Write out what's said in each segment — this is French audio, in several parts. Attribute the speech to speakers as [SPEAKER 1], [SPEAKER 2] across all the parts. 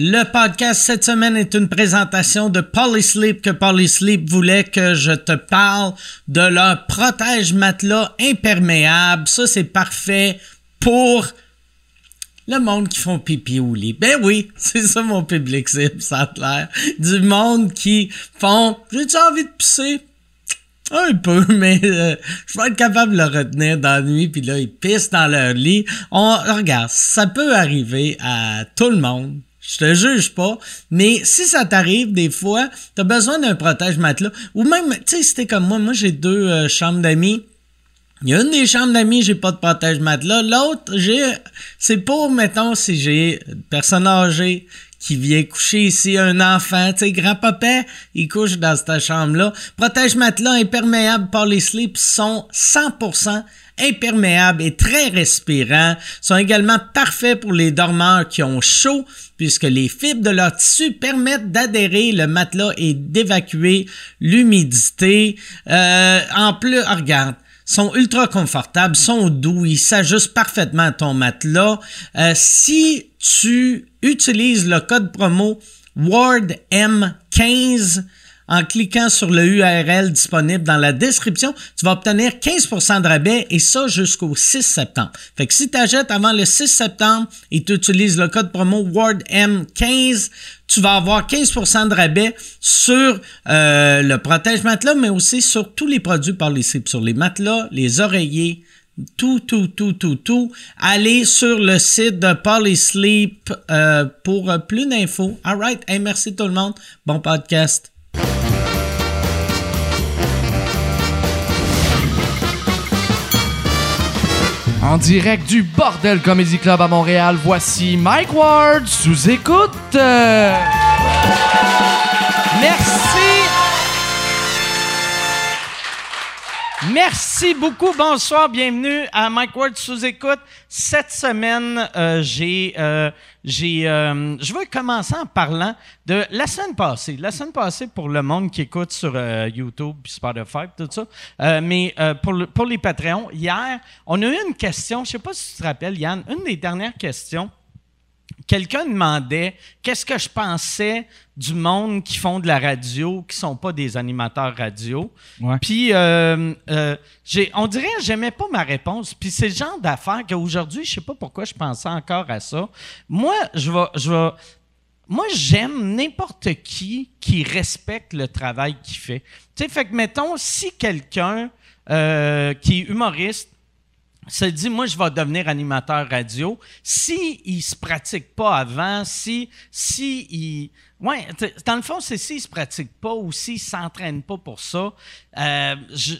[SPEAKER 1] Le podcast cette semaine est une présentation de Polysleep que Polysleep voulait que je te parle de leur protège matelas imperméable. Ça, c'est parfait pour le monde qui font pipi au lit. Ben oui, c'est ça mon public cible, ça a. Du monde qui font J'ai-tu envie de pisser? Un peu, mais euh, je vais être capable de le retenir dans la nuit, puis là, ils pissent dans leur lit. On regarde, ça peut arriver à tout le monde. Je te juge pas, mais si ça t'arrive des fois, t'as besoin d'un protège matelas ou même tu sais c'était comme moi, moi j'ai deux euh, chambres d'amis. Il y a une des chambres d'amis, j'ai pas de protège matelas, l'autre j'ai c'est pour mettons si j'ai une personne âgée qui vient coucher ici, un enfant, tu sais, grand-papa, il couche dans cette chambre-là. Protège matelas imperméable par les slips sont 100% imperméables et très respirants, sont également parfaits pour les dormeurs qui ont chaud puisque les fibres de leur tissu permettent d'adhérer le matelas et d'évacuer l'humidité. Euh, en plus, regarde, sont ultra confortables, sont doux, ils s'ajustent parfaitement à ton matelas. Euh, si tu utilises le code promo WARDM15, en cliquant sur le URL disponible dans la description, tu vas obtenir 15% de rabais et ça jusqu'au 6 septembre. Fait que si tu achètes avant le 6 septembre et tu utilises le code promo WordM15, tu vas avoir 15% de rabais sur euh, le protège matelas, mais aussi sur tous les produits par les sur les matelas, les oreillers, tout, tout, tout, tout, tout. Allez sur le site de Polysleep euh, pour plus d'infos. All right. merci tout le monde. Bon podcast.
[SPEAKER 2] En direct du Bordel Comedy Club à Montréal, voici Mike Ward sous écoute. Merci.
[SPEAKER 1] Merci beaucoup. Bonsoir. Bienvenue à Mike Ward sous écoute. Cette semaine, euh, j'ai euh, j'ai, euh, je vais commencer en parlant de la semaine passée. La semaine passée, pour le monde qui écoute sur euh, YouTube, Spotify, tout ça, euh, mais pour, pour les Patreons, hier, on a eu une question, je ne sais pas si tu te rappelles, Yann, une des dernières questions quelqu'un demandait qu'est-ce que je pensais du monde qui font de la radio, qui sont pas des animateurs radio? Puis, euh, euh, on dirait que j'aimais pas ma réponse. Puis c'est le genre d'affaire qu'aujourd'hui, je sais pas pourquoi je pensais encore à ça. Moi, je vais, je moi, j'aime n'importe qui qui respecte le travail qu'il fait. Tu sais, fait que mettons, si quelqu'un euh, qui est humoriste se dit, moi, je vais devenir animateur radio. Si il se pratique pas avant, si, si il, ouais, dans le fond, c'est s'il se pratique pas ou s'il s'entraîne pas pour ça, euh,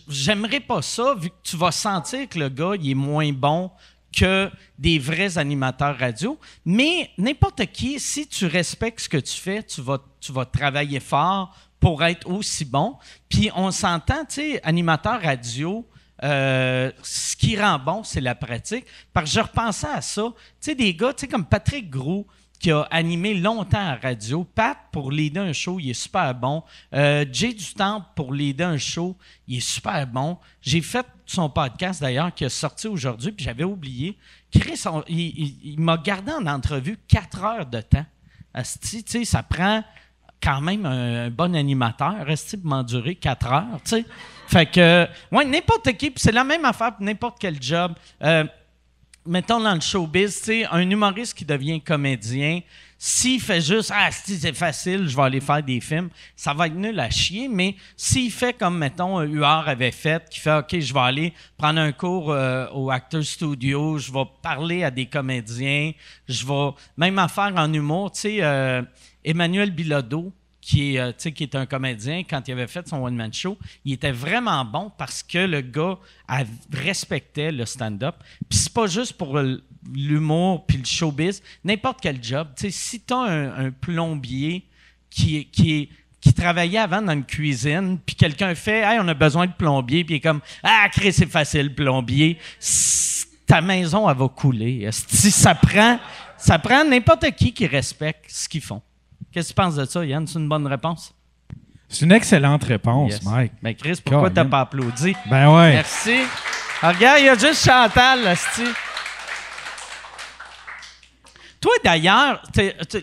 [SPEAKER 1] j'aimerais pas ça, vu que tu vas sentir que le gars, il est moins bon que des vrais animateurs radio. Mais n'importe qui, si tu respectes ce que tu fais, tu vas, tu vas travailler fort pour être aussi bon. Puis on s'entend, tu sais, animateur radio, euh, ce qui rend bon, c'est la pratique. Parce que je repensais à ça. Tu des gars, tu comme Patrick Gros, qui a animé longtemps à radio. Pat, pour l'aider un show, il est super bon. Euh, Jay Temple pour l'aider un show, il est super bon. J'ai fait son podcast, d'ailleurs, qui est sorti aujourd'hui, puis j'avais oublié. Chris, il, m'a gardé en entrevue quatre heures de temps. Tu ça prend quand même un, bon animateur. Reste pour m'endurer quatre heures, tu. Fait que, ouais, n'importe qui, c'est la même affaire pour n'importe quel job. Euh, mettons dans le showbiz, tu un humoriste qui devient comédien, s'il fait juste Ah, c'est facile, je vais aller faire des films, ça va être nul à chier, mais s'il fait comme, mettons, Huard avait fait, qui fait OK, je vais aller prendre un cours euh, au Actor Studio, je vais parler à des comédiens, je vais même en faire en humour, tu sais, euh, Emmanuel Bilodeau, qui est, euh, qui un comédien, quand il avait fait son one-man show, il était vraiment bon parce que le gars respectait le stand-up. Puis c'est pas juste pour l'humour puis le showbiz, n'importe quel job. si tu as un, plombier qui, qui, qui travaillait avant dans une cuisine, puis quelqu'un fait Hey, on a besoin de plombier, puis il est comme Ah, Chris, c'est facile, plombier. Ta maison, elle va couler. Si ça prend, ça prend n'importe qui qui respecte ce qu'ils font. Qu'est-ce que tu penses de ça, Yann? C'est une bonne réponse?
[SPEAKER 3] C'est une excellente réponse, Mike.
[SPEAKER 1] Mais ben, Chris, pourquoi t'as pas applaudi?
[SPEAKER 3] Ben ouais.
[SPEAKER 1] Merci. regarde, il y a juste Chantal, là, Toi, d'ailleurs,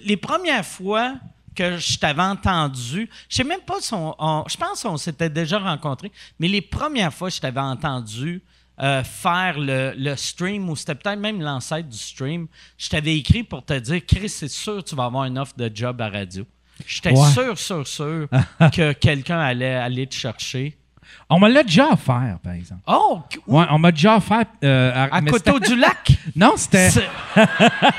[SPEAKER 1] les premières fois que je t'avais entendu, je sais même pas si on, on- je pense qu'on s'était déjà rencontrés, mais les premières fois que je t'avais entendu euh, faire le, le stream, ou c'était peut-être même l'ancêtre du stream, je t'avais écrit pour te dire, Chris, c'est sûr que tu vas avoir une offre de job à radio. J'étais
[SPEAKER 3] Ouais.
[SPEAKER 1] sûr, sûr, sûr que quelqu'un allait aller te chercher.
[SPEAKER 3] On me l'a déjà offert, par exemple.
[SPEAKER 1] Oh, où?
[SPEAKER 3] Ouais, on m'a déjà offert. euh,
[SPEAKER 1] à
[SPEAKER 3] mais
[SPEAKER 1] Coteau du Lac?
[SPEAKER 3] Non, c'était.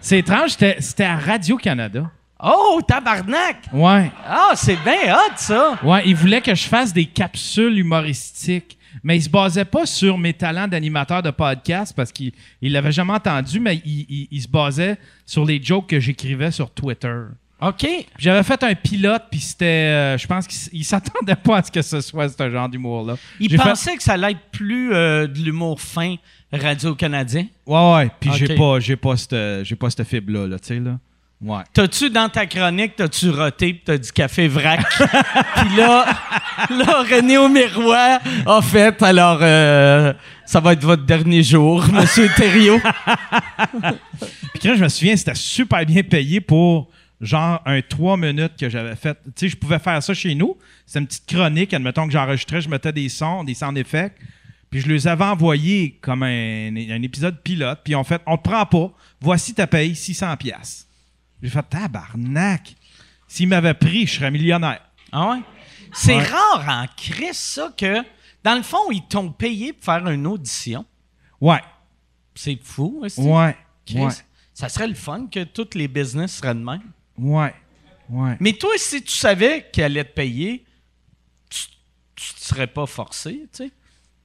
[SPEAKER 1] C'est-
[SPEAKER 3] étrange, c'était c'était à Radio-Canada.
[SPEAKER 1] Oh, tabarnak!
[SPEAKER 3] Ouais.
[SPEAKER 1] Ah, c'est bien hot, ça!
[SPEAKER 3] Ouais, il voulait que je fasse des capsules humoristiques. Mais il se basait pas sur mes talents d'animateur de podcast parce qu'il il l'avait jamais entendu, mais il, il- il se basait sur les jokes que j'écrivais sur Twitter.
[SPEAKER 1] OK.
[SPEAKER 3] J'avais fait un pilote, puis c'était. euh, je pense qu'il s'attendait pas à ce que ce soit ce genre d'humour-là.
[SPEAKER 1] Il
[SPEAKER 3] fait-
[SPEAKER 1] pensait que ça allait être plus euh, de l'humour fin radio-canadien?
[SPEAKER 3] Ouais, ouais. Puis j'ai pas, j'ai pas cette, j'ai pas cette fibre-là, là, tu sais, là. Ouais.
[SPEAKER 1] T'as-tu, dans ta chronique, t'as-tu roté pis t'as dit café vrac? Puis là, là, René au miroir a fait, alors, euh, ça va être votre dernier jour, Monsieur Thériault.
[SPEAKER 3] Puis quand je me souviens, c'était super bien payé pour genre un 3 minutes que j'avais fait. Tu sais, je pouvais faire ça chez nous. C'était une petite chronique, admettons que j'enregistrais, je mettais des sons, des sound effects. Puis je les avais envoyés comme un, un épisode pilote. Puis en fait, on te prend pas. Voici ta paye, 600 pièces. J'ai fait tabarnak. S'ils m'avaient pris, je serais millionnaire.
[SPEAKER 1] Ah ouais? C'est
[SPEAKER 3] Ouais.
[SPEAKER 1] rare en Chris, ça, que, dans le fond, ils t'ont payé pour faire une audition.
[SPEAKER 3] Ouais.
[SPEAKER 1] C'est fou.
[SPEAKER 3] Ouais.
[SPEAKER 1] Chris,
[SPEAKER 3] Ouais.
[SPEAKER 1] Ça serait le fun que tous les business seraient de même.
[SPEAKER 3] Ouais. Ouais.
[SPEAKER 1] Mais toi, si tu savais qu'elle allait te payer, tu ne serais pas forcé, tu sais.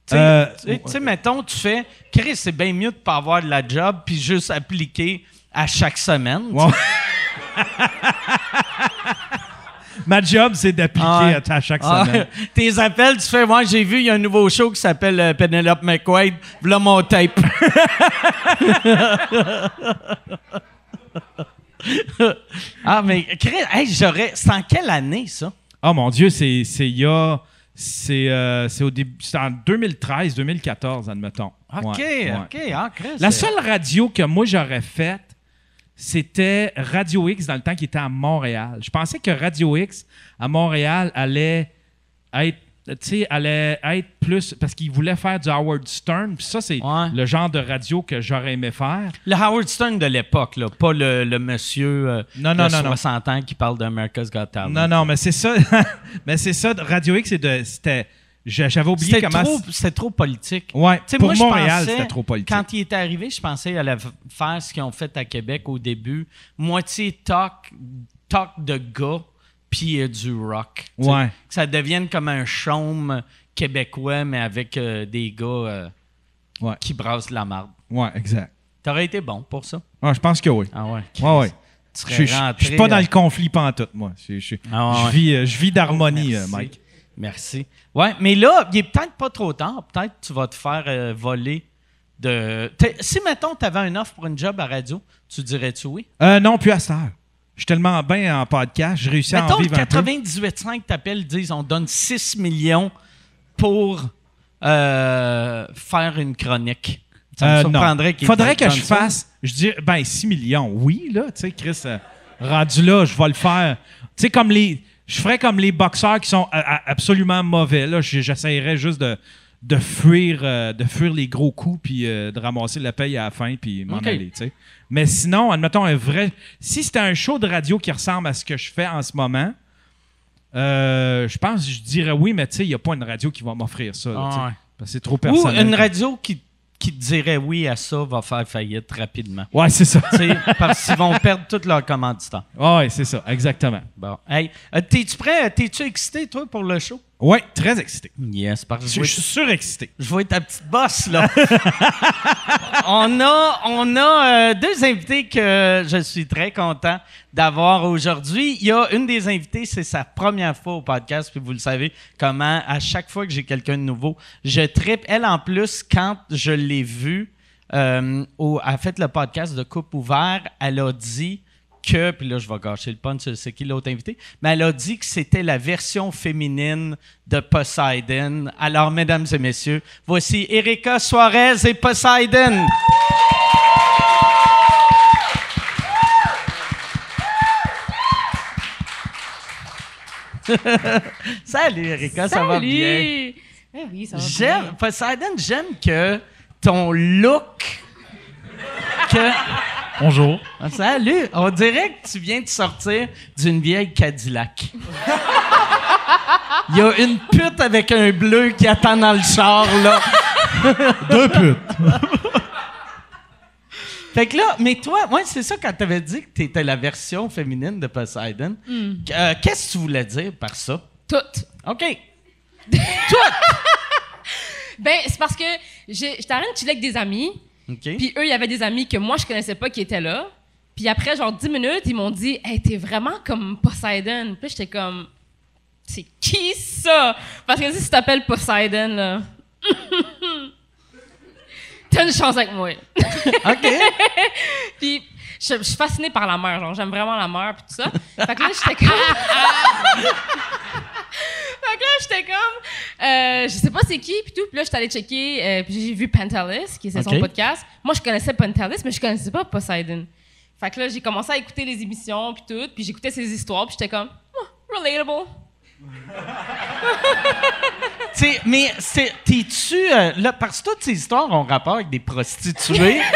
[SPEAKER 1] Tu sais,
[SPEAKER 3] Euh,
[SPEAKER 1] tu sais- mettons, tu fais, Chris, c'est bien mieux de pas avoir de la job puis juste appliquer à chaque semaine.
[SPEAKER 3] Ouais. Ma job, c'est d'appliquer
[SPEAKER 1] Ah
[SPEAKER 3] à, chaque
[SPEAKER 1] Ah,
[SPEAKER 3] semaine.
[SPEAKER 1] tes appels, tu fais, moi, j'ai vu, il y a un nouveau show qui s'appelle euh, Penelope McQuaid, voilà mon tape. ah, mais Chris, hey, j'aurais. C'est en quelle année, ça?
[SPEAKER 3] Oh mon Dieu, c'est il y a c'est euh, au début c'est en 2013 2014 admettons.
[SPEAKER 1] OK,
[SPEAKER 3] Ouais, ouais.
[SPEAKER 1] OK, ah, Chris.
[SPEAKER 3] La
[SPEAKER 1] c'est-
[SPEAKER 3] seule radio que moi j'aurais faite c'était Radio X dans le temps qui était à Montréal. Je pensais que Radio X à Montréal allait être allait être plus parce qu'il voulait faire du Howard Stern. Puis ça, c'est
[SPEAKER 1] Ouais.
[SPEAKER 3] le genre de radio que j'aurais aimé faire.
[SPEAKER 1] Le Howard Stern de l'époque, là, pas le, le monsieur euh,
[SPEAKER 3] Non,
[SPEAKER 1] de
[SPEAKER 3] non, non, non.
[SPEAKER 1] 60 ans qui parle d'America's Got Talent.
[SPEAKER 3] Non, non, mais c'est ça. mais c'est ça. Radio X, c'était. J'avais oublié
[SPEAKER 1] C'était
[SPEAKER 3] comment.
[SPEAKER 1] trop, c'était trop politique.
[SPEAKER 3] Ouais, pour
[SPEAKER 1] moi,
[SPEAKER 3] Montréal,
[SPEAKER 1] pensais,
[SPEAKER 3] c'était trop politique.
[SPEAKER 1] Quand il est arrivé, je pensais qu'il allait faire ce qu'ils ont fait à Québec au début. Moitié talk, talk de gars, puis euh, du rock.
[SPEAKER 3] Ouais.
[SPEAKER 1] Que ça devienne comme un chaume québécois, mais avec euh, des gars euh,
[SPEAKER 3] Ouais.
[SPEAKER 1] qui brassent de la marde.
[SPEAKER 3] Ouais, exact.
[SPEAKER 1] T'aurais été bon pour ça?
[SPEAKER 3] Ouais, je pense que oui.
[SPEAKER 1] Ah ouais.
[SPEAKER 3] Ouais, ouais. Je suis- pas dans le conflit pantoute, moi. Je, je-
[SPEAKER 1] Ah ouais,
[SPEAKER 3] je vis, euh, je vis d'harmonie, Mike.
[SPEAKER 1] Merci. Ouais, mais là, il est peut-être pas trop tard. Peut-être que tu vas te faire euh, voler de. Si, mettons, tu avais une offre pour une job à radio, tu dirais-tu oui?
[SPEAKER 3] Euh, non, plus à cette heure. Je suis tellement bien en podcast, j'ai réussi à
[SPEAKER 1] Mettons,
[SPEAKER 3] en
[SPEAKER 1] le
[SPEAKER 3] vivre un peu.
[SPEAKER 1] 98.5 t'appelle, disent on donne 6 millions pour euh, faire une chronique. Ça me
[SPEAKER 3] Euh,
[SPEAKER 1] surprendrait qu'il
[SPEAKER 3] Faudrait que je fasse, je dis, ben 6 millions, oui, là, tu sais, Chris, rendu là, je vais le faire. Tu sais, comme les, je ferais comme les boxeurs qui sont absolument mauvais, là, j'essayerais juste de, de fuir, euh, de fuir les gros coups, puis euh, de ramasser la paye à la fin, puis m'en aller. Mais sinon, admettons un vrai, si c'était un show de radio qui ressemble à ce que je fais en ce moment, euh, je pense, je dirais oui, mais tu sais, il n'y a pas une radio qui va m'offrir ça, là,
[SPEAKER 1] Ah ouais.
[SPEAKER 3] Parce que c'est trop
[SPEAKER 1] Ou
[SPEAKER 3] personnel.
[SPEAKER 1] une radio qui, qui te dirait oui à ça va faire faillite rapidement.
[SPEAKER 3] Ouais, c'est ça.
[SPEAKER 1] Parce qu'ils vont perdre tous leurs commanditaires.
[SPEAKER 3] Ouais, c'est ça, exactement.
[SPEAKER 1] Bon. Hey, euh, t'es-tu prêt? T'es-tu excité, toi, pour le show?
[SPEAKER 3] Ouais, très excité.
[SPEAKER 1] Yes, parce que
[SPEAKER 3] Je,
[SPEAKER 1] je
[SPEAKER 3] suis surexcité.
[SPEAKER 1] Je vois ta petite bosse, là. on a, on a euh, deux invités que je suis très content d'avoir aujourd'hui. Il y a une des invités, c'est sa première fois au podcast, puis vous le savez comment, à chaque fois que j'ai quelqu'un de nouveau, je tripe. Elle, en plus, quand je l'ai vue, euh, au, elle a fait le podcast de Coupe Ouvert, elle a dit puis là, je vais gâcher le punch, c'est qui l'autre invité, mais elle a dit que c'était la version féminine de Poseidon. Alors, mesdames et messieurs, voici Erika Suarez et Poseidon. Salut Erika, ça va bien?
[SPEAKER 4] Eh oui, ça va bien.
[SPEAKER 1] Poseidon, j'aime que ton look que.
[SPEAKER 3] Bonjour.
[SPEAKER 1] Salut! On dirait que tu viens de sortir d'une vieille Cadillac. Il y a une pute avec un bleu qui attend dans le char, là.
[SPEAKER 3] Deux putes.
[SPEAKER 1] Fait que là, mais toi, moi, c'est ça quand t'avais dit que t'étais la version féminine de Poseidon. Euh, Qu'est-ce que tu voulais dire par ça?
[SPEAKER 4] Toutes.
[SPEAKER 1] OK.
[SPEAKER 4] Ben, c'est parce que j'étais en train de chiller avec des amis, Puis eux, il y avait des amis que moi, je connaissais pas qui étaient là. Puis après, genre 10 minutes, ils m'ont dit Hey, t'es vraiment comme Poseidon. Puis j'étais comme C'est qui ça? Parce que si tu t'appelles Poseidon, là. T'as une chance avec moi.
[SPEAKER 1] OK.
[SPEAKER 4] Puis je, je suis fascinée par la mer, genre j'aime vraiment la mer puis tout ça. Fait que là j'étais comme Fait que là j'étais comme euh, je sais pas c'est qui puis tout, puis là j'étais allée checker euh, puis j'ai vu Pantelis qui c'est son
[SPEAKER 1] Ok.
[SPEAKER 4] podcast. Moi je connaissais Pantelis mais je connaissais pas Poseidon. Fait que là j'ai commencé à écouter les émissions puis tout, puis j'écoutais ses histoires puis j'étais comme oh, relatable.
[SPEAKER 1] T'sais, mais c'est- t'es-tu. euh, là, parce que toutes ces histoires ont rapport avec des prostituées.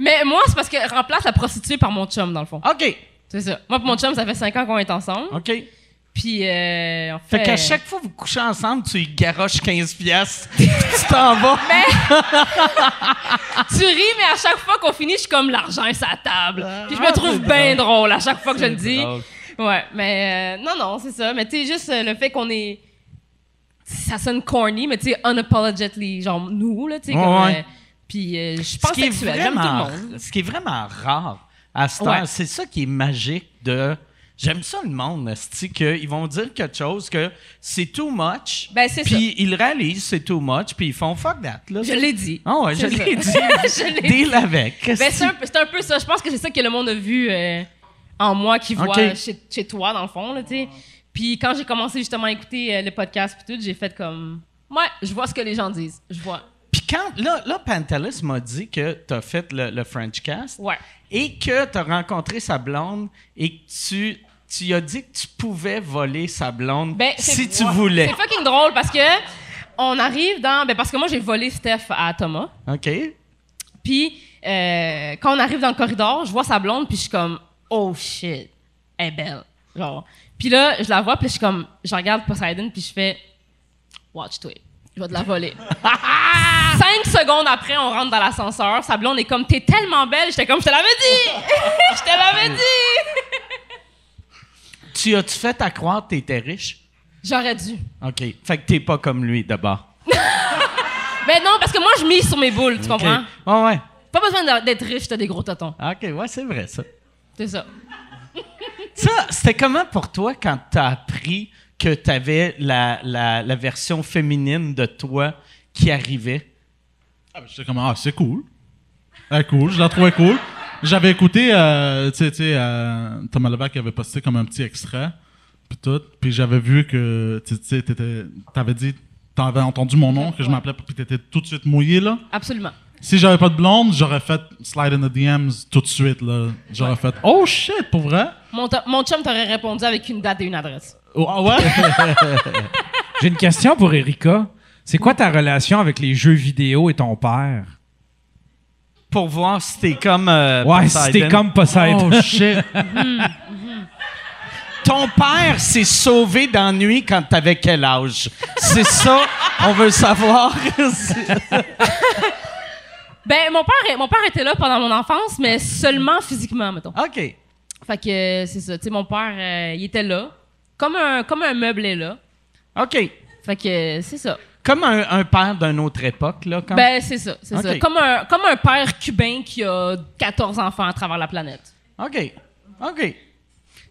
[SPEAKER 4] Mais moi c'est parce que remplace la prostituée par mon chum dans le fond.
[SPEAKER 1] OK.
[SPEAKER 4] C'est ça. Moi et mon chum ça fait 5 ans qu'on est ensemble.
[SPEAKER 1] OK.
[SPEAKER 4] Puis euh, on fait
[SPEAKER 1] Fait qu'à chaque fois que vous couchez ensemble, tu y garoches 15 piastres. tu t'en vas.
[SPEAKER 4] Tu ris, mais à chaque fois qu'on finit, je suis comme l'argent est sa table. Puis je me
[SPEAKER 1] Ah,
[SPEAKER 4] trouve bien drôle à chaque fois que je le dis.
[SPEAKER 1] drôle.
[SPEAKER 4] Ouais, mais euh, non, non, c'est ça. Mais tu sais, juste euh, le fait qu'on est. Ça sonne corny, mais tu sais, unapologetically, genre nous, là, tu sais,
[SPEAKER 1] Ouais,
[SPEAKER 4] comme.
[SPEAKER 1] ouais.
[SPEAKER 4] euh, puis euh, je
[SPEAKER 1] Ce est
[SPEAKER 4] sexuelle, j'aime tout le
[SPEAKER 1] vraiment,
[SPEAKER 4] monde.
[SPEAKER 1] ce qui est vraiment rare à
[SPEAKER 4] Ouais.
[SPEAKER 1] heure, c'est ça qui est magique de. J'aime ça le monde, esti, qu'ils vont dire quelque chose que c'est too much.
[SPEAKER 4] Ben, c'est
[SPEAKER 1] Puis ils réalisent c'est too much, puis ils font fuck that. Là,
[SPEAKER 4] Je l'ai dit.
[SPEAKER 1] Ah ouais, je l'ai dit.
[SPEAKER 4] ça. Je l'ai dit.
[SPEAKER 1] Deal avec.
[SPEAKER 4] Ben, c'est un, peu- c'est un peu ça. Je pense que c'est ça que le monde a vu euh, en moi, qui voit chez, chez toi, dans le fond, là. Puis quand j'ai commencé justement à écouter euh, le podcast puis tout, j'ai fait comme... Ouais, je vois ce que les gens disent. Je vois.
[SPEAKER 1] Puis quand, là, là Pantelis m'a dit que tu as fait le, le French Cast
[SPEAKER 4] Ouais.
[SPEAKER 1] Et que tu as rencontré sa blonde et que tu, tu as dit que tu pouvais voler sa blonde
[SPEAKER 4] Ben,
[SPEAKER 1] si tu voulais.
[SPEAKER 4] C'est fucking drôle parce que on arrive dans. Ben, parce que moi, j'ai volé Steph à Thomas.
[SPEAKER 1] OK?
[SPEAKER 4] Puis, euh, quand on arrive dans le corridor, je vois sa blonde, puis je suis comme, oh shit, elle est belle. Genre. Puis là, je la vois, puis je suis comme, je regarde Poseidon, puis je fais, watch toi, je vais te la voler. Cinq secondes après, on rentre dans l'ascenseur. Sa blonde est comme, t'es tellement belle. J'étais comme, je te l'avais dit! je te l'avais dit!
[SPEAKER 1] Tu as-tu fait à croire que tu étais riche?
[SPEAKER 4] J'aurais dû.
[SPEAKER 1] OK. Fait que t'es pas comme lui, d'abord.
[SPEAKER 4] Mais non, parce que moi, je mise sur mes boules, tu comprends?
[SPEAKER 1] OK. Ouais.
[SPEAKER 4] Pas besoin d'être riche, t'as des gros totons.
[SPEAKER 1] OK, ouais, c'est vrai, ça.
[SPEAKER 4] C'est ça.
[SPEAKER 1] Ça, c'était comment pour toi quand t'as appris que t'avais la, la, la version féminine de toi qui arrivait?
[SPEAKER 5] Ah, ben, J'étais comme, ah, c'est cool. Ah, cool, je la trouvais cool. J'avais écouté, euh, tu sais, tu sais, euh, Thomas Levac avait posté comme un petit extrait, puis tout, puis j'avais vu que, tu sais, t'avais dit, t'avais entendu mon nom, que je m'appelais, puis t'étais tout de suite mouillé, là.
[SPEAKER 4] Absolument.
[SPEAKER 5] Si j'avais pas de blonde, j'aurais fait slide in the DMs tout de suite, là. J'aurais fait, oh shit, pour vrai?
[SPEAKER 4] Mon, mon chum t'aurait répondu avec une date et une adresse.
[SPEAKER 5] Oh, ah ouais?
[SPEAKER 3] J'ai une question pour Erika. C'est quoi ta relation avec les jeux vidéo et ton père?
[SPEAKER 1] Pour voir si t'es comme. euh,
[SPEAKER 3] Ouais, si
[SPEAKER 1] Poseidon.
[SPEAKER 3] t'es comme Poseidon.
[SPEAKER 5] oh shit.
[SPEAKER 1] Ton père s'est sauvé d'ennui quand t'avais quel âge? C'est ça, on veut savoir.
[SPEAKER 4] Ben, mon père, mon père était là pendant mon enfance, mais seulement physiquement, mettons.
[SPEAKER 1] OK.
[SPEAKER 4] Fait que c'est ça. Tu sais, mon père, euh, il était là. Comme un, comme un meuble est là.
[SPEAKER 1] OK.
[SPEAKER 4] Fait que c'est ça.
[SPEAKER 1] Comme un, un père d'une autre époque, là.
[SPEAKER 4] Ben, c'est ça. C'est ça. Comme un, comme un père cubain qui a 14 enfants à travers la planète.
[SPEAKER 1] OK. OK.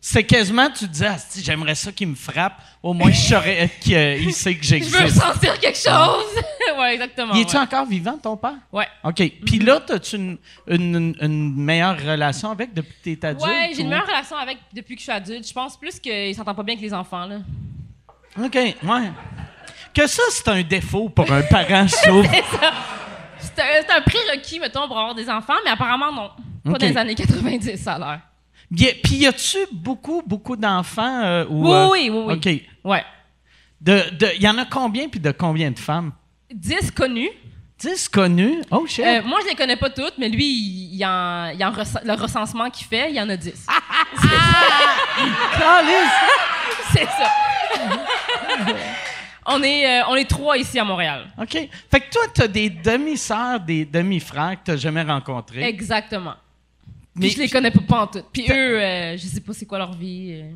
[SPEAKER 1] C'est quasiment, tu te dis, ah, si, j'aimerais ça qu'il me frappe. Au moins, je saurais qu'il sait que
[SPEAKER 4] Je veux
[SPEAKER 1] j'existe.
[SPEAKER 4] sentir quelque chose. ouais, exactement.
[SPEAKER 1] Il est-tu
[SPEAKER 4] ouais.
[SPEAKER 1] encore vivant, ton père?
[SPEAKER 4] Ouais.
[SPEAKER 1] OK. Puis là, as-tu une, une, une meilleure relation avec depuis que t'es adulte?
[SPEAKER 4] Ouais, j'ai une meilleure relation avec depuis que je suis adulte. Je pense plus qu'il s'entend pas bien avec les enfants, là.
[SPEAKER 1] OK, ouais. Que ça, c'est un défaut pour un parent, je trouve.
[SPEAKER 4] C'est un, c'est un prérequis, mettons, pour avoir des enfants, mais apparemment, non. Pas dans les années 90, ça a l'air.
[SPEAKER 1] Y a- Puis y a-tu beaucoup, beaucoup d'enfants euh, ou,
[SPEAKER 4] Oui,
[SPEAKER 1] euh,
[SPEAKER 4] oui, oui, oui.
[SPEAKER 1] OK.
[SPEAKER 4] Ouais.
[SPEAKER 1] De, de, y en a combien puis de combien de femmes?
[SPEAKER 4] 10 connus.
[SPEAKER 1] 10 connus. Oh shit.
[SPEAKER 4] Euh, moi, je les connais pas toutes, mais lui, il, il en, il en rec- le recensement qu'il fait, il y en a 10.
[SPEAKER 1] Calisse.
[SPEAKER 4] C'est ça. on, est, euh, on est trois ici à Montréal.
[SPEAKER 1] OK. Fait que toi, t'as des demi-sœurs, des demi-frères que t'as jamais rencontrés.
[SPEAKER 4] Exactement.
[SPEAKER 1] Mais-
[SPEAKER 4] Puis je les connais pas, pas en tout. Puis eux, euh, je sais pas c'est quoi leur vie. euh.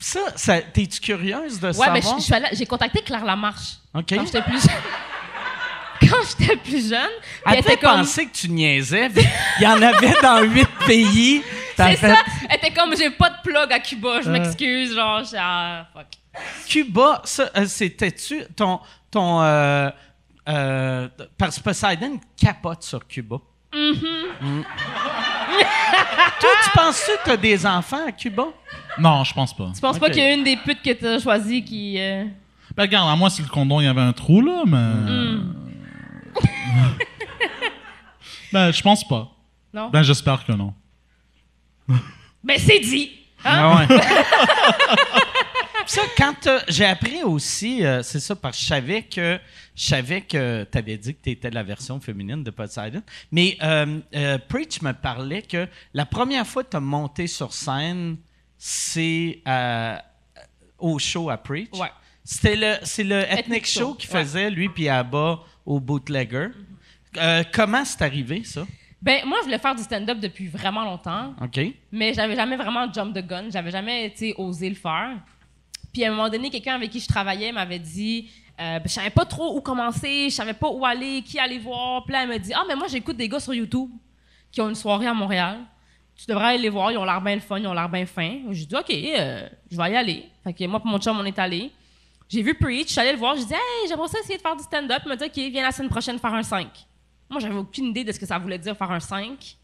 [SPEAKER 1] Ça, ça t'es-tu curieuse de
[SPEAKER 4] Ouais,
[SPEAKER 1] savoir?
[SPEAKER 4] mais je- je suis allée- j'ai contacté Claire Lamarche
[SPEAKER 1] OK.
[SPEAKER 4] quand j'étais plus jeune. quand j'étais plus jeune. Puis
[SPEAKER 1] Elle
[SPEAKER 4] elle
[SPEAKER 1] devait
[SPEAKER 4] était comme.
[SPEAKER 1] penser que tu niaisais. Il y en avait dans huit pays. T'as
[SPEAKER 4] C'est
[SPEAKER 1] fait
[SPEAKER 4] ça. Elle était comme, j'ai pas de plug à Cuba,
[SPEAKER 1] Euh.
[SPEAKER 4] je m'excuse. Genre, j'ai- ah, fuck.
[SPEAKER 1] Cuba, ça, euh, c'était-tu ton. ton euh, euh, parce que Poseidon capote sur Cuba. Mm. Toi, tu penses-tu que tu as des enfants à Cuba?
[SPEAKER 5] Non, je pense pas.
[SPEAKER 4] Tu penses pas qu'il y a une des putes que t'as choisies qui. euh,
[SPEAKER 5] Ben, regarde, à moi, si le condom, il y avait un trou, là, mais.
[SPEAKER 4] Hmm.
[SPEAKER 5] ben, je pense pas.
[SPEAKER 4] Non?
[SPEAKER 5] Ben, j'espère que non.
[SPEAKER 4] Ben, c'est dit! Hein?
[SPEAKER 1] Ah ouais. ça, quand t'as- j'ai appris aussi, euh, c'est ça, parce que je savais que je savais que tu avais dit que tu étais la version féminine de Poseidon. Mais euh, euh, Preach me parlait que la première fois que tu as monté sur scène, c'est euh, au show à Preach.
[SPEAKER 4] Ouais.
[SPEAKER 1] C'était le, c'est le Ethnic,
[SPEAKER 4] Ethnic
[SPEAKER 1] Show,
[SPEAKER 4] Show,
[SPEAKER 1] qui
[SPEAKER 4] ouais.
[SPEAKER 1] faisait, lui, puis Abba au Bootlegger. Euh, comment c'est arrivé, ça?
[SPEAKER 4] Ben, moi, je voulais faire du stand-up depuis vraiment longtemps,
[SPEAKER 1] OK.
[SPEAKER 4] mais j'avais jamais vraiment jump the gun. J'avais jamais, sais, osé le faire. Puis à un moment donné, quelqu'un avec qui je travaillais m'avait dit, euh, ben, je savais pas trop où commencer, je savais pas où aller, qui aller voir. Puis là, elle me dit, ah, mais moi, j'écoute des gars sur YouTube qui ont une soirée à Montréal. Tu devrais aller les voir, ils ont l'air bien le fun, ils ont l'air bien fins. J'ai dit, OK, euh, je vais y aller. Fait que moi, et mon chum, on est allés. J'ai vu Preach, je suis allée le voir, j'ai dit, hey, j'aimerais ça essayer de faire du stand-up. Il m'a dit, OK, viens la semaine prochaine faire un 5. Moi, j'avais aucune idée de ce que ça voulait dire faire un 5.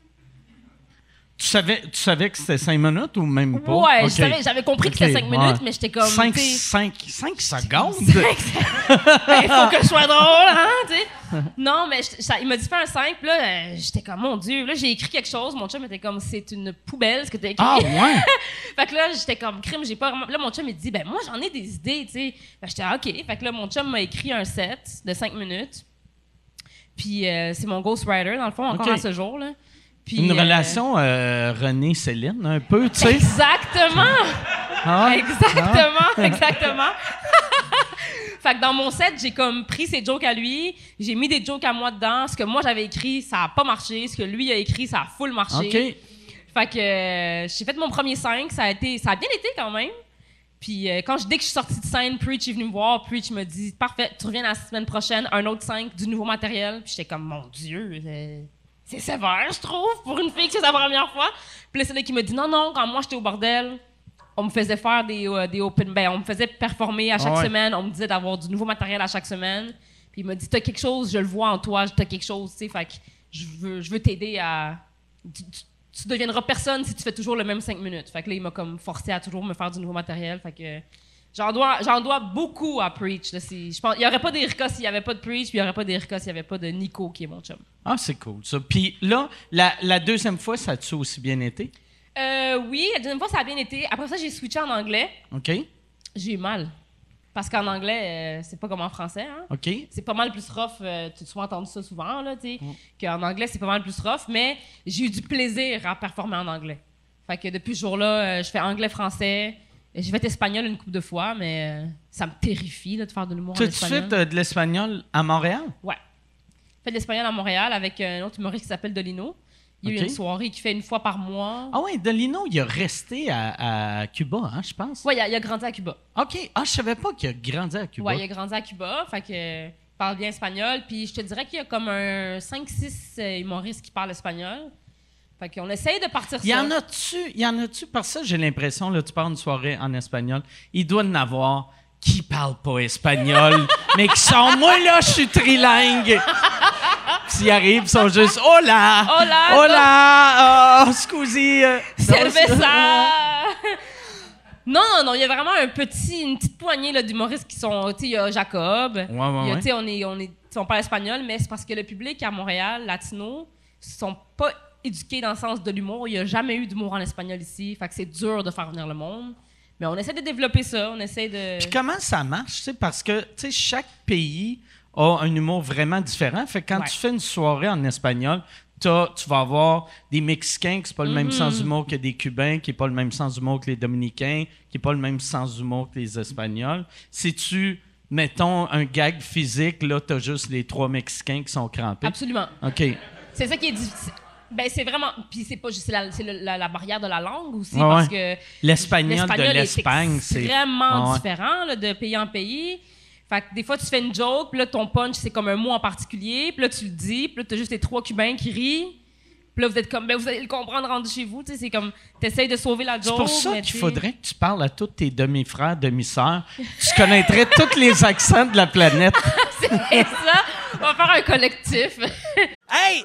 [SPEAKER 1] Tu savais, tu savais que c'était cinq minutes ou même pas?
[SPEAKER 4] Ouais, je
[SPEAKER 1] OK.
[SPEAKER 4] savais- j'avais compris que c'était
[SPEAKER 1] OK,
[SPEAKER 4] cinq minutes,
[SPEAKER 1] ouais.
[SPEAKER 4] mais j'étais comme,
[SPEAKER 1] Cinq,
[SPEAKER 4] tu sais-
[SPEAKER 1] cinq, cinq secondes?
[SPEAKER 4] Il faut que je sois drôle, hein. Non, mais je- ça- il m'a dit fais un 5, là, euh, j'étais comme, mon Dieu. Là, j'ai écrit quelque chose, mon chum était comme, c'est une poubelle ce que t'as écrit.
[SPEAKER 1] Ah, ouais?
[SPEAKER 4] fait que là, j'étais comme, crime, j'ai pas vraiment. Là, mon chum, il dit, ben, moi, j'en ai des idées, tu sais. Que j'étais, ah, OK. Fait que là, mon chum m'a écrit un set de 5 minutes. Puis euh, c'est mon ghostwriter, dans le fond, encore
[SPEAKER 1] OK.
[SPEAKER 4] à ce jour, là. Puis,
[SPEAKER 1] Une
[SPEAKER 4] euh,
[SPEAKER 1] relation euh, René-Céline, un peu, tu sais?
[SPEAKER 4] Exactement!
[SPEAKER 1] Ah ouais?
[SPEAKER 4] Exactement, exactement. fait que dans mon set, j'ai comme pris ses jokes à lui, j'ai mis des jokes à moi dedans. Ce que moi j'avais écrit, ça a pas marché. Ce que lui a écrit, ça a full marché. Fait que euh, j'ai fait mon premier 5, ça a été ça a bien été quand même. Puis euh, quand je, dès que je suis sortie de scène, Preach est venu me voir. Preach me dit Parfait, tu reviens la semaine prochaine, un autre 5, du nouveau matériel. Puis j'étais comme Mon Dieu, euh, c'est sévère, je trouve, pour une fille que c'est sa première fois. Puis là, c'est là qui me dit Non, non, quand moi j'étais au bordel, on me faisait faire des, euh, des open. Ben, on me faisait performer à chaque
[SPEAKER 1] ouais.
[SPEAKER 4] semaine. On me disait d'avoir du nouveau matériel à chaque semaine. Puis il m'a dit T'as quelque chose, je le vois en toi, t'as quelque chose, tu sais. Fait que je veux, je veux t'aider à. Tu, tu- tu deviendras personne si tu fais toujours le même 5 minutes. Fait que là, il m'a comme forcé à toujours me faire du nouveau matériel. Fait que j'en dois, j'en dois beaucoup à Preach. Là. C'est- Je pense, il n'y aurait pas d'Erika s'il n'y avait pas de Preach, puis il n'y aurait pas d'Erika s'il n'y avait pas de Nico qui est mon chum.
[SPEAKER 1] Ah, c'est cool, ça. Puis là, la, la deuxième fois, ça a-tu aussi bien été?
[SPEAKER 4] Euh, oui, la deuxième fois, ça a bien été. Après ça, j'ai switché en anglais.
[SPEAKER 1] OK?
[SPEAKER 4] J'ai eu mal. Parce qu'en anglais, euh, c'est pas comme en français. Hein?
[SPEAKER 1] OK?
[SPEAKER 4] C'est pas mal plus rough. euh, tu as entendu ça souvent, là, tu sais. Qu'en anglais, c'est pas mal plus rough. Mais j'ai eu du plaisir à performer en anglais. Fait que depuis ce jour-là, euh, je fais anglais-français. J'ai fait espagnol une couple de fois, mais euh, ça me terrifie là, de faire de l'humour en
[SPEAKER 1] Tu as
[SPEAKER 4] espagnol.
[SPEAKER 1] fait euh, de l'espagnol à Montréal?
[SPEAKER 4] Ouais. J'ai fait de l'espagnol à Montréal avec un autre humoriste qui s'appelle Dolino. Il y a eu une soirée qu'il fait une fois par mois.
[SPEAKER 1] Ah oui, Delino, il a resté à, à Cuba, hein, je pense.
[SPEAKER 4] Ouais, il a, il a grandi à Cuba.
[SPEAKER 1] OK. Ah, je savais pas qu'il a grandi à Cuba.
[SPEAKER 4] Ouais, il a grandi à Cuba, fait que euh, parle bien espagnol. Puis je te dirais qu'il y a comme un 5-6 euh, humoristes qui parlent espagnol. Fait qu'on essaye de partir
[SPEAKER 1] Il y
[SPEAKER 4] ça.
[SPEAKER 1] en a-tu, il y en a-tu, parce que ça, j'ai l'impression, là, tu pars une soirée en espagnol, il doit en avoir qui parlent pas espagnol, mais qui sont, moi, là, je suis trilingue. S'ils arrivent, ils sont juste, hola!
[SPEAKER 4] Hola!
[SPEAKER 1] Hola! Oh, scusi! euh,
[SPEAKER 4] Cerveza! non, non, non, il y a vraiment un petit, une petite poignée d'humoristes qui sont. Tu sais, il y a Jacob.
[SPEAKER 1] ouais,
[SPEAKER 4] Il y a,
[SPEAKER 1] ouais.
[SPEAKER 4] tu sais, on, est, on, est, on parle espagnol, mais c'est parce que le public à Montréal, latino, sont pas éduqués dans le sens de l'humour. Il n'y a jamais eu d'humour en espagnol ici. Fait que c'est dur de faire venir le monde. Mais on essaie de développer ça. On essaie de.
[SPEAKER 1] Puis comment ça marche, tu parce que, tu chaque pays a un humour vraiment différent. Fait que quand
[SPEAKER 4] Ouais.
[SPEAKER 1] tu fais une soirée en espagnol, tu vas avoir des Mexicains qui c'est pas le même sens d'humour que des Cubains, qui n'est pas le même sens d'humour que les Dominicains, qui n'est pas le même sens d'humour que les Espagnols. Si tu, mettons, un gag physique, là, t'as juste les trois Mexicains qui sont crampés.
[SPEAKER 4] Absolument.
[SPEAKER 1] OK.
[SPEAKER 4] C'est ça qui est difficile. Ben, c'est vraiment. Puis c'est pas juste la, c'est le- la, la barrière de la langue aussi,
[SPEAKER 1] Ouais,
[SPEAKER 4] parce
[SPEAKER 1] ouais.
[SPEAKER 4] que.
[SPEAKER 1] L'espagnol de
[SPEAKER 4] est
[SPEAKER 1] l'Espagne, c'est... Ouais, ouais.
[SPEAKER 4] différent là, de pays en pays. Fait que des fois, tu fais une joke, puis là, ton punch, c'est comme un mot en particulier, puis là, tu le dis, puis là, t'as juste les trois Cubains qui rient. Puis là, vous êtes comme, ben, vous allez le comprendre rendu chez vous. Tu sais, c'est comme, t'essayes de sauver la joke.
[SPEAKER 1] C'est pour ça qu'il faudrait que tu parles à tous tes demi-frères, demi-sœurs. Tu connaîtrais tous les accents de la planète.
[SPEAKER 4] C'est ça. On va faire un collectif.
[SPEAKER 1] Hey,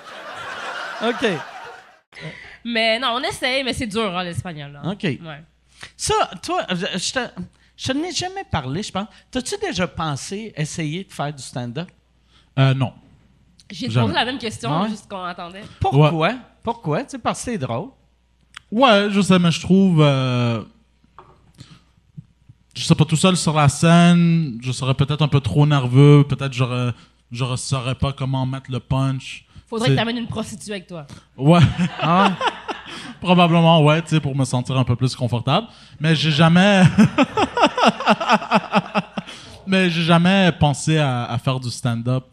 [SPEAKER 1] OK.
[SPEAKER 4] mais non, on essaye, mais c'est dur, hein, l'espagnol. là.
[SPEAKER 1] OK.
[SPEAKER 4] Ouais.
[SPEAKER 1] Ça, toi, je te, je n'ai jamais parlé, je pense. T'as-tu déjà pensé essayer de faire du stand-up?
[SPEAKER 5] Euh, non.
[SPEAKER 4] J'ai
[SPEAKER 5] Jamais.
[SPEAKER 4] posé la même question,
[SPEAKER 1] Ouais.
[SPEAKER 4] juste qu'on attendait.
[SPEAKER 1] Pourquoi? Pourquoi? Tu sais, parce que c'est drôle.
[SPEAKER 5] Ouais, je sais, mais je trouve. euh, je sais pas, tout seul sur la scène, je serais peut-être un peu trop nerveux. Peut-être j'aurais, je ne saurais pas comment mettre le punch.
[SPEAKER 4] Faudrait que t'amènes une prostituée avec toi.
[SPEAKER 5] Ouais. Probablement, ouais, tu sais, pour me sentir un peu plus confortable. Mais j'ai jamais. Mais j'ai jamais pensé à, à faire du stand-up.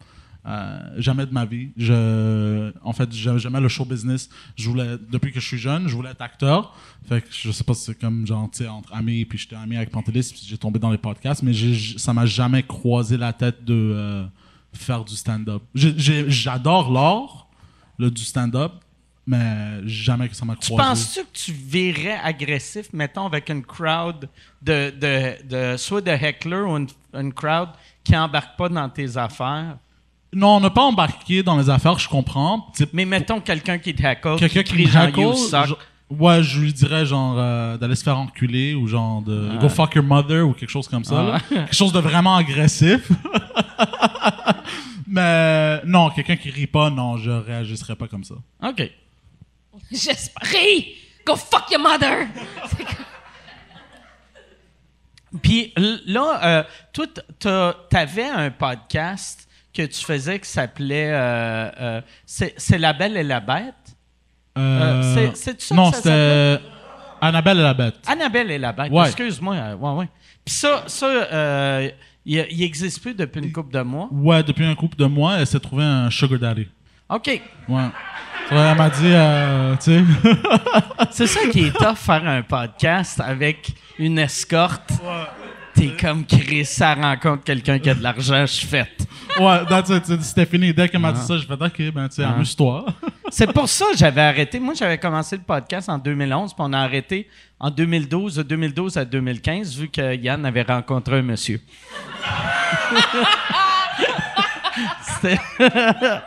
[SPEAKER 5] Euh, jamais de ma vie. Je, en fait, j'aime- j'aimais le show business. Je voulais, depuis que je suis jeune, je voulais être acteur. Fait que je sais pas si c'est comme genre, tu sais, entre amis, puis j'étais ami avec Pantelis, puis j'ai tombé dans les podcasts, mais ça m'a jamais croisé la tête de euh, faire du stand-up. J'adore l'art, du stand-up, mais jamais que ça m'a
[SPEAKER 1] Tu
[SPEAKER 5] croisé.
[SPEAKER 1] penses-tu que tu virais agressif, mettons, avec une crowd de, de, de soit de heckler ou une, une crowd qui embarque pas dans tes affaires?
[SPEAKER 5] Non, on n'a pas embarqué dans les affaires, je comprends. Tu
[SPEAKER 1] Mais mettons quelqu'un qui te heckle,
[SPEAKER 5] Quelqu'un
[SPEAKER 1] qui
[SPEAKER 5] qui
[SPEAKER 1] crie
[SPEAKER 5] me
[SPEAKER 1] genre
[SPEAKER 5] ouais, je lui dirais genre euh, d'aller se faire enculer ou genre de go fuck your mother ou quelque chose comme ça. quelque chose de vraiment agressif. Mais non, quelqu'un qui rit pas, non, je réagiserais pas comme ça.
[SPEAKER 1] OK.
[SPEAKER 4] J'espère. Ris! Go fuck your mother!
[SPEAKER 1] Puis là, euh, toi, tu avais un podcast que tu faisais qui s'appelait euh, euh, c'est La Belle et la Bête? Euh, c'est- c'est ça
[SPEAKER 5] Non, c'était Annabelle et la bête.
[SPEAKER 1] Annabelle et la Bête.
[SPEAKER 5] Ouais.
[SPEAKER 1] Excuse-moi. euh, ouais, ouais. Puis ça, ça euh, il, il existe plus depuis une couple de mois?
[SPEAKER 5] Ouais, depuis un couple de mois, elle s'est trouvée un sugar daddy.
[SPEAKER 1] OK.
[SPEAKER 5] Ouais. Ouais, elle m'a dit, euh, tu sais.
[SPEAKER 1] C'est ça qui est tough, faire un podcast avec une escorte. T'es comme Chris, ça rencontre quelqu'un qui a de l'argent, je suis faite.
[SPEAKER 5] ouais, that's it, c'était fini. Dès qu'elle m'a dit ça, je fais, ok, ben, tu sais, amuse-toi.
[SPEAKER 1] C'est pour ça que j'avais arrêté. Moi, j'avais commencé le podcast en 2011, puis on a arrêté en 2012, de 2012 à 2015, vu que Yann avait rencontré un monsieur.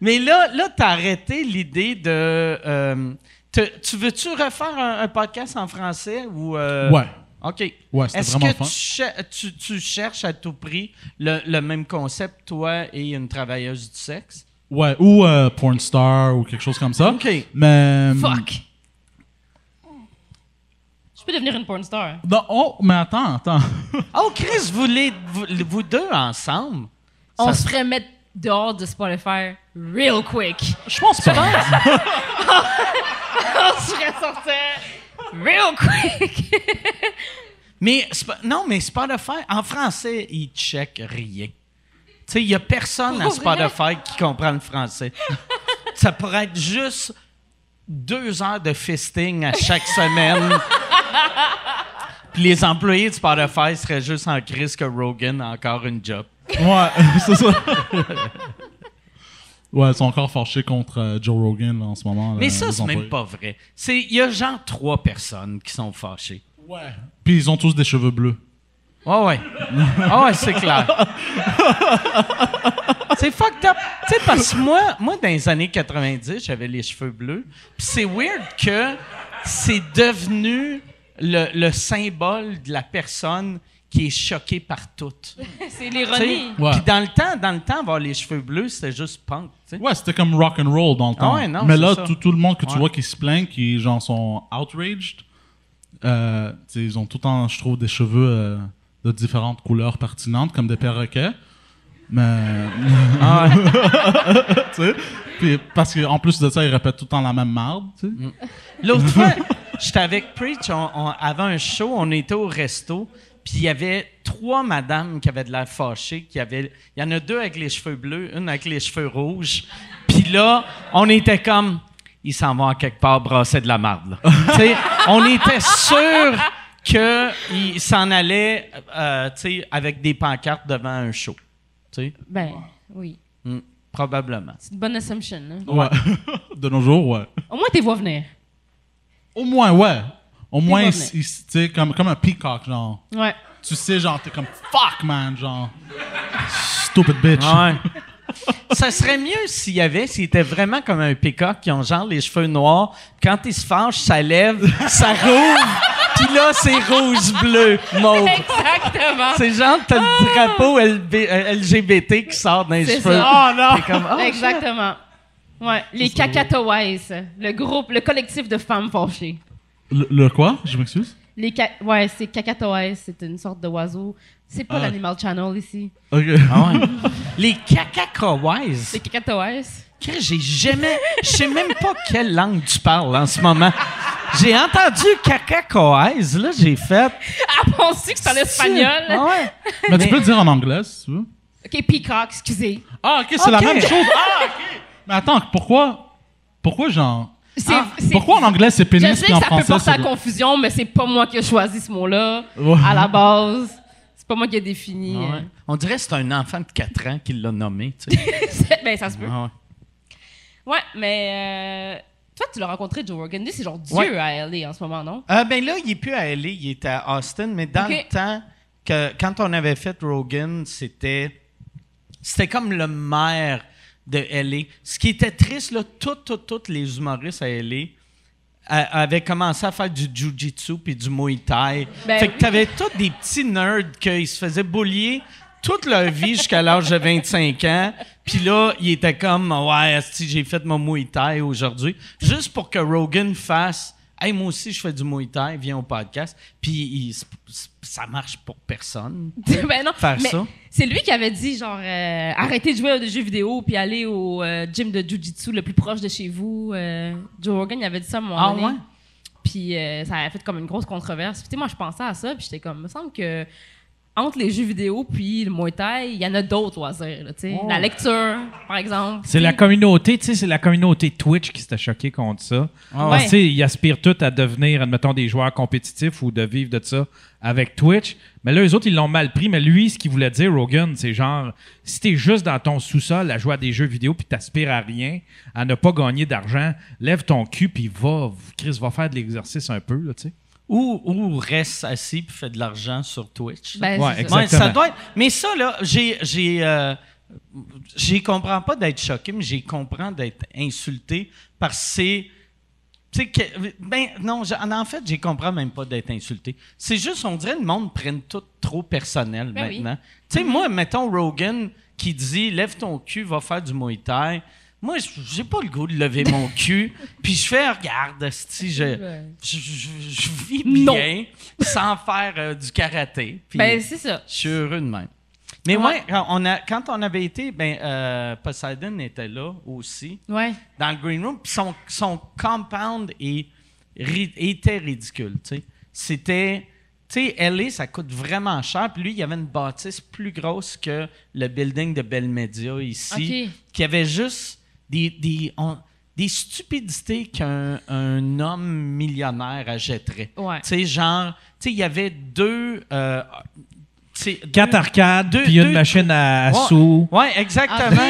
[SPEAKER 1] Mais là, là tu as arrêté l'idée de. euh, te- tu veux-tu refaire un, un podcast en français ou. euh,
[SPEAKER 5] Ouais.
[SPEAKER 1] OK.
[SPEAKER 5] Ouais, c'était
[SPEAKER 1] Est-ce
[SPEAKER 5] vraiment
[SPEAKER 1] que
[SPEAKER 5] fun.
[SPEAKER 1] tu, cher- tu- tu cherches à tout prix le, le même concept, toi et une travailleuse du sexe?
[SPEAKER 5] Ouais, ou euh, porn star ou quelque chose comme ça.
[SPEAKER 1] OK.
[SPEAKER 5] Mais.
[SPEAKER 4] Fuck! Je peux devenir une porn star.
[SPEAKER 5] Non, oh, mais attends, attends.
[SPEAKER 1] Oh, Chris, vous, les, vous, vous deux ensemble?
[SPEAKER 4] On
[SPEAKER 1] Ça
[SPEAKER 4] se ferait mettre dehors de Spotify real quick.
[SPEAKER 5] Je pense pas.
[SPEAKER 4] On se ferait sortir real quick.
[SPEAKER 1] Mais, non, mais Spotify, en français, il check rien. Tu sais, il n'y a personne à? Spotify qui comprend le français. Ça pourrait être juste deux heures de fisting à chaque semaine. Puis les employés de Spotify seraient juste en crise que Rogan a encore une job.
[SPEAKER 5] ouais, c'est ça. Ouais, ils sont encore fâchés contre euh, Joe Rogan là, en ce moment.
[SPEAKER 1] Mais
[SPEAKER 5] là,
[SPEAKER 1] ça, c'est même pas vrai. Il y a genre trois personnes qui sont fâchées.
[SPEAKER 5] Ouais. Puis ils ont tous des cheveux bleus.
[SPEAKER 1] Ouais, ouais. Ah ouais, c'est clair. c'est fucked up. Tu sais, parce que moi, moi, dans les années 90, j'avais les cheveux bleus. Puis c'est weird que c'est devenu le, le symbole de la personne qui est choquée par tout.
[SPEAKER 4] C'est l'ironie.
[SPEAKER 5] Ouais.
[SPEAKER 1] Puis dans le temps, dans le temps, avoir les cheveux bleus, c'était juste punk.
[SPEAKER 5] Ouais, c'était comme rock and roll dans le temps.
[SPEAKER 1] Ah ouais, non,
[SPEAKER 5] Mais là, tout, tout le monde que tu
[SPEAKER 1] Ouais.
[SPEAKER 5] vois qui se plaint, qui genre sont outraged, euh, ils ont tout le temps, je trouve, des cheveux euh, de différentes couleurs pertinentes, comme des perroquets. Mais.
[SPEAKER 1] Ah
[SPEAKER 5] tu sais, puis parce qu'en plus de ça, ils répètent tout le temps la même.
[SPEAKER 1] Mm. L'autre fois, j'étais avec Preach, on, on- avant un show, on était au resto, puis il y avait trois madames qui avaient de l'air fâchées, qui avaient, il y en a deux avec les cheveux bleus, une avec les cheveux rouges. Puis là, on était comme, ils s'en vont à quelque part brasser de la marde. là. Tu sais, on était sûr qu'ils s'en allaient, euh, tu sais, avec des pancartes devant un show. Tu sais,
[SPEAKER 4] Ben, oui.
[SPEAKER 1] Mm, probablement.
[SPEAKER 4] C'est une bonne assumption. hein.
[SPEAKER 5] Ouais. de nos jours, ouais.
[SPEAKER 4] Au moins, t'es vois venir.
[SPEAKER 5] Au moins, ouais. Au moins, tu sais, comme, comme un peacock, genre.
[SPEAKER 4] Ouais.
[SPEAKER 5] Tu sais, genre, t'es comme fuck, man, genre. Stupid bitch.
[SPEAKER 1] Ouais. ça serait mieux s'il y avait, s'il était vraiment comme un peacock qui ont genre les cheveux noirs. Quand il se fâche, ça lève, ça rouvre, puis là, c'est rouge-bleu, mauve.
[SPEAKER 4] Exactement.
[SPEAKER 1] C'est genre, t'as le drapeau LB euh, LGBT qui sort dans les cheveux.
[SPEAKER 4] ça.
[SPEAKER 1] Oh non! T'es comme, oh,
[SPEAKER 4] Exactement. Ouais, les cacatoès, le groupe, le collectif de femmes fâchées.
[SPEAKER 5] Le, le quoi? Je m'excuse?
[SPEAKER 4] Les ca- ouais, c'est cacatoès, c'est une sorte d'oiseau. C'est pas
[SPEAKER 5] Ah.
[SPEAKER 4] l'Animal Channel ici.
[SPEAKER 5] Ok.
[SPEAKER 1] Ah ouais. Les cacacroises.
[SPEAKER 4] Les cacatoès.
[SPEAKER 1] Que J'ai jamais. Je sais même pas quelle langue tu parles en ce moment. J'ai entendu cacacoise, là, j'ai fait.
[SPEAKER 4] Ah, penses-tu que c'est en espagnol?
[SPEAKER 1] Ah ouais.
[SPEAKER 5] Mais,
[SPEAKER 1] Mais-
[SPEAKER 5] tu peux le dire en anglais, si tu veux.
[SPEAKER 4] Ok, peacock, excusez.
[SPEAKER 5] Ah, ok, c'est la même chose. Ah, ok. Mais attends, pourquoi? Pourquoi, genre.
[SPEAKER 1] Ah,
[SPEAKER 5] Pourquoi en anglais c'est
[SPEAKER 4] Je
[SPEAKER 5] pénis
[SPEAKER 4] sais
[SPEAKER 5] puis
[SPEAKER 4] que
[SPEAKER 5] en
[SPEAKER 4] ça peut
[SPEAKER 5] français
[SPEAKER 4] porter à confusion, mais c'est pas moi qui ai choisi ce mot-là
[SPEAKER 5] Ouais.
[SPEAKER 4] à la base. C'est pas moi qui ai défini.
[SPEAKER 1] Ouais.
[SPEAKER 4] euh.
[SPEAKER 1] On dirait que c'est un enfant de 4 ans qui l'a nommé, tu sais.
[SPEAKER 4] Ben, ça se peut.
[SPEAKER 1] Ah ouais.
[SPEAKER 4] Ouais, mais euh, toi, tu l'as rencontré, Joe Rogan. C'est genre Dieu
[SPEAKER 1] Ouais.
[SPEAKER 4] à LA en ce moment, non?
[SPEAKER 1] Euh, ben là, il est plus à LA, il est à Austin, mais dans le temps que quand on avait fait Rogan, c'était c'était comme le maire de LA. Ce qui était triste là, tous les humoristes à LA avaient commencé à faire du jujitsu puis du muay thai.
[SPEAKER 4] Ben
[SPEAKER 1] fait que t'avais tous des petits nerds qui se faisaient boulier toute leur vie jusqu'à l'âge de 25 ans. Puis là, ils étaient comme ouais, asti, j'ai fait mon muay thai aujourd'hui, juste pour que Rogan fasse Hey, moi aussi, je fais du Muay Thai, viens au podcast. Puis il- ça marche pour personne.
[SPEAKER 4] ben non.
[SPEAKER 1] Faire
[SPEAKER 4] mais
[SPEAKER 1] ça.
[SPEAKER 4] C'est lui qui avait dit, genre, euh, arrêtez de jouer des jeux vidéo puis aller au euh, gym de Jiu-Jitsu le plus proche de chez vous. Euh, Joe Rogan, il avait dit ça à un moment
[SPEAKER 1] Ah
[SPEAKER 4] donné.
[SPEAKER 1] ouais?
[SPEAKER 4] Puis ça a fait comme une grosse controverse. Puis tu sais, moi, je pensais à ça, puis j'étais comme, il me semble que entre les jeux vidéo puis le Muay Thai, il y en a d'autres loisirs, là, tu sais. La lecture, par exemple.
[SPEAKER 3] C'est la communauté, tu sais, c'est la communauté Twitch qui s'était choquée contre ça.
[SPEAKER 1] Ah
[SPEAKER 4] ouais.
[SPEAKER 3] ils aspirent tous à devenir, admettons, des joueurs compétitifs ou de vivre de ça avec Twitch. Mais là, eux autres, ils l'ont mal pris. Mais lui, ce qu'il voulait dire, Rogan, c'est genre, si t'es juste dans ton sous-sol à jouer à des jeux vidéo puis t'aspires à rien, à ne pas gagner d'argent, lève ton cul puis va, Chris, va faire de l'exercice un peu, là, tu sais.
[SPEAKER 1] Ou, ou reste assis puis fait de l'argent sur Twitch.
[SPEAKER 4] Ben,
[SPEAKER 3] Ouais,
[SPEAKER 4] c'est ça.
[SPEAKER 1] Ouais, ça
[SPEAKER 3] Exactement.
[SPEAKER 1] doit être- Mais ça, là, j'ai. j'ai euh, j'y comprends pas d'être choqué, mais j'y comprends d'être insulté parce que c'est. Tu sais, que, ben, non, en fait, j'y comprends même pas d'être insulté. C'est juste, on dirait que le monde prenne tout trop personnel
[SPEAKER 4] Ben oui.
[SPEAKER 1] maintenant. Tu sais, moi, mettons Rogan qui dit lève ton cul, va faire du Muay Thai. Moi, j'ai pas le goût de lever mon cul. Puis je fais, regarde, esti, je, je, je- je vis
[SPEAKER 4] Non.
[SPEAKER 1] bien sans faire euh, du karaté.
[SPEAKER 4] Ben, c'est ça.
[SPEAKER 1] je suis heureux de même. Mais
[SPEAKER 4] Ouais.
[SPEAKER 1] ouais, quand on, a, quand on avait été, ben, euh, Poseidon était là aussi,
[SPEAKER 4] Ouais.
[SPEAKER 1] dans le green room. Puis son, son compound est ri- était ridicule. tu sais. C'était. Tu sais, LA, ça coûte vraiment cher. Puis lui, il y avait une bâtisse plus grosse que le building de Bell Media ici, qui avait juste des, des, on- des stupidités qu'un un homme millionnaire achèterait.
[SPEAKER 4] Ouais.
[SPEAKER 1] Tu sais, genre, tu sais, il y avait deux. euh,
[SPEAKER 3] Quatre
[SPEAKER 1] deux-
[SPEAKER 3] arcades,
[SPEAKER 1] deux-
[SPEAKER 3] puis une
[SPEAKER 1] deux-
[SPEAKER 3] machine à,
[SPEAKER 1] Ouais.
[SPEAKER 3] sous.
[SPEAKER 1] Ouais, exactement.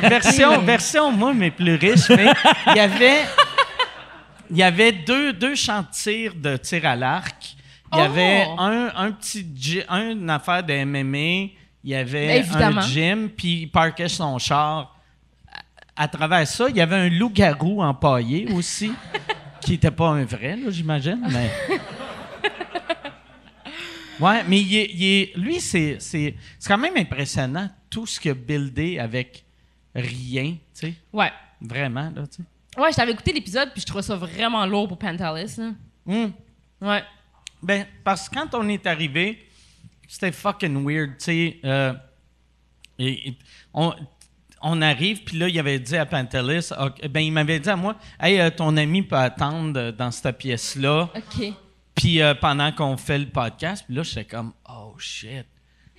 [SPEAKER 1] version, version, moi, mais plus riche. Mais il y avait, il y avait deux, deux champs de tir à l'arc. Il y
[SPEAKER 4] Oh!
[SPEAKER 1] avait un, un petit un, une affaire de MMA. Il y avait
[SPEAKER 4] Évidemment.
[SPEAKER 1] un gym, puis il parquait son char. À, travers ça, il y avait un loup-garou empaillé aussi, qui n'était pas un vrai, là, j'imagine, mais... Ouais, mais il est- il est- lui, c'est, c'est, c'est quand même impressionnant tout ce qu'il a buildé avec rien, tu sais.
[SPEAKER 4] Ouais.
[SPEAKER 1] Vraiment, là, tu sais.
[SPEAKER 4] Ouais, je t'avais écouté l'épisode, puis je trouvais ça vraiment lourd pour Pantalis. là.
[SPEAKER 1] Hum.
[SPEAKER 4] Ouais.
[SPEAKER 1] Ben, parce que quand on est arrivé, c'était fucking weird, tu sais. euh, et- et on, on arrive, puis là, il avait dit à Pantelis, ok, ben, il m'avait dit à moi, hey, euh, ton ami peut attendre dans cette pièce-là.
[SPEAKER 4] OK.
[SPEAKER 1] Puis euh, pendant qu'on fait le podcast, puis là, j'étais comme, oh shit.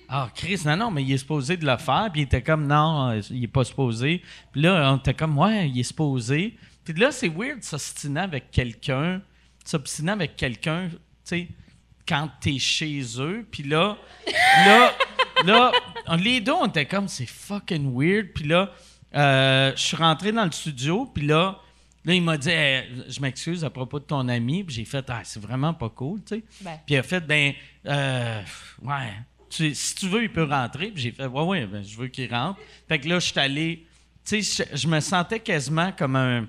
[SPEAKER 1] Ah, Chris, non, non, mais il est supposé de le faire. Puis il était comme, non, euh, il est pas supposé. Puis là, on était comme, ouais, il est supposé. Puis là, c'est weird s'obstiner avec quelqu'un, s'obstiner avec quelqu'un, tu sais, quand t'es chez eux. Puis là, là, là, les deux, on était comme, c'est fucking weird. Puis là, euh, je suis rentré dans le studio, puis là, là, il m'a dit, Hey, je m'excuse à propos de ton ami. Puis j'ai fait, ah, c'est vraiment pas cool, tu sais.
[SPEAKER 4] Ben.
[SPEAKER 1] Puis il a fait, ben, euh, ouais, tu- si tu veux, il peut rentrer. Puis j'ai fait, ouais, ouais, ben, je veux qu'il rentre. Fait que là, je suis allé, tu sais, je, je me sentais quasiment comme un,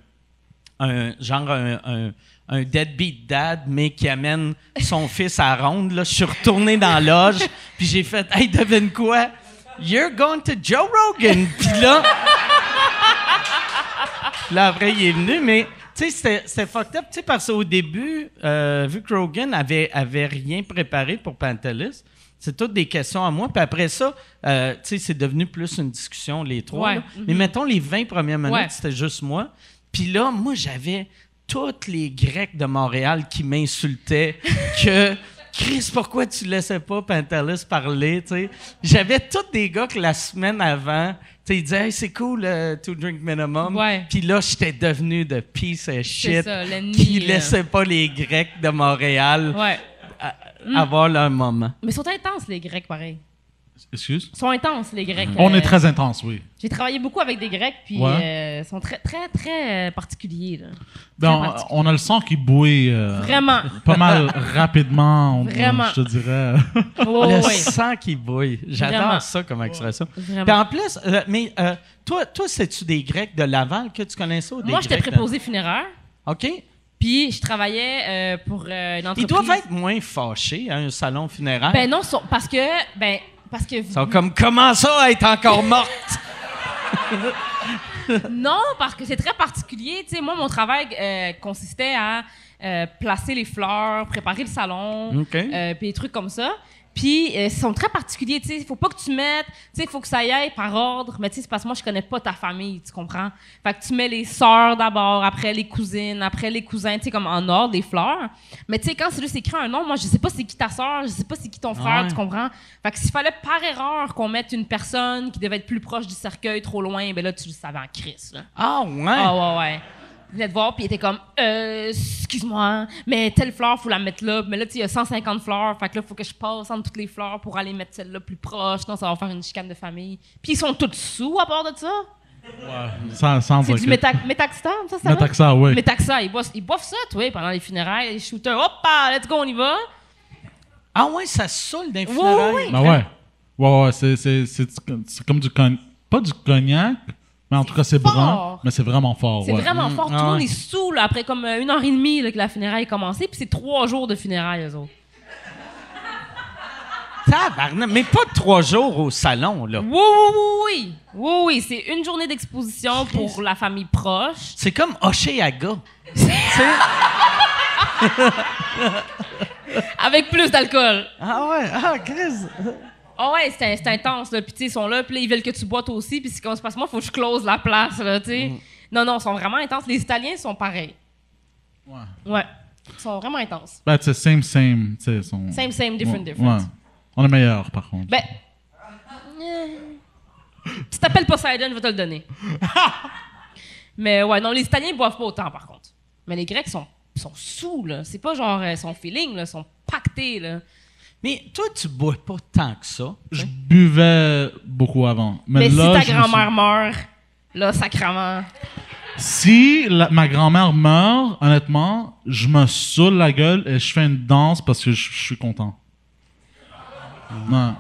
[SPEAKER 1] un genre un, un, un deadbeat dad, mais qui amène son fils à la ronde. Là, je suis retourné dans la loge, puis j'ai fait, hey, devine quoi? You're going to Joe Rogan. Puis là, Là, après, il est venu, mais tu sais, c'était- fucked up, tu sais, parce qu'au début, euh, vu que Rogan avait, avait rien préparé pour Pantelis, c'est toutes des questions à moi. Puis après ça, euh, tu sais, c'est devenu plus une discussion, les trois.
[SPEAKER 4] Ouais.
[SPEAKER 1] Mais mettons, les 20 premières minutes,
[SPEAKER 4] Ouais.
[SPEAKER 1] c'était juste moi. Puis là, moi, j'avais tous les Grecs de Montréal qui m'insultaient que... Chris, pourquoi tu laissais pas Pantelis parler? J'avais tous des gars que la semaine avant, tu sais, ils disaient, hey, c'est cool, euh, to drink minimum. Puis là, j'étais devenu de piece of shit
[SPEAKER 4] ça,
[SPEAKER 1] qui laissait pas les Grecs de Montréal
[SPEAKER 4] Ouais.
[SPEAKER 1] a- avoir leur moment.
[SPEAKER 4] Mais ils sont intenses, les Grecs, pareil.
[SPEAKER 5] Excuse?
[SPEAKER 4] Ils sont intenses, les Grecs.
[SPEAKER 5] On
[SPEAKER 4] Euh,
[SPEAKER 5] est très intense, oui.
[SPEAKER 4] J'ai travaillé beaucoup avec des Grecs, puis
[SPEAKER 5] Ouais.
[SPEAKER 4] euh, ils sont très, très, très euh, particuliers. Là.
[SPEAKER 5] Ben,
[SPEAKER 4] Très
[SPEAKER 5] on,
[SPEAKER 4] particulier.
[SPEAKER 5] on a le sang qui bouille euh,
[SPEAKER 4] Vraiment.
[SPEAKER 5] pas mal rapidement, on-
[SPEAKER 4] Vraiment.
[SPEAKER 5] je te dirais.
[SPEAKER 4] Oh,
[SPEAKER 1] le sang qui bouille. J'adore ça comme expression.
[SPEAKER 4] Vraiment.
[SPEAKER 1] Puis en plus, euh, mais euh, toi, toi c'est-tu des Grecs de Laval que tu connaissais ou des
[SPEAKER 4] Moi, j'étais
[SPEAKER 1] de-
[SPEAKER 4] préposé funéraire,
[SPEAKER 1] OK.
[SPEAKER 4] puis je travaillais euh, pour euh, une
[SPEAKER 1] Ils
[SPEAKER 4] entreprise.
[SPEAKER 1] doivent être moins fâchés à un salon funéraire.
[SPEAKER 4] Ben non, parce que... Ben, parce que...
[SPEAKER 1] Ils sont comme, comment ça, être encore morte?
[SPEAKER 4] Non, parce que c'est très particulier. Tu sais, moi, mon travail euh, consistait à euh, placer les fleurs, préparer le salon,
[SPEAKER 1] OK.
[SPEAKER 4] euh, puis des trucs comme ça. Puis, euh, ils sont très particuliers, tu sais. Il faut pas que tu mettes, tu sais, il faut que ça y aille par ordre. Mais tu sais, c'est parce que moi, je connais pas ta famille, tu comprends? Fait que tu mets les sœurs d'abord, après les cousines, après les cousins, tu sais, comme en ordre, les fleurs. Mais tu sais, quand c'est juste écrit un nom, moi, je sais pas c'est qui ta sœur, je sais pas c'est qui ton frère,
[SPEAKER 1] ouais.
[SPEAKER 4] tu comprends? Fait que s'il fallait par erreur qu'on mette une personne qui devait être plus proche du cercueil trop loin, ben là, tu le savais en crise.
[SPEAKER 1] Ah, ouais.
[SPEAKER 4] Ah ouais, ouais. Venait te voir, puis il était comme, euh, excuse-moi, mais telle fleur, faut la mettre là. Mais là, tu sais, il y a 150 fleurs, fait que là, faut que je passe entre toutes les fleurs pour aller mettre celle-là plus proche, sinon ça va faire une chicane de famille. Puis ils sont tous sous à part de ça.
[SPEAKER 5] Sans, sans
[SPEAKER 4] C'est du
[SPEAKER 5] que-
[SPEAKER 4] méta- métaxtam, ça, ça
[SPEAKER 5] Metaxa, oui.
[SPEAKER 4] Métaxa, ils boivent, ils boivent ça, tu vois, pendant les funérailles, les shooters, hop, ah, let's go, on y va.
[SPEAKER 1] Ah, ouais, ça saoule d'un
[SPEAKER 4] Ouais,
[SPEAKER 1] funérail.
[SPEAKER 4] ouais,
[SPEAKER 5] Ben ouais. Ouais, ouais, c'est, c'est, c'est, c'est comme du cognac. Pas du cognac, mais en tout cas, c'est
[SPEAKER 4] fort.
[SPEAKER 5] brun, mais c'est vraiment fort.
[SPEAKER 4] C'est
[SPEAKER 5] ouais.
[SPEAKER 4] vraiment fort, tout le
[SPEAKER 1] Ah
[SPEAKER 4] monde
[SPEAKER 1] ouais.
[SPEAKER 4] est sous, là, après comme une heure et demie là, que la funéraille a commencé, puis c'est trois jours de funérailles, eux autres.
[SPEAKER 1] Tabarnak, mais pas trois jours au salon, là.
[SPEAKER 4] Oui, oui, oui, oui. Oui, oui, c'est une journée d'exposition pour la famille proche.
[SPEAKER 1] C'est comme Oshéaga.
[SPEAKER 4] Avec plus d'alcool.
[SPEAKER 1] ah ouais, ah, Chris.
[SPEAKER 4] Ah ouais, c'est intense, là. Puis, tu sais, ils sont là, puis là, ils veulent que tu bois toi aussi. Puis, c'est comme, parce que moi, il faut que je close la place, là, tu sais. Non, non, ils sont vraiment intenses. Les Italiens sont pareils.
[SPEAKER 5] Ouais.
[SPEAKER 4] Ouais. Ils sont vraiment intenses.
[SPEAKER 5] Ben, c'est same, same. tu sais, son-
[SPEAKER 4] Same, same, different,
[SPEAKER 5] Ouais,
[SPEAKER 4] different.
[SPEAKER 5] ouais. On est meilleurs, par contre.
[SPEAKER 4] Ben. Tu t'appelles Poseidon, je vais te le donner. Mais ouais, non, les Italiens ils boivent pas autant, par contre. Mais les Grecs sont, sont sous, là. C'est pas genre, euh, son feeling, là. Ils sont pactés, là.
[SPEAKER 1] Mais toi, tu bois pas tant que ça.
[SPEAKER 5] Je buvais beaucoup avant. Mais,
[SPEAKER 4] Mais si ta grand-mère meurt, là, sacrement.
[SPEAKER 5] Si la- ma grand-mère meurt, honnêtement, je me saoule la gueule et je fais une danse parce que je, je suis content. Ouais.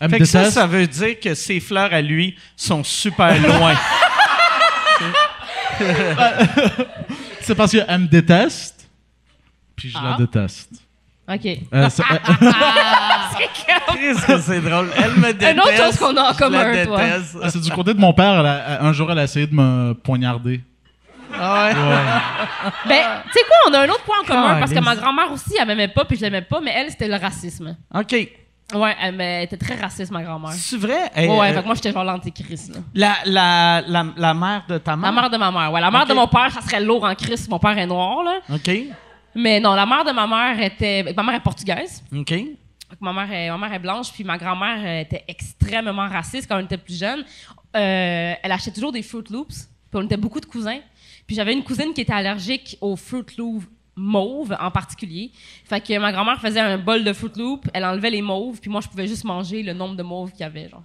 [SPEAKER 5] Elle me
[SPEAKER 1] Fait que ça, ça veut dire que ses fleurs à lui sont super loin.
[SPEAKER 5] C'est parce qu'elle me déteste, puis je
[SPEAKER 4] Ah.
[SPEAKER 5] la déteste.
[SPEAKER 4] OK.
[SPEAKER 5] Euh, c'est- euh,
[SPEAKER 1] Qu'est-ce que c'est drôle. Elle me déteste.
[SPEAKER 4] Une autre chose qu'on a en
[SPEAKER 1] je la
[SPEAKER 4] commun, toi.
[SPEAKER 1] déteste.
[SPEAKER 5] c'est du côté de mon père. elle a- un jour, elle a essayé de me poignarder.
[SPEAKER 1] Ah ouais?
[SPEAKER 4] Ben, tu sais quoi, on a un autre point en commun parce que ma grand-mère aussi, elle m'aimait pas puis je l'aimais pas, mais elle, c'était le racisme.
[SPEAKER 1] OK.
[SPEAKER 4] Ouais, elle, m'a- elle était très raciste, ma grand-mère.
[SPEAKER 1] C'est vrai? Hey,
[SPEAKER 4] Ouais, ouais,
[SPEAKER 1] euh,
[SPEAKER 4] fait que moi, j'étais genre l'antéchrist, là.
[SPEAKER 1] la, la, la, la mère de ta mère?
[SPEAKER 4] La mère de ma mère, ouais. La mère
[SPEAKER 1] Ok.
[SPEAKER 4] de mon père, ça serait lourd en Christ, mon père est noir, là.
[SPEAKER 1] OK.
[SPEAKER 4] Mais non, la mère de ma mère était. Ma mère est portugaise.
[SPEAKER 1] OK.
[SPEAKER 4] Ma mère, est, ma mère est blanche, puis ma grand-mère euh, était extrêmement raciste quand on était plus jeune. Euh, elle achetait toujours des Fruit Loops, puis on était beaucoup de cousins. Puis j'avais une cousine qui était allergique aux Fruit Loops mauves en particulier. Fait que ma grand-mère faisait un bol de Fruit Loops, elle enlevait les mauves, puis moi je pouvais juste manger le nombre de mauves qu'il y avait, genre.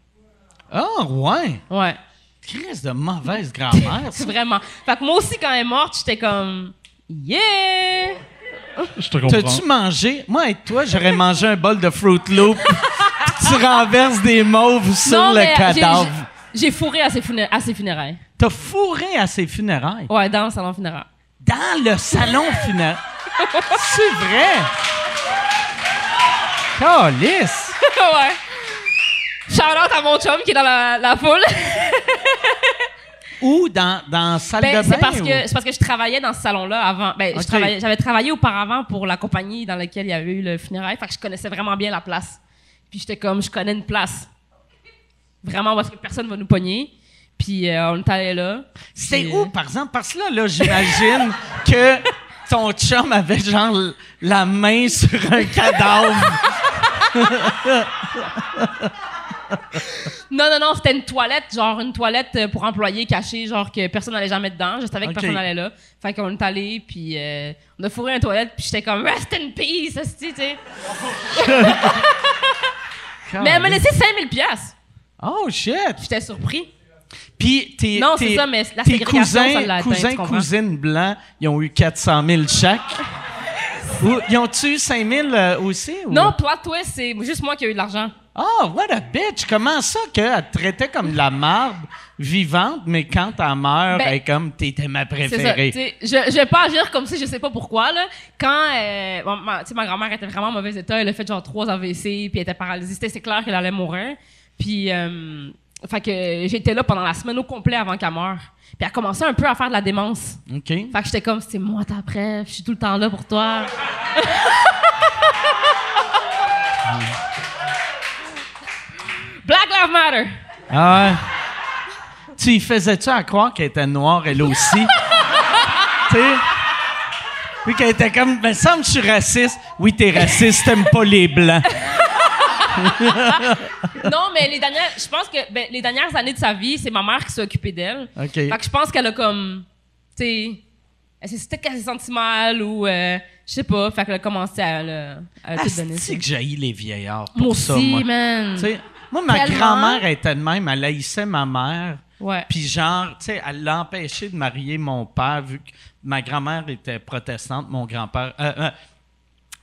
[SPEAKER 1] Ah, ouais?
[SPEAKER 4] Ouais,
[SPEAKER 1] Crise de mauvaise grand-mère.
[SPEAKER 4] vraiment. Fait que moi aussi quand elle est morte, j'étais comme yeah.
[SPEAKER 5] Je te comprends.
[SPEAKER 1] T'as-tu mangé? Moi, avec toi, j'aurais mangé un bol de Fruit Loop. puis tu renverses des mauves sur
[SPEAKER 4] Non,
[SPEAKER 1] le cadavre.
[SPEAKER 4] j'ai- J'ai fourré à ses, funé- à ses funérailles.
[SPEAKER 1] T'as fourré à ses funérailles?
[SPEAKER 4] Ouais, dans le salon funéraire.
[SPEAKER 1] Dans le salon funéraire? C'est vrai? Calice!
[SPEAKER 4] ouais. Shout out à mon chum qui est dans la, la foule.
[SPEAKER 1] Dans, dans la salle
[SPEAKER 4] Ben,
[SPEAKER 1] de bain?
[SPEAKER 4] c'est parce
[SPEAKER 1] ou-
[SPEAKER 4] que c'est parce que je travaillais dans ce salon-là avant. Ben, je
[SPEAKER 1] Ok.
[SPEAKER 4] travaillais- j'avais travaillé auparavant pour la compagnie dans laquelle il y avait eu le funérail, fait que je connaissais vraiment bien la place. Puis j'étais comme, je connais une place. Vraiment parce que personne va nous pogner. Puis euh, on est allé là.
[SPEAKER 1] C'est où,
[SPEAKER 4] euh,
[SPEAKER 1] par exemple? Parce que là, là j'imagine que ton chum avait genre la main sur un cadavre.
[SPEAKER 4] Non, non, non, c'était une toilette, genre une toilette euh, pour employés cachée, genre que personne n'allait jamais dedans. Je savais que
[SPEAKER 1] Ok.
[SPEAKER 4] personne n'allait là. Fait qu'on est allé, puis euh, on a fourré une toilette, puis j'étais comme, rest in peace, tu sais. Mais elle m'a laissé 5000 pièces.
[SPEAKER 1] Oh, shit!
[SPEAKER 4] J'étais surpris.
[SPEAKER 1] Puis tes,
[SPEAKER 4] Non,
[SPEAKER 1] tes-
[SPEAKER 4] c'est ça, mais la
[SPEAKER 1] tes cousins, cousins, cousines blancs, ils ont eu 400 000 chaque. Ou, ils ont-tu 5 000 euh, aussi? ou-
[SPEAKER 4] Non, plot twist, c'est juste moi qui ai eu de l'argent.
[SPEAKER 1] Oh, what a bitch! Comment ça qu'elle te traitait comme de la marde vivante, mais quand elle meurt,
[SPEAKER 4] Ben,
[SPEAKER 1] elle est comme t'étais ma
[SPEAKER 4] ça.
[SPEAKER 1] préférée?
[SPEAKER 4] Je, je vais pas agir comme si je sais pas pourquoi. Là. Quand euh, bon, ma, grand-mère était vraiment en mauvais état, elle a fait genre trois AVC, puis elle était paralysée. C'était c'est clair qu'elle allait mourir. Puis, euh, fait que j'étais là pendant la semaine au complet avant qu'elle meure. Puis elle a commencé un peu à faire de la démence.
[SPEAKER 1] OK.
[SPEAKER 4] Fait que j'étais comme, c'est moi ta preuve, je suis tout le temps là pour toi. Matter.
[SPEAKER 1] Ah ouais. Tu y faisais-tu à croire qu'elle était noire, elle aussi? tu sais? Puis qu'elle était comme, me semble que je suis raciste. Oui, t'es raciste, t'aimes pas les blancs.
[SPEAKER 4] Non, mais les dernières, je pense que ben, les dernières années de sa vie, c'est ma mère qui s'est occupée d'elle.
[SPEAKER 1] OK.
[SPEAKER 4] Fait que je pense qu'elle a comme, tu sais, elle s'est peut-être qu'elle s'est sentie mal ou euh, je sais pas. Fait qu'elle a commencé à, à tout donner.
[SPEAKER 1] c'est que j'haïs les vieillards pour
[SPEAKER 4] Moi
[SPEAKER 1] ça,
[SPEAKER 4] aussi,
[SPEAKER 1] moi.
[SPEAKER 4] man.
[SPEAKER 1] Tu sais, moi, ma
[SPEAKER 4] Tellement.
[SPEAKER 1] grand-mère était de même. Elle haïssait ma mère.
[SPEAKER 4] Ouais.
[SPEAKER 1] Puis genre, tu sais, elle l'a empêché de marier mon père vu que ma grand-mère était protestante, mon grand-père... euh, euh,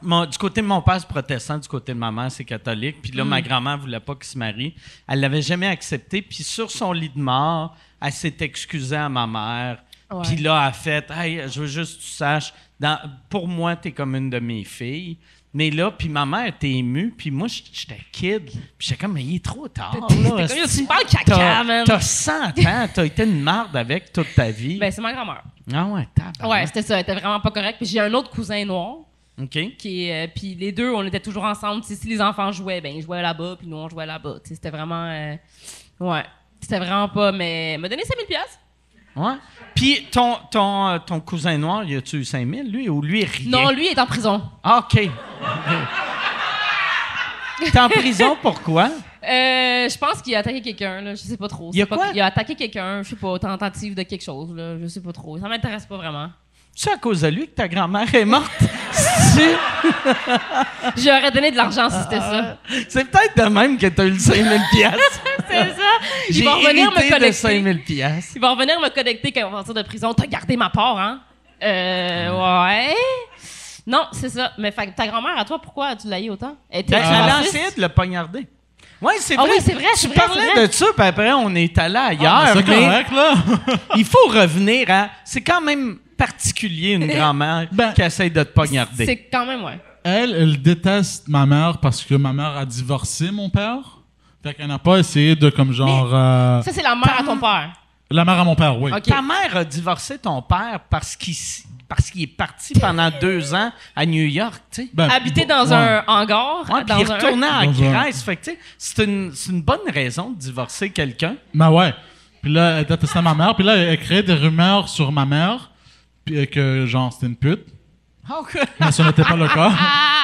[SPEAKER 1] mon- du côté de mon père, c'est protestant, du côté de ma mère, c'est catholique. Puis là,
[SPEAKER 4] Mm.
[SPEAKER 1] ma grand-mère voulait pas qu'il se marie. Elle l'avait jamais accepté. Puis sur son lit de mort, elle s'est excusée à ma mère.
[SPEAKER 4] Ouais.
[SPEAKER 1] Puis là, elle a fait Hey, je veux juste que tu saches, dans, pour moi, t'es comme une de mes filles. Mais là, puis ma mère était émue, puis moi, j'étais kid. Puis j'étais comme, mais il est trop tard. T'as-
[SPEAKER 4] man.
[SPEAKER 1] T'as 100 ans, t'as été une marde avec toute ta vie.
[SPEAKER 4] Ben, c'est ma grand-mère.
[SPEAKER 1] ah ouais, tabarnak.
[SPEAKER 4] Ouais, c'était ça. Elle était vraiment pas correcte. Puis j'ai un autre cousin noir.
[SPEAKER 1] OK.
[SPEAKER 4] Qui euh, puis les deux, on était toujours ensemble. Si les enfants jouaient, ben ils jouaient là-bas, puis nous on jouait là-bas. C'était vraiment, euh, ouais, c'était vraiment pas. Mais elle m'a donné 5000 pièces.
[SPEAKER 1] Ouais. Puis ton, ton, euh, ton cousin noir, y a-tu eu 5000, lui, ou lui, rien?
[SPEAKER 4] Non, lui est en prison.
[SPEAKER 1] Ah, OK. T'es en prison, pourquoi?
[SPEAKER 4] Euh, je pense qu'il a attaqué quelqu'un, là. Je sais pas trop.
[SPEAKER 1] Il a
[SPEAKER 4] pas-
[SPEAKER 1] quoi?
[SPEAKER 4] Il a attaqué quelqu'un, je sais pas, tentative de quelque chose, là. Je sais pas trop. Ça m'intéresse pas vraiment.
[SPEAKER 1] C'est à cause de lui que ta grand-mère est morte?
[SPEAKER 4] J'aurais donné de l'argent si c'était ça.
[SPEAKER 1] C'est peut-être de même que t'as eu le 5000 piastres.
[SPEAKER 4] C'est ça.
[SPEAKER 1] J'ai
[SPEAKER 4] Il va revenir me connecter.
[SPEAKER 1] 5000 piastres.
[SPEAKER 4] Il va revenir me connecter quand il va sortir de prison. T'as gardé ma part, hein? Euh, ouais. Non, c'est ça. Mais fait, ta grand-mère, à toi, pourquoi tu l'as eu autant? Elle était
[SPEAKER 1] Ben, essayé de le poignarder. Oui, c'est
[SPEAKER 4] Ah
[SPEAKER 1] vrai.
[SPEAKER 4] oui, c'est vrai,
[SPEAKER 1] Tu
[SPEAKER 4] vrai,
[SPEAKER 1] parlais
[SPEAKER 4] vrai.
[SPEAKER 1] de ça, puis après, on est allé ailleurs.
[SPEAKER 5] Ah, mais c'est correct, là.
[SPEAKER 1] il faut revenir à. C'est quand même particulier, une grand-mère
[SPEAKER 5] Ben,
[SPEAKER 1] qui essaye de te poignarder.
[SPEAKER 4] C'est quand même, ouais.
[SPEAKER 5] Elle, elle déteste ma mère parce que ma mère a divorcé mon père. Fait qu'elle n'a pas essayé de, comme genre... euh,
[SPEAKER 4] Ça, c'est la mère à ton père.
[SPEAKER 5] La mère à mon père, oui.
[SPEAKER 1] Ta mère a divorcé ton père parce qu'il parce qu'il est parti pendant deux ans à New York, tu sais.
[SPEAKER 5] Ben,
[SPEAKER 4] Habiter
[SPEAKER 5] bon,
[SPEAKER 4] dans
[SPEAKER 5] ouais.
[SPEAKER 4] un hangar.
[SPEAKER 1] Ouais, puis
[SPEAKER 4] dans
[SPEAKER 1] il est
[SPEAKER 4] un-
[SPEAKER 1] en
[SPEAKER 5] Dans un-
[SPEAKER 1] Grèce. Fait que, tu sais, c'est une, c'est une bonne raison de divorcer quelqu'un.
[SPEAKER 5] Ben ouais. Puis là, elle détestait ma mère. Puis là, elle créait des rumeurs sur ma mère. Puis euh, que, genre, c'était une pute. Mais ce n'était pas le cas.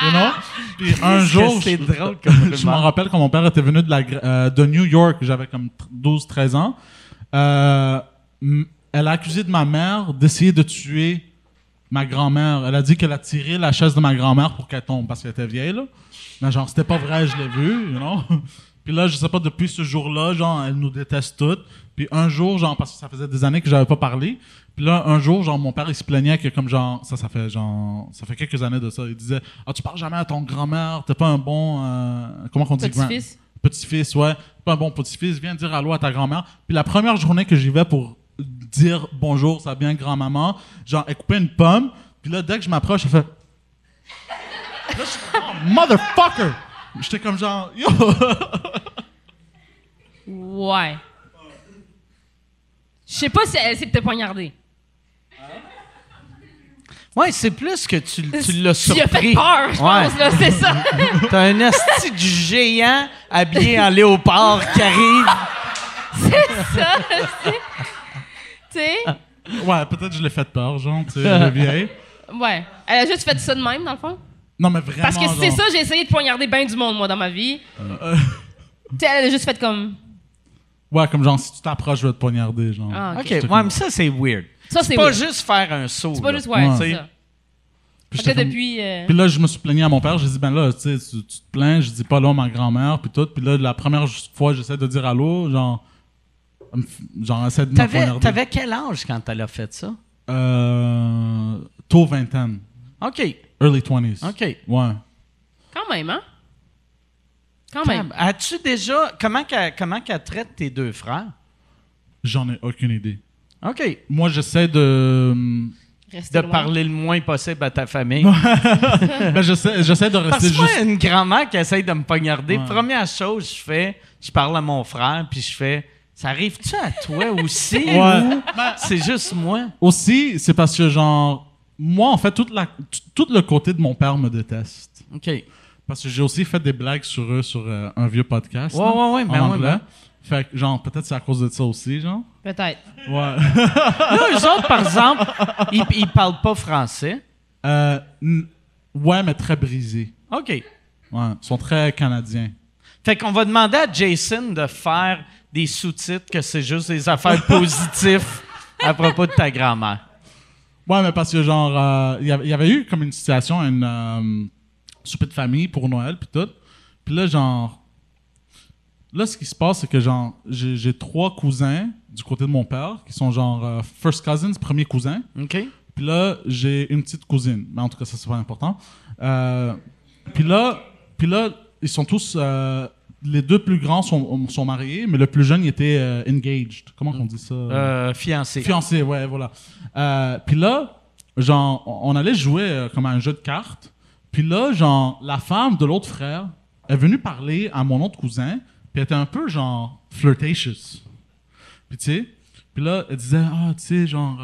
[SPEAKER 5] you know? Puis un jour,
[SPEAKER 1] c'est
[SPEAKER 5] je-
[SPEAKER 1] drôle comme
[SPEAKER 5] je m'en rappelle quand mon père était venu de, la, euh, de New York, j'avais comme 12-13 ans. Euh, elle a accusé de ma mère d'essayer de tuer ma grand-mère. Elle a dit qu'elle a tiré la chaise de ma grand-mère pour qu'elle tombe parce qu'elle était vieille. Là. Mais genre, c'était pas vrai, je l'ai vu, you know? Puis là, je sais pas, depuis ce jour-là, genre, elle nous déteste toutes. Puis un jour, genre, parce que ça faisait des années que j'avais pas parlé. Puis là, un jour, genre, mon père, il se plaignait que comme genre, ça, ça fait genre, ça fait quelques années de ça. Il disait, ah, tu parles jamais à ton grand-mère, t'es pas un bon, euh, comment qu'on dit?
[SPEAKER 4] Petit-fils.
[SPEAKER 5] Petit-fils, ouais. Pas un bon petit-fils, viens dire allô à ta grand-mère. Puis la première journée que j'y vais pour dire bonjour, ça bien grand-maman, genre, elle coupait une pomme. Puis là, dès que je m'approche, elle fait. Là, je suis oh, motherfucker! J'étais comme genre, yo!
[SPEAKER 4] Ouais. Je sais pas si elle essaie de te poignarder.
[SPEAKER 1] Ouais, c'est plus que tu, tu l'as
[SPEAKER 4] Tu lui as fait
[SPEAKER 1] surpris.
[SPEAKER 4] peur, je
[SPEAKER 1] Ouais.
[SPEAKER 4] pense, là, c'est ça.
[SPEAKER 1] T'as un asti du géant habillé en léopard qui arrive.
[SPEAKER 4] c'est ça, c'est- tu sais?
[SPEAKER 5] Ouais, peut-être que je l'ai fait peur, genre, tu sais, elle est vieille.
[SPEAKER 4] Ouais. Elle a juste fait ça de même, dans le fond?
[SPEAKER 5] Non, mais vraiment.
[SPEAKER 4] Parce que c'est
[SPEAKER 5] genre,
[SPEAKER 4] ça, j'ai essayé de poignarder bien du monde, moi, dans ma vie.
[SPEAKER 5] Euh.
[SPEAKER 4] Tu sais, elle a juste fait comme.
[SPEAKER 5] Ouais, comme genre, si tu t'approches, je vais te poignarder, genre.
[SPEAKER 4] Ah,
[SPEAKER 1] OK,
[SPEAKER 4] ok.
[SPEAKER 1] ouais, mais ça, c'est weird.
[SPEAKER 4] Ça,
[SPEAKER 1] C'est pas
[SPEAKER 4] weird.
[SPEAKER 1] juste faire un saut.
[SPEAKER 4] C'est pas
[SPEAKER 1] là.
[SPEAKER 4] juste, ouais,
[SPEAKER 5] Ouais.
[SPEAKER 4] c'est ça.
[SPEAKER 5] Puis
[SPEAKER 4] Fait
[SPEAKER 5] j'étais
[SPEAKER 4] que
[SPEAKER 5] comme-
[SPEAKER 4] depuis. euh,
[SPEAKER 5] Puis là, je me suis plaigné à mon père. J'ai dit, ben là, tu sais, tu, tu te plains. Je dis pas là, ma grand-mère, puis tout. Puis là, la première fois, j'essaie de dire allô, genre, elle me f- genre, essaie de me
[SPEAKER 1] T'avais,
[SPEAKER 5] poignarder.
[SPEAKER 1] t'avais quel âge quand elle a fait ça?
[SPEAKER 5] Euh, tôt vingtaine.
[SPEAKER 1] OK,
[SPEAKER 5] Early 20s.
[SPEAKER 1] OK.
[SPEAKER 5] Ouais.
[SPEAKER 4] Quand même, hein? Quand même.
[SPEAKER 1] As-tu déjà... Comment qu'elle, comment traite tes deux frères?
[SPEAKER 5] J'en ai aucune idée.
[SPEAKER 1] OK.
[SPEAKER 5] Moi, j'essaie de.
[SPEAKER 1] De
[SPEAKER 4] loin.
[SPEAKER 1] parler le moins possible à ta famille.
[SPEAKER 5] ben, j'essaie, j'essaie de
[SPEAKER 1] Parce
[SPEAKER 5] rester
[SPEAKER 1] que moi,
[SPEAKER 5] juste.
[SPEAKER 1] une grand-mère qui essaye de me poignarder,
[SPEAKER 5] Ouais.
[SPEAKER 1] première chose je fais, je parle à mon frère, puis je fais Ça arrive-tu à toi aussi?
[SPEAKER 5] Ouais.
[SPEAKER 1] ou c'est juste moi?
[SPEAKER 5] Aussi, c'est parce que, genre, moi, en fait, toute la, tout le côté de mon père me déteste.
[SPEAKER 1] OK.
[SPEAKER 5] Parce que j'ai aussi fait des blagues sur eux sur euh, un vieux podcast.
[SPEAKER 1] ouais,
[SPEAKER 5] là,
[SPEAKER 1] ouais,
[SPEAKER 5] en
[SPEAKER 1] ouais,
[SPEAKER 5] anglais.
[SPEAKER 1] ben.
[SPEAKER 5] Fait que, genre, peut-être c'est à cause de ça aussi, genre.
[SPEAKER 4] Peut-être.
[SPEAKER 5] Ouais.
[SPEAKER 1] Là, eux autres, par exemple, ils, ils parlent pas français.
[SPEAKER 5] Euh, n- ouais, mais très brisés.
[SPEAKER 1] OK.
[SPEAKER 5] Ouais, ils sont très canadiens.
[SPEAKER 1] Fait qu'on va demander à Jason de faire des sous-titres que c'est juste des affaires positives à propos de ta grand-mère.
[SPEAKER 5] Ouais, mais parce que, genre, euh, il y avait- il y avait eu comme une situation, une euh, souper de famille pour Noël, puis tout. Puis là, genre, là, ce qui se passe, c'est que, genre, j'ai j'ai trois cousins du côté de mon père qui sont, genre, euh, first cousins, premier cousin.
[SPEAKER 1] OK?
[SPEAKER 5] Puis là, j'ai une petite cousine. Mais en tout cas, ça, c'est pas important. Euh, puis là, puis là, ils sont tous. Les deux plus grands sont, sont mariés, mais le plus jeune, il était euh, engaged. Comment on dit ça?
[SPEAKER 1] Euh, fiancé.
[SPEAKER 5] Fiancé, ouais, voilà. Euh, puis là, genre, on allait jouer comme à un jeu de cartes. Puis là, genre, la femme de l'autre frère est venue parler à mon autre cousin, puis elle était un peu, genre, flirtatious. Puis tu sais, puis là, elle disait, ah, tu sais, genre,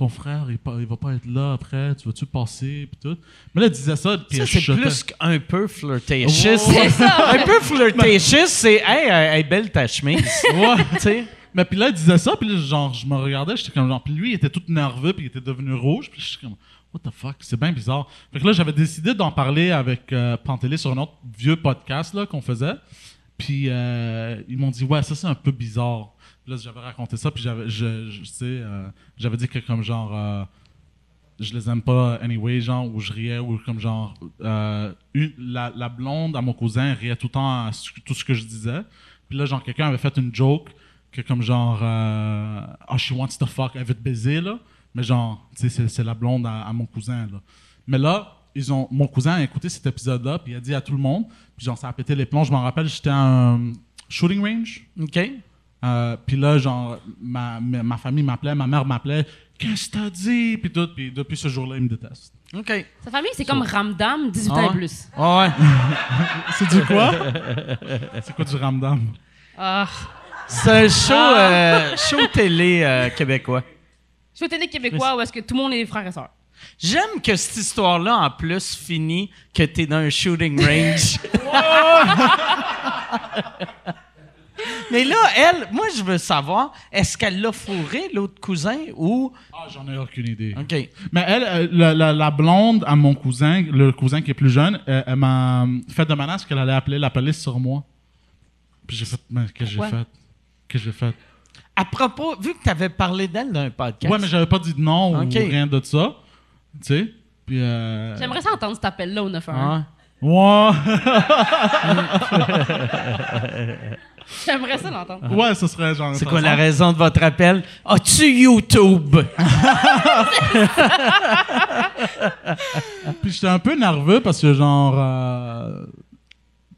[SPEAKER 5] ton frère, il, il va pas être là après, tu vas-tu passer, puis tout. Mais là, elle disait ça, puis
[SPEAKER 1] c'est plus qu'un peu flirtatious.
[SPEAKER 4] Ça.
[SPEAKER 1] Un peu flirtatious, c'est Hey, elle est belle ta chemise.
[SPEAKER 5] Ouais. Mais puis là, il disait ça, puis là, genre, je me regardais, j'étais comme genre, puis lui, il était tout nerveux, puis il était devenu rouge, puis j'étais comme, what the fuck, c'est bien bizarre. Fait que là, j'avais décidé d'en parler avec euh, Pantelé sur un autre vieux podcast là qu'on faisait, puis euh, ils m'ont dit, ouais, ça c'est un peu bizarre. Là, j'avais raconté ça, puis j'avais, je, sais, euh, j'avais dit que comme genre, euh, je les aime pas anyway, genre, où je riais, ou comme genre, euh, la, blonde à mon cousin riait tout le temps à tout ce que je disais. Puis là, genre, quelqu'un avait fait une joke que comme genre, oh, she wants to fuck, elle veut te baiser, là. Mais genre, tu sais, c'est- c'est la blonde à, à mon cousin, là. Mais là, ils ont, mon cousin a écouté cet épisode-là, puis il a dit à tout le monde, puis genre, ça a pété les plombs. Je m'en rappelle, j'étais à un shooting range.
[SPEAKER 1] OK.
[SPEAKER 5] Euh, puis là, genre, ma, ma, famille m'appelait, ma mère m'appelait, qu'est-ce que t'as dit? Puis tout, puis depuis ce jour-là, ils me détestent.
[SPEAKER 1] OK.
[SPEAKER 4] Sa famille, c'est comme Ramdam, 18
[SPEAKER 1] Ah
[SPEAKER 4] ans et plus.
[SPEAKER 1] Ouais, ouais.
[SPEAKER 5] C'est du quoi? C'est quoi du ramdam?
[SPEAKER 4] Ah.
[SPEAKER 1] C'est un show, euh, show télé euh, québécois.
[SPEAKER 4] Au télé québécois où est-ce que tout le monde est des frères et sœurs.
[SPEAKER 1] J'aime que cette histoire-là, en plus, finit que t'es dans un shooting range. Mais là, elle, moi, je veux savoir, est-ce qu'elle l'a fourré, l'autre cousin, ou...
[SPEAKER 5] Ah, j'en ai aucune idée.
[SPEAKER 1] OK.
[SPEAKER 5] Mais elle, euh, la, la- la blonde à mon cousin, le cousin qui est plus jeune, euh, elle m'a fait de menace qu'elle allait appeler la police sur moi. Puis j'ai fait, mais qu'est-ce que j'ai fait? Qu'est-ce que j'ai fait?
[SPEAKER 1] À propos, vu que t'avais parlé d'elle dans un podcast...
[SPEAKER 5] Ouais, mais j'avais pas dit de non
[SPEAKER 1] Ok.
[SPEAKER 5] ou rien de ça. Tu sais? Puis. Euh...
[SPEAKER 4] J'aimerais ça entendre cet appel-là au 911.
[SPEAKER 1] Ah.
[SPEAKER 5] Ouais.
[SPEAKER 4] J'aimerais ça l'entendre.
[SPEAKER 5] ouais, ce serait genre.
[SPEAKER 1] C'est quoi la raison de votre appel? As-tu YouTube?
[SPEAKER 5] Puis j'étais un peu nerveux parce que genre. euh,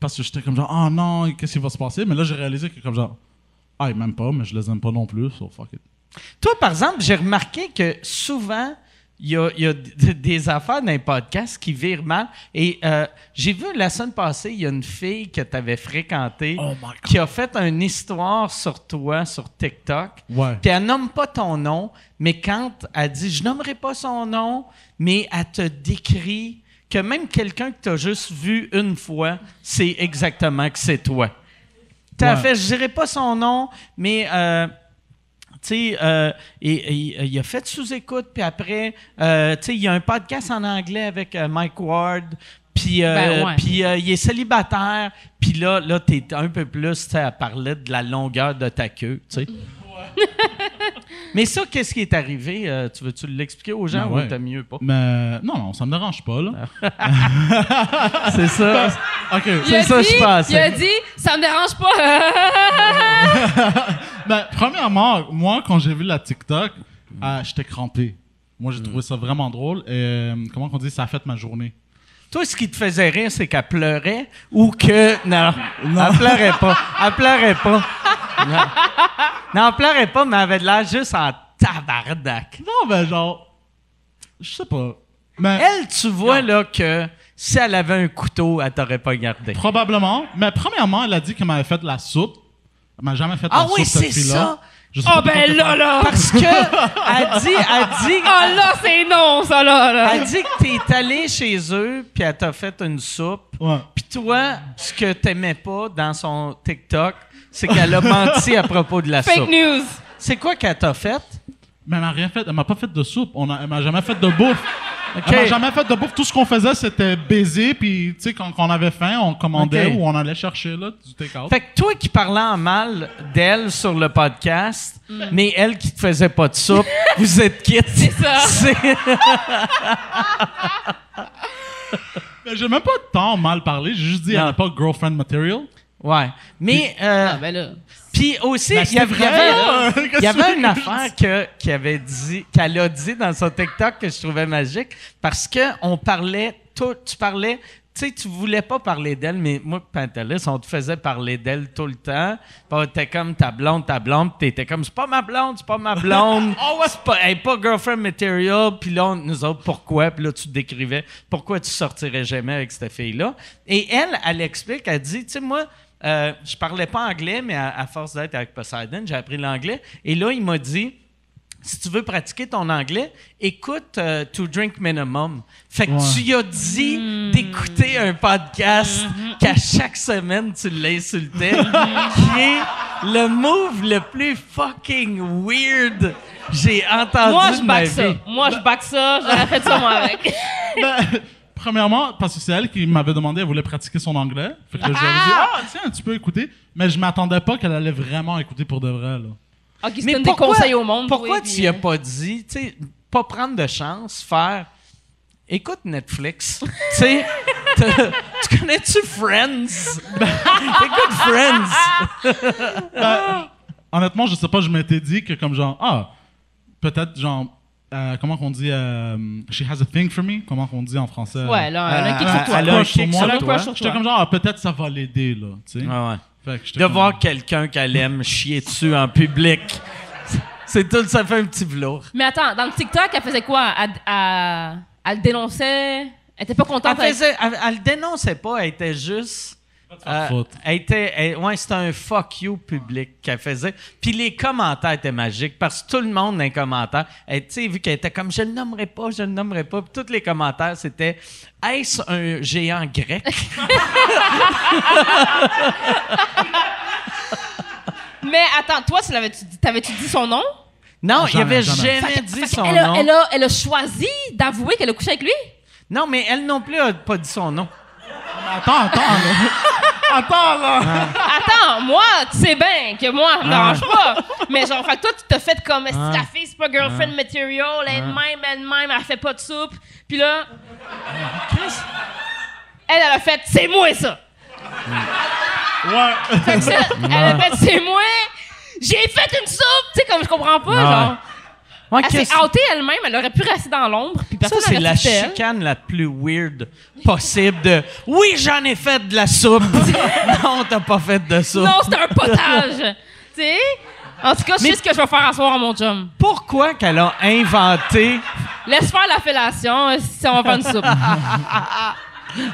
[SPEAKER 5] Parce que j'étais comme genre, oh non, qu'est-ce qui va se passer? Mais là, j'ai réalisé que comme genre, ah, ils m'aiment pas, mais je les aime pas non plus, so fuck it.
[SPEAKER 1] Toi, par exemple, j'ai remarqué que souvent, il y a, il y a d- des affaires dans les podcasts qui virent mal. Et euh, j'ai vu la semaine passée, il y a une fille que tu avais fréquentée qui a fait une histoire sur toi sur TikTok.
[SPEAKER 5] Ouais.
[SPEAKER 1] Puis elle nomme pas ton nom, mais quand elle dit je nommerai pas son nom, mais elle te décrit que même quelqu'un que tu as juste vu une fois, c'est exactement que c'est toi. Tu as
[SPEAKER 5] Ouais.
[SPEAKER 1] fait, je dirais pas son nom, mais euh, tu sais, euh, et- et- il a fait sous-écoute, puis après, euh, tu sais, il y a un podcast en anglais avec euh, Mike Ward, puis euh,
[SPEAKER 4] Ben ouais.
[SPEAKER 1] puis, euh, il est célibataire, puis là, là tu es un peu plus, à parler de la longueur de ta queue, tu sais. Mais ça, qu'est-ce qui est arrivé? Euh, tu veux-tu l'expliquer aux gens
[SPEAKER 5] Ben
[SPEAKER 1] ou
[SPEAKER 5] ouais.
[SPEAKER 1] t'as mieux pas?
[SPEAKER 5] Mais non, non, ça me dérange pas, là.
[SPEAKER 1] C'est ça.
[SPEAKER 5] ok.
[SPEAKER 1] C'est ça,
[SPEAKER 4] dit,
[SPEAKER 1] je pensais.
[SPEAKER 4] Il a dit, ça me dérange pas.
[SPEAKER 5] Ben, premièrement, moi, quand j'ai vu la TikTok, euh, j'étais crampé. Moi, j'ai trouvé ça vraiment drôle. Et euh, comment on dit, ça a fait ma journée.
[SPEAKER 1] Toi, ce qui te faisait rire, c'est qu'elle pleurait ou que. Non, elle pleurait pas. Elle pleurait pas. Non, non elle pleurait pas, mais elle avait de l'air juste en tabarnak.
[SPEAKER 5] Non, ben, genre, je sais pas. Mais
[SPEAKER 1] Elle, tu vois, là, que si elle avait un couteau, elle t'aurait pas gardé.
[SPEAKER 5] probablement. Mais premièrement, elle a dit qu'elle m'avait fait de la soupe. Elle m'a jamais fait de
[SPEAKER 1] Ah oui, c'est ça.
[SPEAKER 5] Pas
[SPEAKER 4] Oh ben
[SPEAKER 5] qu'elle
[SPEAKER 4] là, là.
[SPEAKER 1] Parce que elle dit, elle dit,
[SPEAKER 4] Oh là, c'est non, ça là. là.
[SPEAKER 1] elle dit que t'es allé chez eux, puis elle t'a fait une soupe.
[SPEAKER 5] Ouais.
[SPEAKER 1] Puis toi, ce que t'aimais pas dans son TikTok, c'est qu'elle a menti à propos de la
[SPEAKER 4] Fake
[SPEAKER 1] soupe.
[SPEAKER 4] news.
[SPEAKER 1] C'est quoi qu'elle t'a fait?
[SPEAKER 5] Mais elle m'a rien fait. Elle m'a pas fait de soupe. On a, elle m'a jamais fait de bouffe. Elle m'a jamais fait de bouffe. Tout ce qu'on faisait, c'était baiser. Puis, tu sais, quand, quand on avait faim, on commandait ou on allait chercher là, du take-out.
[SPEAKER 1] Fait que toi qui parlais en mal d'elle sur le podcast, mais elle qui te faisait pas de soupe, vous êtes quittes. C'est
[SPEAKER 4] ça.
[SPEAKER 5] Mais j'ai même pas de temps mal parler. J'ai juste dit, elle
[SPEAKER 1] Non.
[SPEAKER 5] n'a pas girlfriend material.
[SPEAKER 1] Ouais. Mais, euh,
[SPEAKER 4] Ah ben là.
[SPEAKER 1] puis aussi,
[SPEAKER 5] Ben,
[SPEAKER 1] il y avait, y avait- il y une affaire que, qui avait dit, qu'elle a dit dans son TikTok que je trouvais magique parce que on parlait, tout, tu parlais, tu sais, tu voulais pas parler d'elle, mais moi, Pantelis, on te faisait parler d'elle tout le temps. Était comme ta blonde, ta blonde, t'étais comme, c'est pas ma blonde, c'est pas ma blonde. C'est pas, elle pas girlfriend material. Puis là, on- nous autres, pourquoi? Puis là, tu te décrivais pourquoi tu sortirais jamais avec cette fille-là? Et elle, elle explique, elle dit, tu sais, moi, euh, je parlais pas anglais, mais à, à force d'être avec Poseidon, j'ai appris l'anglais. Et là, il m'a dit, si tu veux pratiquer ton anglais, écoute euh, To Drink Minimum. Fait que
[SPEAKER 5] Ouais.
[SPEAKER 1] tu y as dit d'écouter un podcast qu'à chaque semaine tu l'insultais, qui est le move le plus fucking weird j'ai entendu
[SPEAKER 4] Moi, je back ça. Moi, je back ça. J'aurais fait ça, moi, avec.
[SPEAKER 5] Ben, premièrement, parce que c'est elle qui m'avait demandé, elle voulait pratiquer son anglais. Fait que là, je lui avais dit, ah, tiens, tu peux écouter. Mais je m'attendais pas qu'elle allait vraiment écouter pour de vrai, là.
[SPEAKER 4] Ok,
[SPEAKER 1] Mais
[SPEAKER 4] c'est des conseils au monde.
[SPEAKER 1] Pourquoi
[SPEAKER 4] oui,
[SPEAKER 1] tu
[SPEAKER 4] puis,
[SPEAKER 1] y as pas dit, tu sais, pas prendre de chance, faire écoute Netflix. tu sais, tu connais-tu Friends? écoute Friends.
[SPEAKER 5] Honnêtement, je sais pas, je m'étais dit que comme genre, ah, peut-être genre, euh, comment qu'on dit, euh, she has a thing for me, comment qu'on dit en français?
[SPEAKER 4] Ouais, là, elle a un kick
[SPEAKER 1] Euh,
[SPEAKER 4] sur toi.
[SPEAKER 1] elle a un
[SPEAKER 5] sur
[SPEAKER 1] kick
[SPEAKER 5] moi.
[SPEAKER 1] sur
[SPEAKER 4] Elle a un
[SPEAKER 1] toi.
[SPEAKER 4] crush sur
[SPEAKER 5] J'étais comme genre, ah, peut-être ça va l'aider, là, tu sais.
[SPEAKER 1] Ah ouais.
[SPEAKER 5] Fait que j'étais
[SPEAKER 1] De
[SPEAKER 5] comme-
[SPEAKER 1] voir quelqu'un qu'elle aime chier dessus en public. C'est tout, ça fait un petit velours.
[SPEAKER 4] Mais attends, dans le TikTok, elle faisait quoi? Elle, elle- elle le dénonçait? Elle était pas contente?
[SPEAKER 1] Elle,
[SPEAKER 4] avec-
[SPEAKER 1] faisait, elle, elle le dénonçait pas, elle était juste. Euh, elle était, elle- ouais, c'était un fuck you public qu'elle faisait. Puis les commentaires étaient magiques parce que tout le monde dans les commentaires, tu sais, vu qu'elle était comme je le nommerai pas, je le nommerai pas, puis tous les commentaires c'était est-ce un géant grec?
[SPEAKER 4] Mais attends, toi, tu l'avais-tu dit, t'avais-tu dit son nom?
[SPEAKER 1] Non, il
[SPEAKER 5] Jamais,
[SPEAKER 1] avait
[SPEAKER 5] jamais.
[SPEAKER 1] jamais,
[SPEAKER 4] Fait que-
[SPEAKER 1] dit
[SPEAKER 4] fait
[SPEAKER 1] son
[SPEAKER 4] a-
[SPEAKER 1] nom.
[SPEAKER 4] Elle a, elle a choisi d'avouer qu'elle a couché avec lui?
[SPEAKER 1] Non, mais elle non plus a pas dit son nom.
[SPEAKER 5] Attends, attends, là. Attends, là.
[SPEAKER 4] Attends, moi, tu sais bien que moi, ça me dérange pas. Mais genre, fait que toi, tu t'as fait comme si
[SPEAKER 1] Ah.
[SPEAKER 4] ta fille, c'est pas girlfriend material, elle même, elle même, elle fait pas de soupe. Puis là, elle, elle a fait, c'est moi ça.
[SPEAKER 5] Ouais.
[SPEAKER 4] Fait que ça, elle a fait, c'est moi. J'ai fait une soupe. Tu sais, comme je comprends pas,
[SPEAKER 1] Ah.
[SPEAKER 4] genre.
[SPEAKER 1] Ouais,
[SPEAKER 4] Elle s'est outée elle-même, elle aurait pu rester dans l'ombre,
[SPEAKER 1] Ça, c'est la chicane la plus weird possible de Oui, j'en ai fait de la soupe. non, t'as pas fait de soupe.
[SPEAKER 4] Non, c'était un potage. tu sais? En tout cas, je sais ce que je vais faire à soir à mon chum.
[SPEAKER 1] Pourquoi qu'elle a inventé.
[SPEAKER 4] Laisse faire la fellation euh, si on va faire une soupe.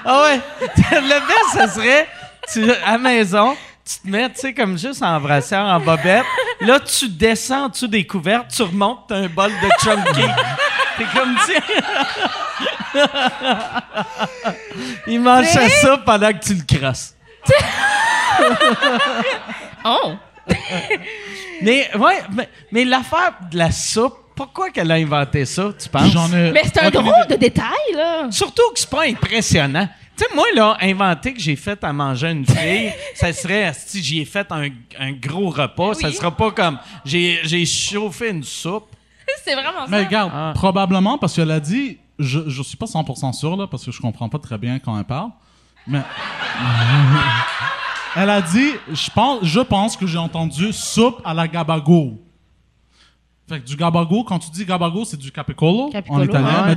[SPEAKER 1] Ah ouais! Le best, ce serait tu, à maison, tu te mets, tu sais, comme juste en brassière, en bobette. Là, tu descends en dessous des couvertes, tu remontes, t'as un bol de chunky. T'es comme, tu Il mange sa soupe pendant que tu le crosses.
[SPEAKER 4] Oh!
[SPEAKER 1] Mais, ouais, mais, mais l'affaire de la soupe, pourquoi qu'elle a inventé ça, tu penses?
[SPEAKER 5] J'en ai.
[SPEAKER 4] Mais c'est un drôle de détail, là.
[SPEAKER 1] Surtout que c'est pas impressionnant. Tu sais, moi, là, inventer que j'ai fait à manger une fille, ça serait si j'y ai fait un, un gros repas, ça sera pas comme j'ai j'ai chauffé une soupe.
[SPEAKER 4] C'est vraiment ça.
[SPEAKER 5] Mais regarde,
[SPEAKER 1] Ah.
[SPEAKER 5] probablement parce qu'elle a dit, je, je suis pas 100% sûr là, parce que je comprends pas très bien quand elle parle, mais elle a dit, je pense, je pense que j'ai entendu soupe à la gabago. Fait que du gabago, quand tu dis gabago, c'est du capicolo,
[SPEAKER 4] Capicolo,
[SPEAKER 5] en italien,
[SPEAKER 1] ouais.
[SPEAKER 5] mais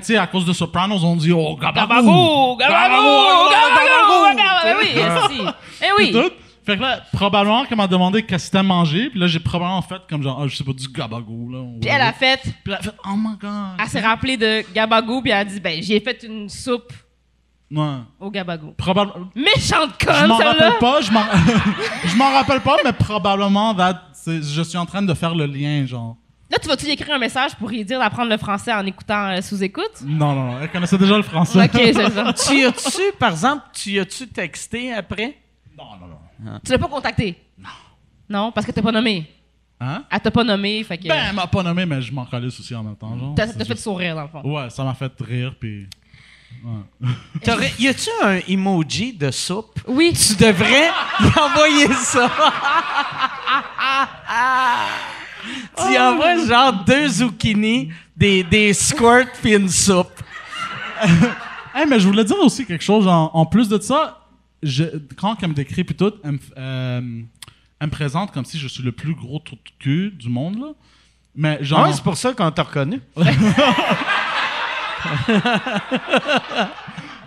[SPEAKER 5] tu sais,
[SPEAKER 4] Ouais.
[SPEAKER 5] à cause de Sopranos, on dit oh gabago,
[SPEAKER 4] Gabago! Gabago! Gabago! Oui. Eh oui.
[SPEAKER 5] Tout. Fait que là, probablement qu'elle m'a demandé qu'est-ce que t'aimes manger, puis là j'ai probablement fait comme genre, ah, je sais pas, du gabago là.
[SPEAKER 4] Puis elle a fait,
[SPEAKER 5] Puis elle a fait, oh my god.
[SPEAKER 4] elle s'est rappelée de Gabago, puis elle a dit, ben, j'ai fait une soupe
[SPEAKER 5] Ouais.
[SPEAKER 4] au Gabago.
[SPEAKER 5] Probablement.
[SPEAKER 4] Méchante
[SPEAKER 5] Je
[SPEAKER 4] conne,
[SPEAKER 5] m'en
[SPEAKER 4] celle-là.
[SPEAKER 5] rappelle pas, je m'en je m'en rappelle pas, mais probablement that, je suis en train de faire le lien, genre.
[SPEAKER 4] Là, tu vas-tu lui écrire un message pour lui dire d'apprendre le français en écoutant euh, sous-écoute?
[SPEAKER 5] Non, non, non, elle connaissait déjà le français.
[SPEAKER 4] Ok, c'est ça.
[SPEAKER 1] tu as-tu, par exemple, tu as-tu texté après?
[SPEAKER 5] Non, non, non.
[SPEAKER 4] Tu l'as pas contacté? Non. Non, parce que t'as pas nommé.
[SPEAKER 5] Hein?
[SPEAKER 4] Elle t'a pas nommé, fait que.
[SPEAKER 5] Ben, elle m'a pas nommé, mais je m'en calisse aussi en même temps, genre.
[SPEAKER 4] T'as fait
[SPEAKER 5] juste-
[SPEAKER 4] sourire, dans le fond.
[SPEAKER 5] Ouais, ça m'a fait rire, puis.
[SPEAKER 1] Y a-tu un emoji de soupe?
[SPEAKER 4] Oui.
[SPEAKER 1] Tu devrais envoyer ça. tu y envoies genre deux zucchini, des, des squirts puis une soupe.
[SPEAKER 5] Hey, mais je voulais dire aussi quelque chose, genre, en plus de ça, je, quand elle me décrit, puis tout, elle me, f- euh, elle me présente comme si je suis le plus gros trou de cul du monde, là. Mais genre.
[SPEAKER 1] Ouais, c'est pour ça qu'on t'a reconnu.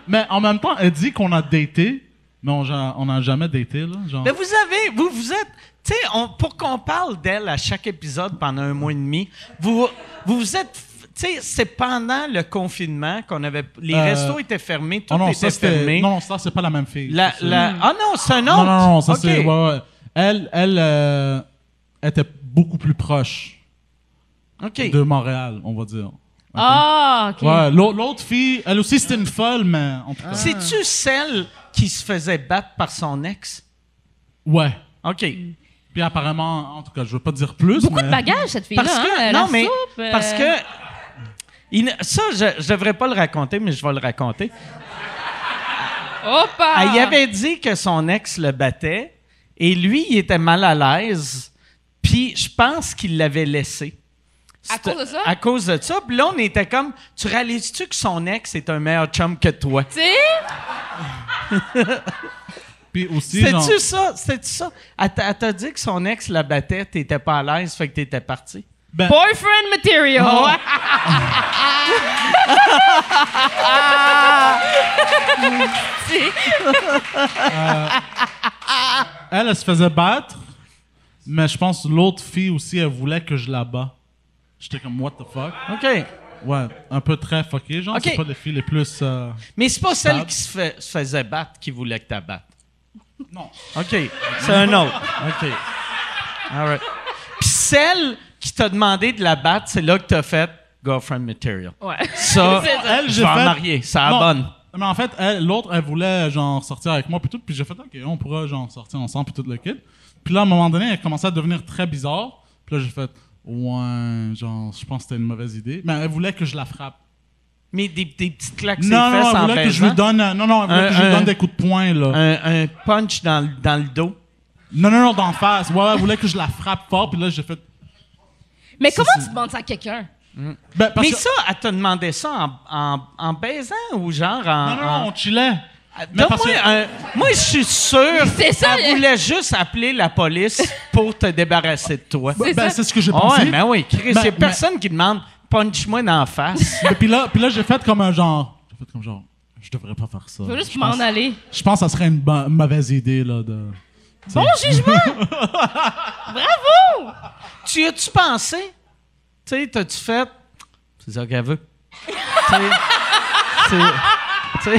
[SPEAKER 5] mais en même temps, elle dit qu'on a daté, mais on n'a jamais daté, là. Genre.
[SPEAKER 1] Mais vous avez, vous, vous êtes, tu sais, pour qu'on parle d'elle à chaque épisode pendant un mois et demi, vous, vous vous êtes, tu sais, c'est pendant le confinement qu'on avait, les
[SPEAKER 5] Euh,
[SPEAKER 1] restos étaient fermés, tout
[SPEAKER 5] Oh non,
[SPEAKER 1] était
[SPEAKER 5] ça
[SPEAKER 1] fermé.
[SPEAKER 5] Non, ça c'est pas la même fille.
[SPEAKER 1] La, la- ah non, c'est un autre.
[SPEAKER 5] non, non, non, ça c'est. Ouais, ouais. Elle, elle euh, était beaucoup plus proche
[SPEAKER 1] OK.
[SPEAKER 5] de Montréal, on va dire.
[SPEAKER 4] Ah, ok.
[SPEAKER 5] Ouais, l'au- l'autre fille, elle aussi c'était une folle, mais en tout cas.
[SPEAKER 1] C'est-tu celle qui se faisait battre par son ex?
[SPEAKER 5] Ouais.
[SPEAKER 1] OK.
[SPEAKER 5] Puis apparemment, en tout cas, je veux pas dire plus.
[SPEAKER 4] Beaucoup
[SPEAKER 5] mais...
[SPEAKER 4] de bagages, cette fille-là.
[SPEAKER 1] Parce que,
[SPEAKER 4] hein,
[SPEAKER 1] non,
[SPEAKER 4] la
[SPEAKER 1] mais,
[SPEAKER 4] soupe, euh,
[SPEAKER 1] parce que, il ça, je, je devrais pas le raconter, mais je vais le raconter.
[SPEAKER 4] Hoppa!
[SPEAKER 1] Elle y avait dit que son ex le battait et lui, il était mal à l'aise. Puis je pense qu'il l'avait laissé.
[SPEAKER 4] À cause de ça?
[SPEAKER 1] À cause de ça. Puis là, on était comme, tu réalises-tu que son ex est un meilleur chum que toi?
[SPEAKER 4] Tu sais?
[SPEAKER 5] Puis aussi, genre,
[SPEAKER 1] C'était-tu ça? C'était-tu ça? Elle t'a dit que son ex la battait, t'étais pas à l'aise, fait que t'étais parti?
[SPEAKER 5] ben,
[SPEAKER 4] Boyfriend material.
[SPEAKER 5] elle, elle se faisait battre, mais je pense que l'autre fille aussi, elle voulait que je la bats. J'étais comme, what the fuck?
[SPEAKER 1] OK.
[SPEAKER 5] Ouais, un peu très fucké, genre.
[SPEAKER 1] Ok.
[SPEAKER 5] C'est pas les filles les plus. euh,
[SPEAKER 1] Mais c'est pas celle qui se, fait- se faisait battre qui voulait que tu battes.
[SPEAKER 5] Non.
[SPEAKER 1] OK. C'est un autre. OK. All right. Puis celle qui t'a demandé de la battre, c'est là que t'as fait girlfriend material.
[SPEAKER 4] Ouais.
[SPEAKER 1] Ça, elle, je
[SPEAKER 5] j'ai fait-
[SPEAKER 1] marier. Ça
[SPEAKER 5] Non,
[SPEAKER 1] bonne.
[SPEAKER 5] Mais en fait, elle- l'autre, elle voulait genre sortir avec moi puis tout, puis j'ai fait OK, on pourra genre sortir ensemble puis tout le kit. Puis là, à un moment donné, elle commençait à devenir très bizarre. Puis là, j'ai fait ouais, genre, je pense que c'était une mauvaise idée. Mais elle voulait que je la frappe.
[SPEAKER 1] Mais des, des petites claques
[SPEAKER 5] Non,
[SPEAKER 1] ses
[SPEAKER 5] non,
[SPEAKER 1] fesses
[SPEAKER 5] elle
[SPEAKER 1] en
[SPEAKER 5] voulait que je lui
[SPEAKER 1] baisant.
[SPEAKER 5] donne, non, non, elle voulait
[SPEAKER 1] Un-
[SPEAKER 5] que je lui
[SPEAKER 1] un-
[SPEAKER 5] donne des coups de poing là.
[SPEAKER 1] Un, un punch dans, le- dans le dos.
[SPEAKER 5] Non, non, non, d'en face. Ouais, elle voulait que je la frappe fort, puis là, j'ai fait.
[SPEAKER 4] Mais comment tu demandes ça à quelqu'un?
[SPEAKER 5] Ben, parce
[SPEAKER 1] Mais
[SPEAKER 5] que-
[SPEAKER 1] ça, elle t'a demandé ça en, en, en baisant ou genre en.
[SPEAKER 5] Non, non,
[SPEAKER 1] en-
[SPEAKER 5] non, on chillait. Que-
[SPEAKER 1] un- Moi, je suis sûr qu'elle
[SPEAKER 4] le-
[SPEAKER 1] voulait juste appeler la police pour te débarrasser de toi.
[SPEAKER 4] C'est
[SPEAKER 5] Ben, c'est ce que j'ai
[SPEAKER 1] Ah
[SPEAKER 5] pensé.
[SPEAKER 1] ouais, ben oui, Chris,
[SPEAKER 5] Ben,
[SPEAKER 1] personne qui demande punch-moi dans la face.
[SPEAKER 5] Mais puis là, puis là j'ai fait comme un genre. J'ai fait comme genre. Je devrais pas faire ça.
[SPEAKER 4] Je veux juste m'en
[SPEAKER 5] pense-
[SPEAKER 4] aller.
[SPEAKER 5] Je pense que ça serait une mauvaise idée, là, de...
[SPEAKER 4] Bon jugement! Bravo!
[SPEAKER 1] tu y as-tu pensé? Tu sais, t'as-tu fait? C'est ça qu'elle veut.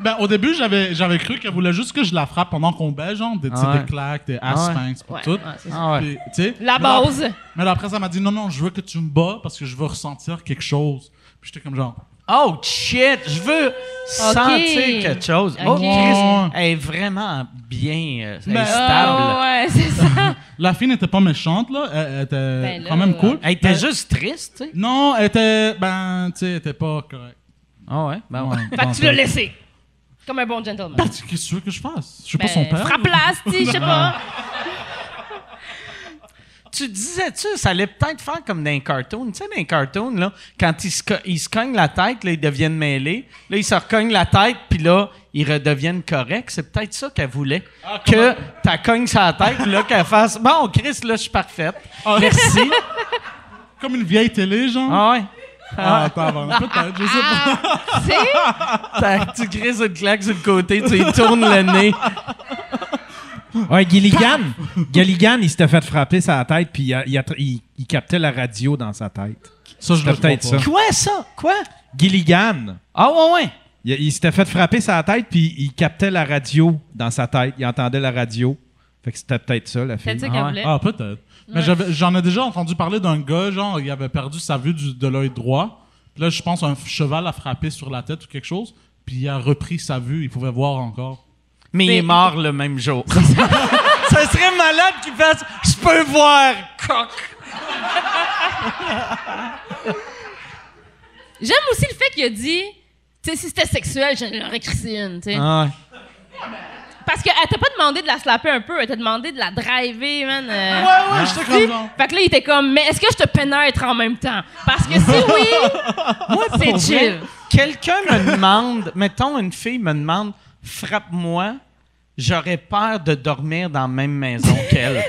[SPEAKER 5] Ben, au début, j'avais, j'avais cru qu'elle voulait juste que je la frappe pendant qu'on baise, genre, des,
[SPEAKER 1] Ah ouais.
[SPEAKER 5] des claques, des
[SPEAKER 1] Ah
[SPEAKER 5] ass
[SPEAKER 1] ouais.
[SPEAKER 5] spanks, pis
[SPEAKER 4] Ouais,
[SPEAKER 5] tout.
[SPEAKER 4] ouais, c'est ça.
[SPEAKER 1] ah ouais.
[SPEAKER 5] Puis, tu sais,
[SPEAKER 4] La
[SPEAKER 5] mais là,
[SPEAKER 4] base.
[SPEAKER 5] mais là, après, ça m'a dit, non, non, je veux que tu me bats parce que je veux ressentir quelque chose. Puis j'étais comme genre,
[SPEAKER 1] Oh shit, je veux sentir quelque chose. Oh. Chris, elle est vraiment bien, euh, elle est
[SPEAKER 5] Ben,
[SPEAKER 1] stable.
[SPEAKER 4] Ah, ouais, c'est ça.
[SPEAKER 5] la fille n'était pas méchante, là, elle, elle était
[SPEAKER 4] Ben là,
[SPEAKER 5] quand même cool.
[SPEAKER 1] Elle était
[SPEAKER 5] Ben,
[SPEAKER 1] juste triste, tu sais.
[SPEAKER 5] Non, elle était, ben, tu sais, elle était pas correcte.
[SPEAKER 1] Ah ouais, ben ouais.
[SPEAKER 5] Ouais,
[SPEAKER 4] Fait que tu l'as laissé. Comme un bon gentleman.
[SPEAKER 5] Ben, Qu'est-ce que tu veux que je fasse? Je suis
[SPEAKER 4] Ben,
[SPEAKER 5] pas son père.
[SPEAKER 4] Frappe-la, je sais pas.
[SPEAKER 1] Tu disais-tu, ça allait peut-être faire comme dans un cartoon. Tu sais, dans un cartoon, là, quand ils se, ils se cognent la tête, là, ils deviennent mêlés. Là, ils se recognent la tête, puis là, ils redeviennent corrects. C'est peut-être ça qu'elle voulait. que tu cognes sur la tête, puis là, qu'elle fasse Bon, Chris, là, je suis parfaite.
[SPEAKER 5] Ah.
[SPEAKER 1] Merci.
[SPEAKER 5] Comme une vieille télé, genre?
[SPEAKER 1] Ah ouais.
[SPEAKER 5] Ah, attends, peut-être, je sais pas.
[SPEAKER 4] C'est.
[SPEAKER 1] T'as- Tu crises une claque sur le côté, tu lui tournes le nez.
[SPEAKER 3] Ouais, Gilligan. Gilligan, il s'était fait frapper sa tête, puis il, a- il a- il- il captait la radio dans sa tête.
[SPEAKER 5] Ça, je
[SPEAKER 3] C'était
[SPEAKER 5] le crois
[SPEAKER 3] peut-être
[SPEAKER 5] pas.
[SPEAKER 3] ça.
[SPEAKER 1] Quoi, ça? Quoi?
[SPEAKER 3] Gilligan.
[SPEAKER 1] Ah ouais, ouais.
[SPEAKER 3] Il, il s'était fait frapper sa tête, puis il captait la radio dans sa tête. Il entendait la radio. Fait que c'était peut-être ça, la fille.
[SPEAKER 4] ça
[SPEAKER 1] Ah
[SPEAKER 4] qu'elle
[SPEAKER 1] ouais.
[SPEAKER 4] voulait.
[SPEAKER 5] Ah, peut-être. Mais j'avais- j'en ai déjà entendu parler d'un gars, genre, il avait perdu sa vue du- de l'œil droit. Puis là, je pense un cheval a frappé sur la tête ou quelque chose. Puis il a repris sa vue, il pouvait voir encore.
[SPEAKER 1] Mais il
[SPEAKER 4] C'est-
[SPEAKER 1] est mort le même jour. ça serait malade qu'il fasse Je peux voir, coq.
[SPEAKER 4] J'aime aussi le fait qu'il a dit, tu sais, si c'était sexuel, j'en aurais crissé une, tu sais.
[SPEAKER 1] Ah ouais.
[SPEAKER 4] Parce qu'elle t'a pas demandé de la slapper un peu, elle t'a demandé de la driver, man. euh.
[SPEAKER 5] Ouais, ouais, j'étais comme genre.
[SPEAKER 4] Fait que là, il était comme, mais est-ce que je te pénètre en même temps? Parce que si oui, c'est
[SPEAKER 1] Pour
[SPEAKER 4] chill.
[SPEAKER 1] Quelqu'un me demande, mettons une fille me demande, frappe-moi, j'aurais peur de dormir dans la même maison qu'elle.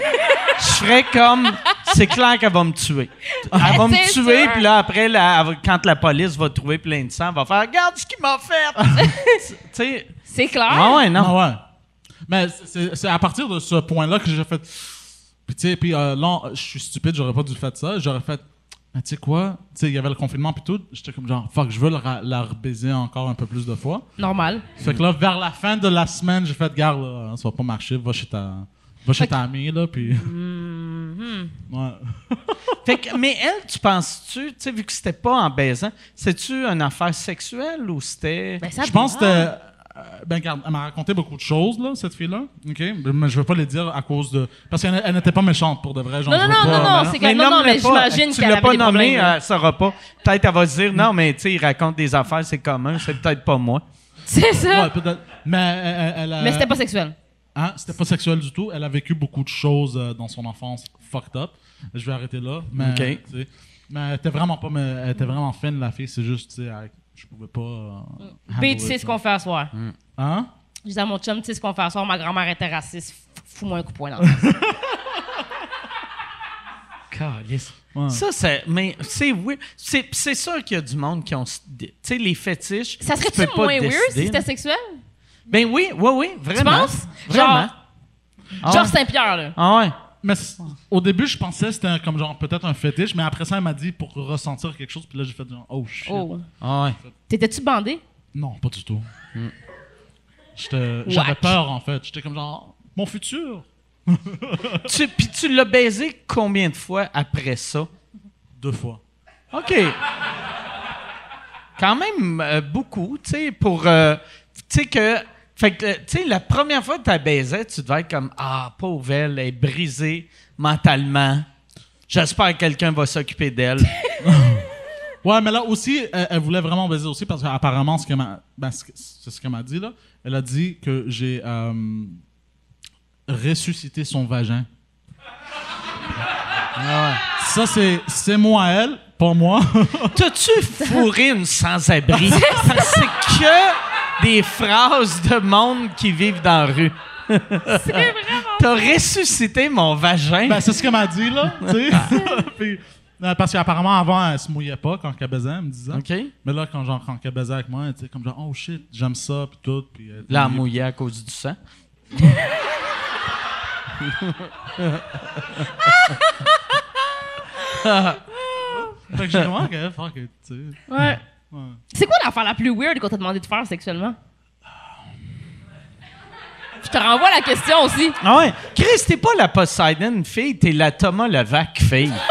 [SPEAKER 1] Je ferais comme, c'est clair qu'elle va me tuer. Elle va me tuer, puis là, après, la- elle va- quand la police va trouver plein de sang, elle va faire, regarde ce qu'il m'a fait. tu sais,
[SPEAKER 4] C'est clair.
[SPEAKER 1] ah ouais, non.
[SPEAKER 5] Ah ouais. Mais c'est- c'est c'est à partir de ce point-là que j'ai fait. Puis tu sais, puis euh, là, je suis stupide, j'aurais pas dû faire ça. J'aurais fait. Mais tu sais quoi? Tu sais, il y avait le confinement puis tout. J'étais comme genre, fuck, je veux la, rebaiser encore un peu plus de fois.
[SPEAKER 4] Normal.
[SPEAKER 5] Fait que là, vers la fin de la semaine, j'ai fait, garde, là, ça va pas marcher, va chez ta, va chez ta amie, là, puis.
[SPEAKER 4] Mm-hmm.
[SPEAKER 5] ouais.
[SPEAKER 1] Fait que, mais elle, tu penses-tu, tu sais, vu que c'était pas en baisant, c'est-tu une affaire sexuelle ou c'était.
[SPEAKER 4] Ben, ça
[SPEAKER 5] Je pense que c'était. Euh, Ben, regarde, elle m'a raconté beaucoup de choses, là, cette fille-là. OK? Mais je veux pas les dire à cause de. Parce qu'elle elle n'était pas méchante pour de vrai. Genre,
[SPEAKER 4] Non, non, non,
[SPEAKER 5] pas-
[SPEAKER 4] non, non, c'est que- non, non, mais
[SPEAKER 1] pas.
[SPEAKER 4] j'imagine
[SPEAKER 1] Tu
[SPEAKER 4] qu'elle
[SPEAKER 1] l'as
[SPEAKER 4] avait
[SPEAKER 1] pas
[SPEAKER 4] des
[SPEAKER 1] nommé,
[SPEAKER 4] problèmes, là.
[SPEAKER 1] elle saura pas. Peut-être elle va se dire, non, mais tu sais, il raconte des affaires, c'est commun, c'est peut-être pas moi.
[SPEAKER 4] C'est ça.
[SPEAKER 5] Ouais, peut-être. Mais elle, elle-
[SPEAKER 4] Mais c'était pas sexuel.
[SPEAKER 5] Hein? C'était pas sexuel du tout. Elle a vécu beaucoup de choses euh, dans son enfance fucked up. Je vais arrêter là. Mais, tu mais elle était vraiment pas. mais elle était vraiment fine, la fille. C'est juste, tu sais, je pouvais pas.
[SPEAKER 4] B, tu sais ce qu'on fait à soir.
[SPEAKER 5] Hein?
[SPEAKER 4] Je disais à mon chum, tu sais ce qu'on fait à soir, ma grand-mère était raciste. Fous-moi un coup de poing dans.
[SPEAKER 5] Ouais.
[SPEAKER 1] Ça, c'est. Mais c'est oui. C'est c'est sûr qu'il y a du monde qui ont. Tu sais, les fétiches.
[SPEAKER 4] Ça
[SPEAKER 1] tu
[SPEAKER 4] serait-tu moins weird si c'était sexuel?
[SPEAKER 1] Ben oui, oui, oui, vraiment.
[SPEAKER 4] penses?
[SPEAKER 1] Vraiment.
[SPEAKER 4] Genre-
[SPEAKER 1] Ah.
[SPEAKER 4] Saint-Pierre, là.
[SPEAKER 1] Ah ouais.
[SPEAKER 5] Mais au début, je pensais que c'était comme genre peut-être un fétiche, mais après ça, elle m'a dit pour ressentir quelque chose, puis là, j'ai fait genre, oh shit.
[SPEAKER 4] Oh.
[SPEAKER 1] Ah ouais.
[SPEAKER 4] T'étais-tu bandé?
[SPEAKER 5] Non, pas du tout. J'étais- J'avais peur, en fait. J'étais comme genre, mon futur.
[SPEAKER 1] Tu- Puis tu l'as baisé combien de fois après ça?
[SPEAKER 5] Deux fois.
[SPEAKER 1] OK. Quand même euh, beaucoup, tu sais, pour. euh, tu sais que. Fait que, tu sais, la première fois que tu baisé, tu devais être comme Ah, pauvre elle, elle est brisée mentalement. J'espère que quelqu'un va s'occuper d'elle.
[SPEAKER 5] Ouais, mais là aussi, elle, elle voulait vraiment baiser aussi parce qu'apparemment, ce qu'elle m'a, ben, ce c'est ce qu'elle m'a dit là. Elle a dit que j'ai euh, ressuscité son vagin. Ça, c'est, c'est moi, elle, pas moi.
[SPEAKER 1] T'as-tu fourré une sans-abri? C'est que des phrases de monde qui vivent dans la rue.
[SPEAKER 4] C'est vraiment.
[SPEAKER 1] T'as ressuscité mon vagin.
[SPEAKER 5] ben, c'est ce qu'elle m'a dit, là. tu sais. Puis, euh, parce qu'apparemment, avant, elle se mouillait pas quand elle baisait, elle me disait.
[SPEAKER 1] OK?
[SPEAKER 5] Mais là, quand, genre, quand elle baisait avec moi, elle était comme genre, oh shit, j'aime ça, puis tout. Puis, elle
[SPEAKER 1] Là,
[SPEAKER 5] mouillée.
[SPEAKER 1] mouillé à cause du sang.
[SPEAKER 5] Fait que j'ai vraiment, ok, fuck it, tu sais.
[SPEAKER 4] Ouais.
[SPEAKER 5] Ouais.
[SPEAKER 4] C'est quoi l'affaire la plus weird qu'on t'a demandé de faire sexuellement? Je te renvoie la question aussi.
[SPEAKER 1] Ah ouais. Chris, t'es pas la Poseidon fille, t'es la Thomas Levac fille.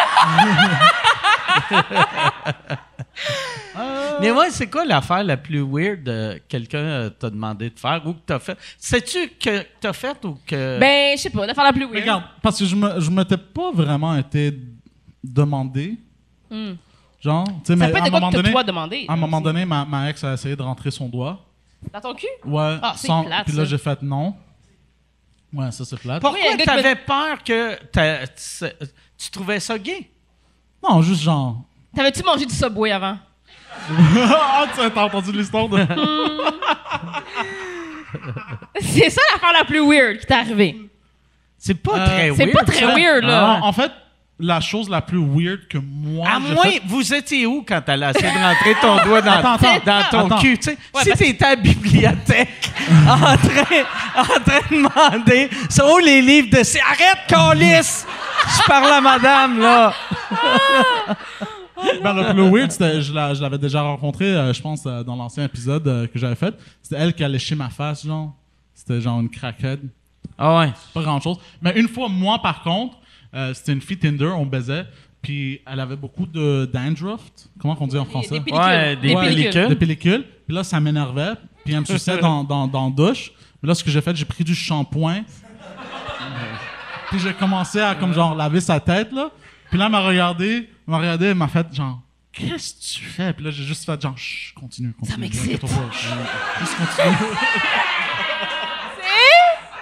[SPEAKER 1] Mais ouais, c'est quoi l'affaire la plus weird que quelqu'un euh, t'a demandé de faire ou que t'as fait? Sais-tu que t'as fait ou que.
[SPEAKER 4] Ben, je sais pas, l'affaire la plus weird.
[SPEAKER 5] Regarde, parce que je me, je m'étais pas vraiment été demandé.
[SPEAKER 4] Hmm.
[SPEAKER 5] Genre, tu sais,
[SPEAKER 4] Ça
[SPEAKER 5] mais
[SPEAKER 4] peut
[SPEAKER 5] à
[SPEAKER 4] être
[SPEAKER 5] un moment donné,
[SPEAKER 4] toi demandé.
[SPEAKER 5] à un moment donné, ma, ma ex a essayé de rentrer son doigt.
[SPEAKER 4] Dans ton cul?
[SPEAKER 5] Ouais.
[SPEAKER 4] Ah, c'est
[SPEAKER 5] sans-
[SPEAKER 4] plate,
[SPEAKER 5] Puis là, j'ai fait non. Ouais, ça c'est plate.
[SPEAKER 1] Pourquoi
[SPEAKER 4] Oui,
[SPEAKER 1] t'avais peur que t'as- tu, trouvais ça gay?
[SPEAKER 5] Non, juste genre.
[SPEAKER 4] T'avais-tu mangé du Subway avant?
[SPEAKER 5] ah, tu as entendu l'histoire de.
[SPEAKER 4] C'est ça l'affaire la plus weird qui t'est arrivée.
[SPEAKER 1] C'est pas
[SPEAKER 5] Euh,
[SPEAKER 1] très
[SPEAKER 4] C'est
[SPEAKER 1] weird.
[SPEAKER 4] pas très
[SPEAKER 1] ça.
[SPEAKER 4] weird, là.
[SPEAKER 5] En fait, la chose la plus weird que moi.
[SPEAKER 1] À moins,
[SPEAKER 5] fait-
[SPEAKER 1] vous étiez où quand elle a essayé de rentrer ton doigt dans,
[SPEAKER 5] Attends, attends,
[SPEAKER 1] dans ton
[SPEAKER 5] attends.
[SPEAKER 1] cul? tu sais?
[SPEAKER 4] Ouais,
[SPEAKER 1] si
[SPEAKER 4] parce-
[SPEAKER 1] t'étais à la bibliothèque en, train, en train de demander sont où les livres de... Arrête, Calice! Je parle à madame, là.
[SPEAKER 5] Ben, le plus weird, c'était, je, la- je l'avais déjà rencontré, euh, je pense, euh, dans l'ancien épisode euh, que j'avais fait. C'était elle qui a léché ma face, genre. C'était genre une craquette.
[SPEAKER 1] Ah ouais.
[SPEAKER 5] Pas grand chose. Mais une fois, moi, par contre, euh, c'était une fille Tinder, on baisait. Puis elle avait beaucoup de dandruff. Comment on dit en français?
[SPEAKER 4] Des pellicules.
[SPEAKER 1] Ouais, des
[SPEAKER 5] Ouais,
[SPEAKER 1] pellicules.
[SPEAKER 5] Des pellicules. Puis là, ça m'énervait. Puis elle me suçait dans, dans, dans la douche. Mais là, ce que j'ai fait, j'ai pris du shampoing. Puis j'ai commencé à, comme genre, laver sa tête, là. Puis là, elle m'a regardé. Elle m'a regardé, elle m'a fait, genre, qu'est-ce que tu fais? Puis là, j'ai juste fait, genre, Chut, continue, continue.
[SPEAKER 4] Ça m'excite.
[SPEAKER 5] Juste continue.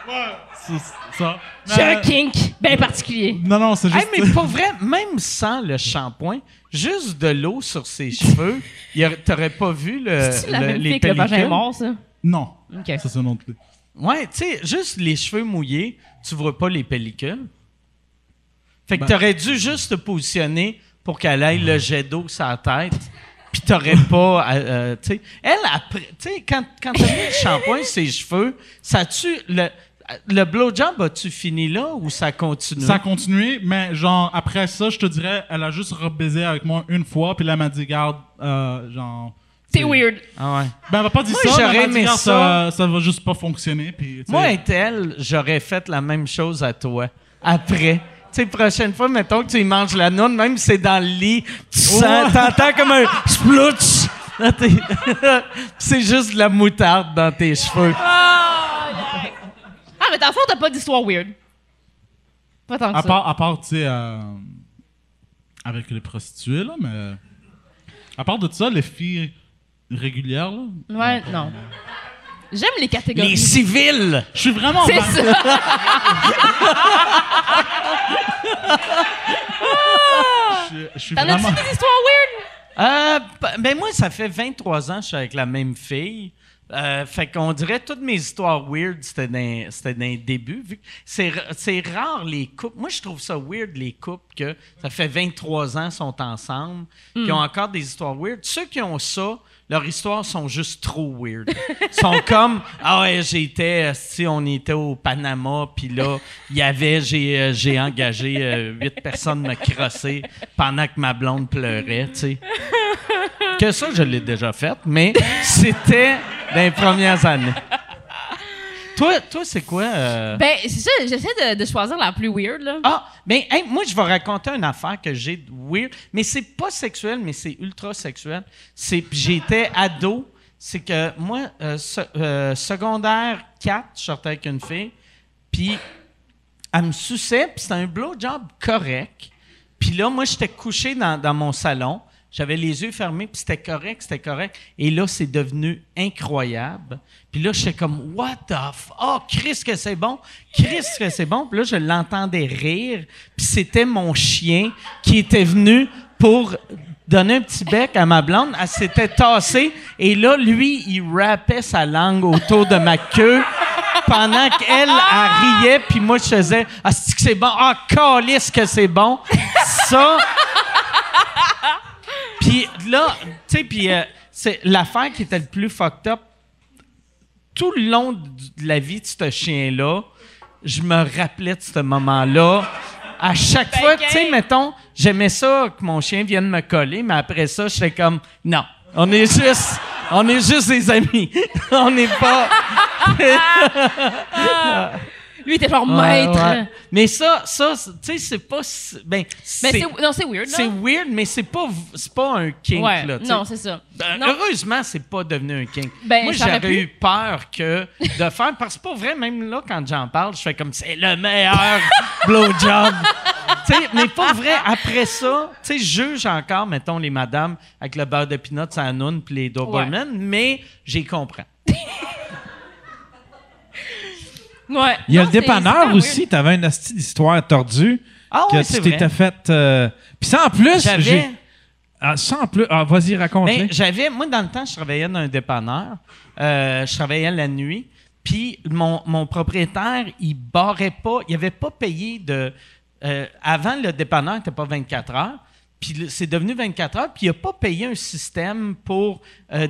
[SPEAKER 5] Ouais, c'est ça.
[SPEAKER 4] J'ai un kink bien particulier.
[SPEAKER 5] Non, non, c'est
[SPEAKER 1] Hey,
[SPEAKER 5] juste.
[SPEAKER 1] mais pour vrai, même sans le shampoing, juste de l'eau sur ses cheveux, y t'aurais pas vu le,
[SPEAKER 4] C'est la
[SPEAKER 1] le-
[SPEAKER 4] même
[SPEAKER 1] les
[SPEAKER 4] fille que le vagin est
[SPEAKER 1] pellicules?
[SPEAKER 4] mort, ça?
[SPEAKER 5] Non.
[SPEAKER 4] OK.
[SPEAKER 5] Ça, c'est un autre truc.
[SPEAKER 1] Ouais, tu sais, juste les cheveux mouillés, tu vois pas les pellicules. Fait que
[SPEAKER 5] Ben-
[SPEAKER 1] t'aurais dû juste te positionner pour qu'elle aille le jet d'eau sur la tête. Puis t'aurais pas, euh, euh, tu sais, elle après, tu sais, quand quand t'as mis le shampoing sur ses cheveux, ça tu le le blowjob as-tu fini là ou ça continue?
[SPEAKER 5] Ça a continué, mais genre, après ça, je te dirais, elle a juste rebaisé avec moi une fois, puis là, elle m'a dit, garde, euh, genre.
[SPEAKER 4] C'est weird.
[SPEAKER 1] Ah ouais.
[SPEAKER 5] Ben, elle m'a pas dit
[SPEAKER 1] Moi,
[SPEAKER 5] ça, mais
[SPEAKER 1] j'aurais
[SPEAKER 5] elle m'a dit,
[SPEAKER 1] aimé
[SPEAKER 5] garde,
[SPEAKER 1] ça.
[SPEAKER 5] ça. Ça va juste pas fonctionner, puis.
[SPEAKER 1] Moi, être elle, j'aurais fait la même chose à toi. Après. Tu sais, prochaine fois, mettons que tu y manges la noune, même si c'est dans le lit, tu sens, t'entends comme un splouch. c'est juste de la moutarde dans tes cheveux.
[SPEAKER 4] Ah, mais dans le fond, t'as pas d'histoire weird. Pas tant que
[SPEAKER 5] À
[SPEAKER 4] ça.
[SPEAKER 5] part, à part tu sais, euh, avec les prostituées, là, mais. À part de ça, les filles régulières, là.
[SPEAKER 4] Ouais, non. J'aime les catégories.
[SPEAKER 1] Les civils!
[SPEAKER 5] Je suis vraiment.
[SPEAKER 4] C'est ça.
[SPEAKER 5] Je, je suis
[SPEAKER 4] T'en as-tu
[SPEAKER 5] vraiment.
[SPEAKER 4] des histoires weird?
[SPEAKER 1] Euh, ben moi, ça fait 23 ans que je suis avec la même fille. Euh, fait qu'on dirait toutes mes histoires weird, c'était dans, c'était dans les débuts. Vu que c'est, ra- c'est rare les couples. Moi, je trouve ça weird, les couples, que ça fait 23 ans sont ensemble, qui ont encore des histoires weird. Ceux qui ont ça, leurs histoires sont juste trop weird. Ils sont comme Ah ouais, j'étais, si on était au Panama, puis là, il y avait, j'ai, euh, j'ai engagé euh, huit personnes me crosser pendant que ma blonde pleurait, tu sais. Que ça, je l'ai déjà fait, mais c'était dans les premières années. Toi, toi c'est quoi? euh?
[SPEAKER 4] Ben, c'est ça, j'essaie de, de choisir la plus weird, là.
[SPEAKER 1] Ah, ben, hey, moi, je vais raconter une affaire que j'ai de weird, mais c'est pas sexuel, mais c'est ultra sexuel. C'est, j'étais ado. C'est que moi, euh, euh, secondaire 4, je sortais avec une fille, puis elle me suçait, puis c'était un blowjob correct. Puis là, moi, j'étais couché dans, dans mon salon. J'avais les yeux fermés, puis c'était correct, c'était correct. Et là, c'est devenu incroyable. Puis là, j'étais comme, what the f... Oh, Chris, que c'est bon! Chris, que c'est bon! Puis là, je l'entendais rire. Puis c'était mon chien qui était venu pour donner un petit bec à ma blonde. Elle s'était tassée. Et là, lui, il rappait sa langue autour de ma queue pendant qu'elle, elle riait, puis moi, je faisais « Ah, c'est que c'est bon! Ah, calisse que c'est bon! » Ça... Puis là, tu sais, puis euh, c'est l'affaire qui était le plus fucked up, tout le long de la vie de ce chien-là, je me rappelais de ce moment-là. À chaque fois, tu sais, mettons, j'aimais ça que mon chien vienne me coller, mais après ça, j'étais comme, non, on est juste, on est juste des amis. on n'est pas.
[SPEAKER 4] Lui, était genre maître.
[SPEAKER 1] ouais. Mais ça, ça, tu sais, c'est pas. Ben,
[SPEAKER 4] Mais non, c'est weird,
[SPEAKER 1] c'est weird, mais c'est pas, pas un kink,
[SPEAKER 4] Ouais,
[SPEAKER 1] là.
[SPEAKER 4] non, c'est ça.
[SPEAKER 1] Ben,
[SPEAKER 4] Non.
[SPEAKER 1] heureusement, c'est pas devenu un kink.
[SPEAKER 4] Ben,
[SPEAKER 1] Moi, j'aurais eu peur que de faire, parce que c'est pas vrai, même là, quand j'en parle, je fais comme c'est le meilleur blowjob. Tu sais, mais pas vrai. Après ça, tu sais, je juge encore, mettons, les madames avec le beurre de peanut, à noun puis les Doberman, mais j'y comprends.
[SPEAKER 4] Ouais.
[SPEAKER 3] Il y a
[SPEAKER 4] Non,
[SPEAKER 3] le dépanneur aussi, t'avais une hostie d'histoire tordue.
[SPEAKER 1] Ah
[SPEAKER 3] que
[SPEAKER 1] ouais,
[SPEAKER 3] tu t'étais
[SPEAKER 1] vrai.
[SPEAKER 3] fait. euh, Puis ça en plus, j'ai. Ah, ça en plus. Ah, vas-y, raconte-le.
[SPEAKER 1] Ben, j'avais, moi, dans le temps, je travaillais dans un dépanneur. Euh, je travaillais la nuit. Puis mon, mon propriétaire, il barrait pas, il avait pas payé de. euh, avant, le dépanneur n'était pas 24 heures. Puis c'est devenu 24 heures. Puis il n'a pas payé un système pour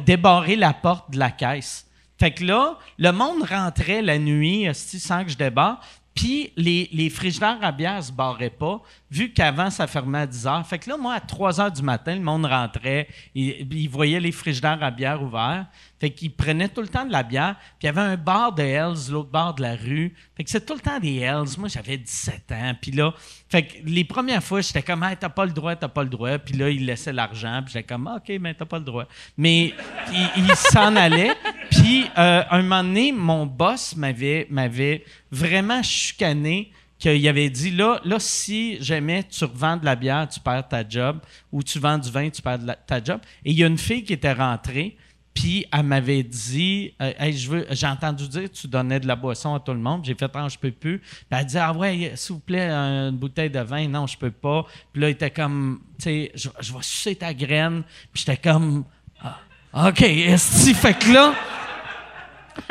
[SPEAKER 1] débarrer la porte de la caisse. Fait que là, le monde rentrait la nuit sans que je débarre. Puis les, les frigidaires à bière se barraient pas, vu qu'avant, ça fermait à 10 heures. Fait que là, moi, à 3 heures du matin, le monde rentrait, il, il voyait les frigidaires à bière ouverts. Fait qu'il prenait tout le temps de la bière. Puis il y avait un bar de Hells, l'autre bar de la rue. Fait que c'était tout le temps des Hells. Moi, j'avais 17 ans. Puis là, fait que les premières fois, j'étais comme, hey, t'as pas le droit, t'as pas le droit. Puis là, il laissait l'argent. Puis j'étais comme, OK, mais t'as pas le droit. Mais il, il s'en allait. Puis euh, un moment donné, mon boss m'avait, m'avait vraiment chicané qu'il avait dit là, là, si jamais tu revends de la bière, tu perds ta job, ou tu vends du vin, tu perds ta job. Et il y a une fille qui était rentrée, puis elle m'avait dit euh, je veux, j'ai entendu dire que tu donnais de la boisson à tout le monde. J'ai fait Ah, je peux plus. Puis elle dit Ah ouais, s'il vous plaît, une bouteille de vin. Non, je peux pas. Puis là, il était comme Tu sais, je, vais sucer ta graine. Puis j'étais comme Ah, OK, est fait que là.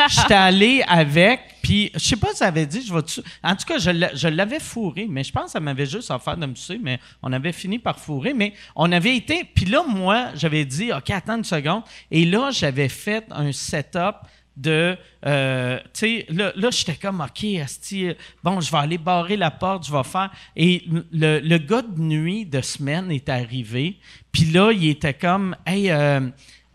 [SPEAKER 1] J'étais allé avec, puis je sais pas si ça avait dit, je vais. En tout cas, je l'a- je l'avais fourré, mais je pense que ça m'avait juste offert de me sucer, mais on avait fini par fourrer. Mais on avait été, puis là, moi, j'avais dit, OK, attends une seconde. Et là, j'avais fait un setup de, euh, tu sais, là, là j'étais comme, OK, asti, bon, je vais aller barrer la porte, je vais faire. Et le, le gars de nuit de semaine est arrivé, puis là, il était comme, hey, euh,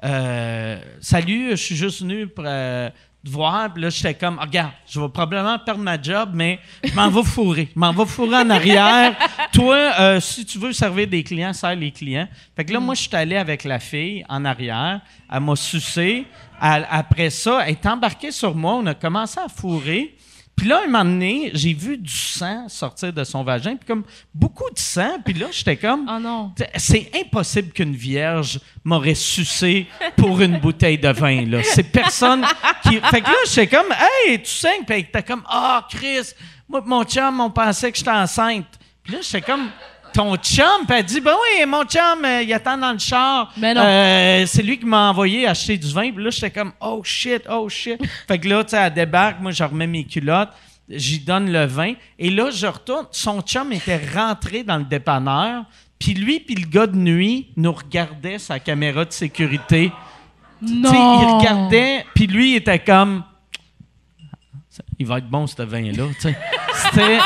[SPEAKER 1] euh, salut, je suis juste venu pour euh, te voir. Puis là, j'étais comme, regarde, je vais probablement perdre ma job, mais je m'en vais fourrer. Je m'en vais fourrer en arrière. Toi, euh, si tu veux servir des clients, sers les clients. Fait que là, moi, je suis allé avec la fille en arrière. Elle m'a sucé. Après ça, elle est embarquée sur moi. On a commencé à fourrer. Puis là, un moment donné, j'ai vu du sang sortir de son vagin, puis comme beaucoup de sang. Puis là, j'étais comme...
[SPEAKER 4] Oh non.
[SPEAKER 1] C'est impossible qu'une vierge m'aurait sucé pour une bouteille de vin. Là. C'est personne qui. Fait que là, j'étais comme, hey, tu saignes. Puis t'es comme, ah, Chris, moi, mon chum, on pensait que j'étais enceinte. Puis là, j'étais comme, ton chum? Puis elle dit, ben oui, mon chum, euh, il attend dans le char.
[SPEAKER 4] Ben non.
[SPEAKER 1] Euh, c'est lui qui m'a envoyé acheter du vin. Puis là, j'étais comme, oh shit, oh shit. fait que là, tu sais, elle débarque, moi, je remets mes culottes. J'y donne le vin. Et là, je retourne. Son chum était rentré dans le dépanneur. Puis lui, puis le gars de nuit nous regardait sa caméra de sécurité.
[SPEAKER 4] Non.
[SPEAKER 1] Tu sais, il regardait, puis lui, il était comme. Il va être bon, ce vin-là. C'était.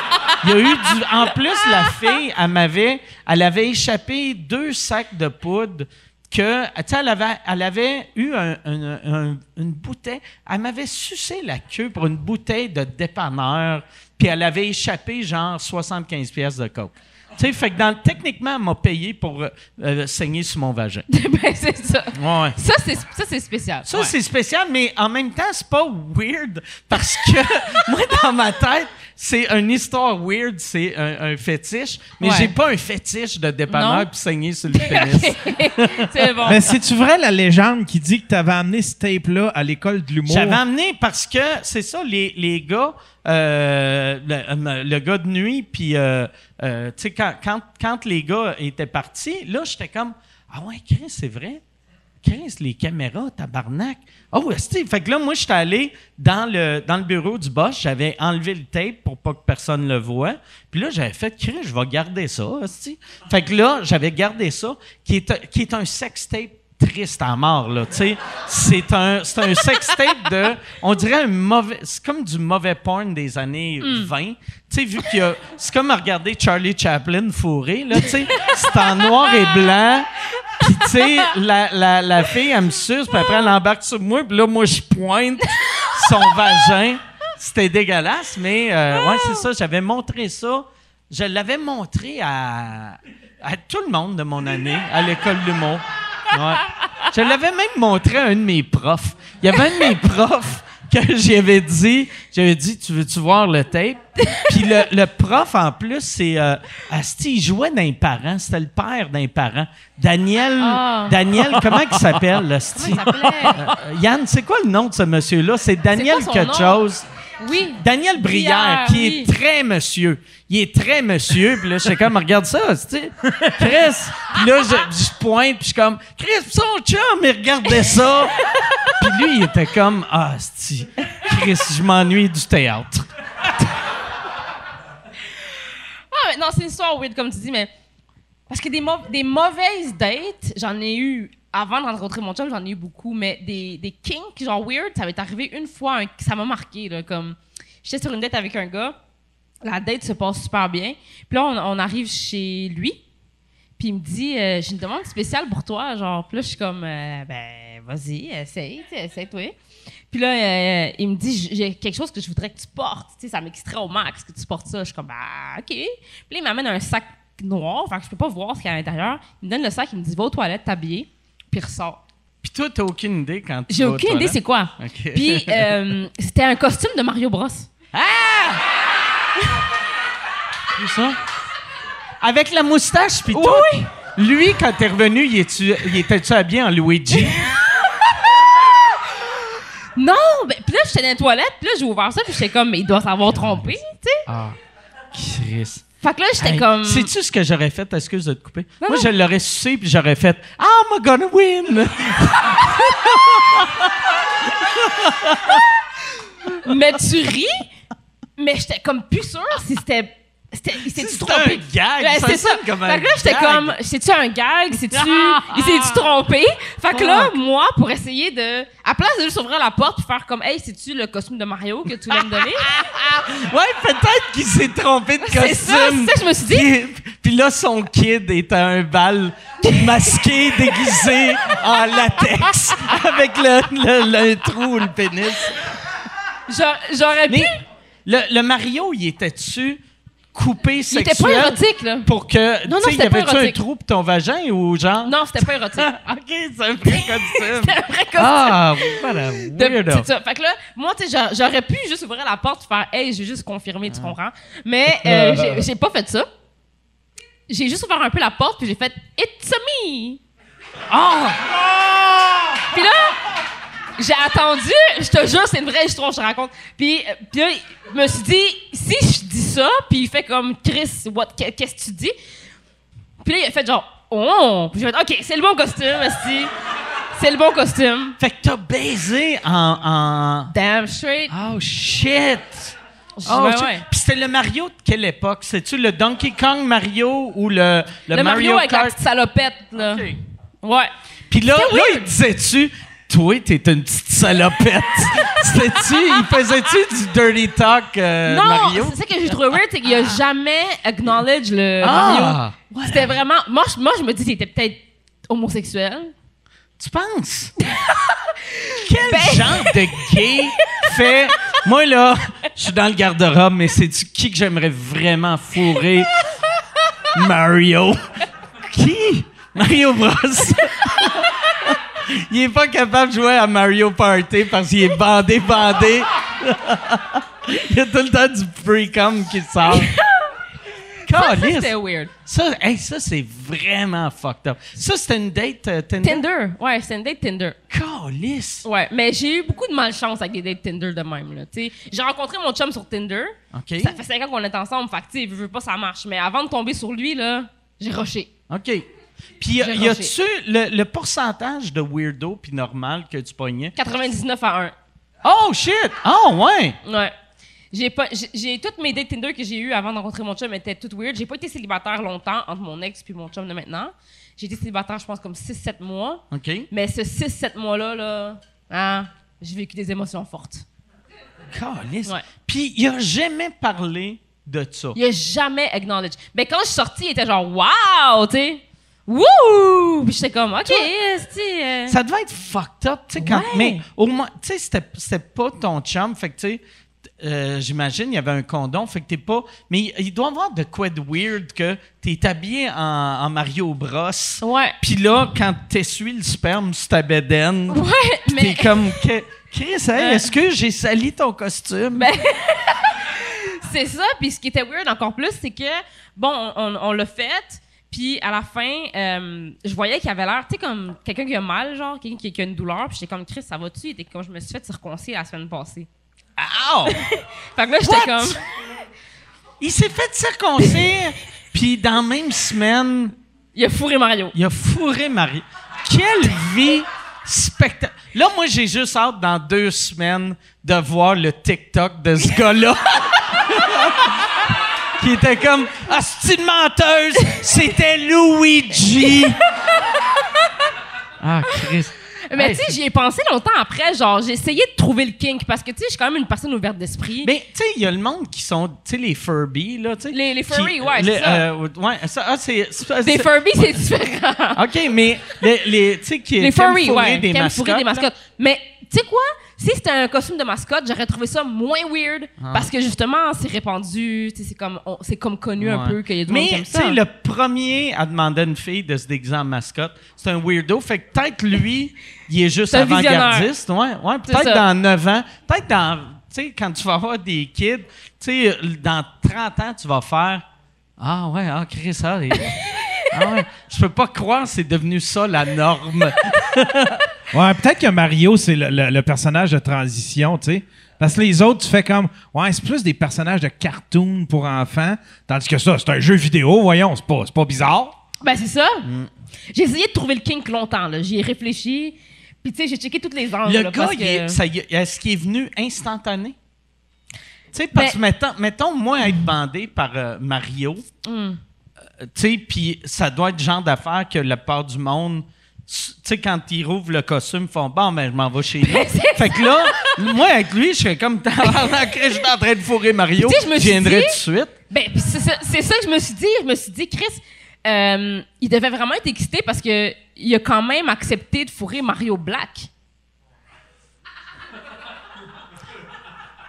[SPEAKER 1] Il y a eu. En plus, la fille, elle m'avait. Elle avait échappé deux sacs de poudre que. Elle avait, elle avait eu un- un- un- une bouteille. Elle m'avait sucé la queue pour une bouteille de dépanneur, puis elle avait échappé genre 75 pièces de coke. Tu sais, fait que dans, techniquement, elle m'a payé pour euh, euh, saigner sur mon vagin.
[SPEAKER 4] ben, c'est ça.
[SPEAKER 1] Ouais.
[SPEAKER 4] Ça, c'est, ça, c'est spécial.
[SPEAKER 1] Ça,
[SPEAKER 4] Ouais.
[SPEAKER 1] c'est spécial, mais en même temps, c'est pas weird parce que moi, dans ma tête, c'est une histoire weird, c'est un, un fétiche, mais
[SPEAKER 4] Ouais.
[SPEAKER 1] j'ai pas un fétiche de dépanneur puis saigner sur le pénis.
[SPEAKER 4] c'est bon.
[SPEAKER 3] Mais c'est-tu vrai la légende qui dit que t'avais amené ce tape-là à l'école de l'humour?
[SPEAKER 1] J'avais amené parce que c'est ça, les, les gars, euh, le, euh, le gars de nuit, puis euh, euh, tu sais, quand, quand, les gars étaient partis, là, j'étais comme Ah ouais, Chris, c'est vrai? Chris, les caméras, tabarnak. Oh, esti. Fait que là, moi, j'étais allé dans le, dans le bureau du boss, j'avais enlevé le tape pour pas que personne le voie. Puis là, j'avais fait, Chris, je vais garder ça. Fait que là, j'avais gardé ça, qui est, qui est un sex tape triste à mort, là, tu sais. C'est un, c'est un sextape de, on dirait un mauvais, c'est comme du mauvais porn des années 20. Tu sais, vu qu'il y a, c'est comme regarder Charlie Chaplin fourré, là, tu sais. C'est en noir et blanc. Puis, tu sais, la, la, la fille, elle me suce, puis après, elle embarque sur moi, puis là, moi, je pointe son vagin. C'était dégueulasse, mais, euh, ouais, c'est ça. J'avais montré ça. Je l'avais montré à, à tout le monde de mon année, à l'école de l'humour. Ouais. Je l'avais même montré à un de mes profs. Il y avait un de mes profs que j'avais dit, j'avais dit, tu veux-tu voir le tape? Puis le, le prof, en plus, c'est, euh, Asti, il jouait d'un parent. C'était le père d'un parent. Daniel,
[SPEAKER 4] Ah.
[SPEAKER 1] Daniel, comment il s'appelle, Asti?
[SPEAKER 4] S'appelait?
[SPEAKER 1] Euh, Yann, c'est quoi le nom de ce monsieur-là? C'est Daniel quelque
[SPEAKER 4] nom? Oui.
[SPEAKER 1] Daniel Brière,
[SPEAKER 4] Brière,
[SPEAKER 1] qui
[SPEAKER 4] oui.
[SPEAKER 1] est très monsieur. Il est très monsieur. Puis là, je suis comme, regarde ça, tu sais. Chris. Puis là, je, je pointe, puis je suis comme, Chris, son chum, il regardait ça. puis lui, il était comme, ah, sti, Chris, je m'ennuie du théâtre.
[SPEAKER 4] Ah, mais non, c'est une histoire weird, comme tu dis, mais. Parce que des, mau- des mauvaises dates, j'en ai eu. Avant de rencontrer mon chum, j'en ai eu beaucoup, mais des, des kinks, genre weird, ça m'est arrivé une fois, ça m'a marqué, là, comme. J'étais sur une date avec un gars, la date se passe super bien, puis là, on, arrive chez lui, puis il me dit, euh, j'ai une demande spéciale pour toi, genre, puis là, je suis comme, euh, ben, vas-y, essaye, essaye-toi. Puis là, euh, il me dit, j'ai quelque chose que je voudrais que tu portes. Ça m'extrait au max que tu portes ça. Je suis comme, bah, OK. Puis là, il m'amène un sac noir, fait que je peux pas voir ce qu'il y a à l'intérieur. Il me donne le sac, il me dit, va aux toilettes, t'habiller, puis ressort.
[SPEAKER 1] Puis toi, t'as aucune idée quand tu
[SPEAKER 4] J'ai
[SPEAKER 1] vas aux
[SPEAKER 4] aucune idée c'est quoi.
[SPEAKER 1] OK.
[SPEAKER 4] Puis euh, c'était un costume de Mario Bros.
[SPEAKER 1] C'est ça? Avec la moustache, puis tout?
[SPEAKER 4] Oui.
[SPEAKER 1] Lui, quand t'es revenu, il, est-tu- il était-tu habillé en Luigi?
[SPEAKER 4] Non! Ben, puis là, j'étais dans les toilettes, puis là, j'ai ouvert ça, puis j'étais comme, mais il doit s'avoir trompé, tu sais.
[SPEAKER 1] Ah, Chris.
[SPEAKER 4] Fait que là, j'étais
[SPEAKER 1] Hey,
[SPEAKER 4] comme.
[SPEAKER 1] Sais-tu ce que j'aurais fait? Excuse de te couper.
[SPEAKER 4] Non,
[SPEAKER 1] Moi,
[SPEAKER 4] non.
[SPEAKER 1] je l'aurais sucé puis j'aurais fait I'm gonna win!
[SPEAKER 4] Mais tu ris, mais j'étais comme plus sûre si c'était. C'était, il s'est-tu trompé?
[SPEAKER 1] un gag,
[SPEAKER 4] Ouais,
[SPEAKER 1] ça
[SPEAKER 4] c'est ça.
[SPEAKER 1] comme un
[SPEAKER 4] fait que là, j'étais comme, c'est-tu un gag? C'est-tu, il s'est-tu trompé? Fait que là, moi, pour essayer de, à place de juste ouvrir la porte et faire comme, hey, c'est-tu le costume de Mario que tu voulais me donner?
[SPEAKER 1] Ouais, peut-être qu'il s'est trompé de costume.
[SPEAKER 4] C'est ça, c'est ça, je me suis dit.
[SPEAKER 1] Puis, là, son kid est à un bal masqué, déguisé en latex, avec le, le, le trou ou le pénis.
[SPEAKER 4] J'a- J'aurais pu.
[SPEAKER 1] Le, le Mario, il était-tu coupé
[SPEAKER 4] Il était
[SPEAKER 1] sexuel
[SPEAKER 4] pas érotique, là.
[SPEAKER 1] pour que.
[SPEAKER 4] Non, non,
[SPEAKER 1] y
[SPEAKER 4] c'était pas
[SPEAKER 1] avait-tu un
[SPEAKER 4] érotique.
[SPEAKER 1] trou pour ton vagin ou genre?
[SPEAKER 4] Non, c'était pas érotique.
[SPEAKER 1] ok, c'est un vrai costume.
[SPEAKER 4] C'était un vrai costume.
[SPEAKER 1] ah, voilà.
[SPEAKER 4] De-
[SPEAKER 1] Weirdo.
[SPEAKER 4] c'est ça. Fait que là, moi, tu sais, j'a- j'aurais pu juste ouvrir la porte, faire, hey, j'ai juste confirmé, tu comprends? Mais euh, j'ai- pas fait ça. J'ai juste ouvert un peu la porte, puis j'ai fait, it's me!
[SPEAKER 1] Ah!
[SPEAKER 4] Puis là, j'ai attendu, je te jure, c'est une vraie histoire que je te raconte. Puis, euh, puis là, je me suis dit, si je dis ça, puis il fait comme, Chris, qu'est-ce que tu dis? Puis là, il a fait genre, oh! Puis j'ai fait, OK, c'est le bon costume, esti. C'est le bon costume.
[SPEAKER 1] Fait que t'as baisé en. en...
[SPEAKER 4] Damn straight.
[SPEAKER 1] Oh shit! Oh,
[SPEAKER 4] ouais.
[SPEAKER 1] Puis c'était le Mario de quelle époque? C'est-tu le Donkey Kong Mario ou le, le,
[SPEAKER 4] Le Mario, avec la petite salopette, là. Ouais.
[SPEAKER 1] Puis là, là, il disait-tu, toi, t'es une petite salopette. C'était-tu, il faisait-tu du dirty talk, euh,
[SPEAKER 4] non,
[SPEAKER 1] Mario?
[SPEAKER 4] c'est ça que j'ai trouvé weird, c'est qu'il a jamais acknowledge le
[SPEAKER 1] Ah,
[SPEAKER 4] Mario. C'était vraiment. Moi je, moi, je me dis qu'il était peut-être homosexuel.
[SPEAKER 1] Tu penses? Quel
[SPEAKER 4] Ben-
[SPEAKER 1] genre de gay fait? Moi, là, je suis dans le garde-robe, mais c'est-tu qui que j'aimerais vraiment fourrer? Mario. Qui? Mario Bros. Il est pas capable de jouer à Mario Party parce qu'il est bandé, bandé. Il y a tout le temps du pre-com qui sort.
[SPEAKER 4] Ça,
[SPEAKER 1] Calisse.
[SPEAKER 4] c'était weird.
[SPEAKER 1] Ça, hey, ça c'est vraiment fucked up. Ça, c'était une date euh, Tinder?
[SPEAKER 4] Tinder. Ouais, c'était une date Tinder.
[SPEAKER 1] Calisse.
[SPEAKER 4] Ouais, mais j'ai eu beaucoup de malchance avec des dates Tinder de même, là. J'ai rencontré mon chum sur Tinder.
[SPEAKER 1] OK.
[SPEAKER 4] Ça fait 5 ans qu'on est ensemble, fait que, tu veux pas, ça marche. Mais avant de tomber sur lui, là, j'ai rushé.
[SPEAKER 1] OK. Puis, y a- y a-tu le, le pourcentage de weirdo puis normal que tu pognais?
[SPEAKER 4] 99 à 1.
[SPEAKER 1] Oh, shit! Oh, ouais!
[SPEAKER 4] Ouais. J'ai pas j'ai- j'ai toutes mes dates Tinder que j'ai eues avant de rencontrer mon chum étaient toutes weird. J'ai pas été célibataire longtemps entre mon ex puis mon chum de maintenant. J'ai été célibataire je pense comme 6 7 mois,
[SPEAKER 1] OK.
[SPEAKER 4] mais ce 6 7 mois-là là, hein, j'ai vécu des émotions fortes.
[SPEAKER 1] Calisse.
[SPEAKER 4] Ouais.
[SPEAKER 1] Puis, il a jamais parlé de ça.
[SPEAKER 4] Il a jamais acknowledge. Mais quand je suis sortie, il était genre wow, tu sais? Wouh! Puis j'étais comme OK, esti, euh,
[SPEAKER 1] Ça devait être fucked up, tu sais, quand.
[SPEAKER 4] Ouais.
[SPEAKER 1] Mais au moins, tu sais, c'était, pas ton chum, fait que, tu sais, euh, j'imagine, il y avait un condom, fait que t'es pas. Mais il- doit y avoir de quoi de weird que t'es habillé en, en Mario Bros.
[SPEAKER 4] Ouais.
[SPEAKER 1] Puis là, quand t'essuies le sperme sur ta bedaine,
[SPEAKER 4] Ouais,
[SPEAKER 1] t'es
[SPEAKER 4] mais
[SPEAKER 1] comme. que- Chris, hey, est-ce que j'ai sali ton costume?
[SPEAKER 4] Ben, c'est ça. Puis ce qui était weird encore plus, c'est que, bon, on, on l'a fait. Puis à la fin, euh, je voyais qu'il avait l'air, tu sais, comme quelqu'un qui a mal, genre, quelqu'un qui, qui a une douleur. Puis j'étais comme, Chris, ça va-tu? Il était comme, je me suis fait circoncire la semaine passée.
[SPEAKER 1] Ow!
[SPEAKER 4] Fait que là, j'étais comme,
[SPEAKER 1] Il s'est fait circoncire, puis dans la même semaine,
[SPEAKER 4] il a fourré Mario.
[SPEAKER 1] il a fourré Marie. Quelle vie spectaculaire. Là, moi, j'ai juste hâte dans deux semaines de voir le TikTok de ce gars-là. Qui était comme Ah, c'est une menteuse, c'était Luigi. ah, Chris.
[SPEAKER 4] Mais
[SPEAKER 1] Hey,
[SPEAKER 4] tu sais, j'y ai pensé longtemps après. Genre, j'ai essayé de trouver le kink parce que, tu sais, je suis quand même une personne ouverte d'esprit.
[SPEAKER 1] Mais tu sais, il y a le monde qui sont, tu sais, les Furby, là, tu sais.
[SPEAKER 4] Les- les
[SPEAKER 1] qui-
[SPEAKER 4] furry, ouais,
[SPEAKER 1] les-
[SPEAKER 4] c'est ça.
[SPEAKER 1] euh, ouais, ça, ah, c'est.
[SPEAKER 4] Des Furby, c'est différent.
[SPEAKER 1] OK, mais les, les tu sais, qui
[SPEAKER 4] Les
[SPEAKER 1] fourrer
[SPEAKER 4] ouais.
[SPEAKER 1] des mascottes.
[SPEAKER 4] des
[SPEAKER 1] là.
[SPEAKER 4] mascottes. Mais tu sais quoi? Si c'était un costume de mascotte, j'aurais trouvé ça moins weird
[SPEAKER 1] Ah.
[SPEAKER 4] parce que justement, c'est répandu, c'est comme, on- comme connu un peu qu'il y a du monde qui
[SPEAKER 1] Mais
[SPEAKER 4] aime
[SPEAKER 1] tu
[SPEAKER 4] ça.
[SPEAKER 1] sais, le premier à demander à une fille de se déguiser en mascotte, c'est un weirdo. Fait que peut-être lui, il est juste avant-gardiste. Ouais, ouais, peut-être dans 9 ans. Peut-être dans. Tu sais, quand tu vas avoir des kids, tu sais, dans 30 ans, tu vas faire Ah ouais, ah, Chris, ça. Ah ouais. Je peux pas croire que c'est devenu ça la norme.
[SPEAKER 3] Ouais, peut-être que Mario, c'est le, le- le personnage de transition, tu sais. Parce que les autres, tu fais comme, ouais, c'est plus des personnages de cartoon pour enfants, tandis que ça, c'est un jeu vidéo, voyons, c'est pas, pas bizarre.
[SPEAKER 4] Ben, c'est ça.
[SPEAKER 1] Mm.
[SPEAKER 4] J'ai essayé de trouver le kink longtemps, là. J'y ai réfléchi. Puis, tu sais, j'ai checké toutes les angles.
[SPEAKER 1] Le
[SPEAKER 4] là,
[SPEAKER 1] gars,
[SPEAKER 4] parce que-
[SPEAKER 1] est-ce qu'il est venu instantané? Tu sais, parce que
[SPEAKER 4] Ben-
[SPEAKER 1] mettons, mettons, moi, être bandé par euh, Mario,
[SPEAKER 4] Hmm.
[SPEAKER 1] Euh, tu sais, puis ça doit être le genre d'affaire que la part du monde, tu sais, quand ils rouvrent le costume, ils font bon, ben, je m'en vais chez lui. fait que là, moi, avec lui, je suis comme, je suis en train de fourrer Mario.
[SPEAKER 4] Tu je
[SPEAKER 1] viendrai tout de suite.
[SPEAKER 4] Ben, puis c'est ça, c'est ça que je me suis dit. Je me suis dit, Chris, euh, il devait vraiment être excité parce que il a quand même accepté de fourrer Mario Black.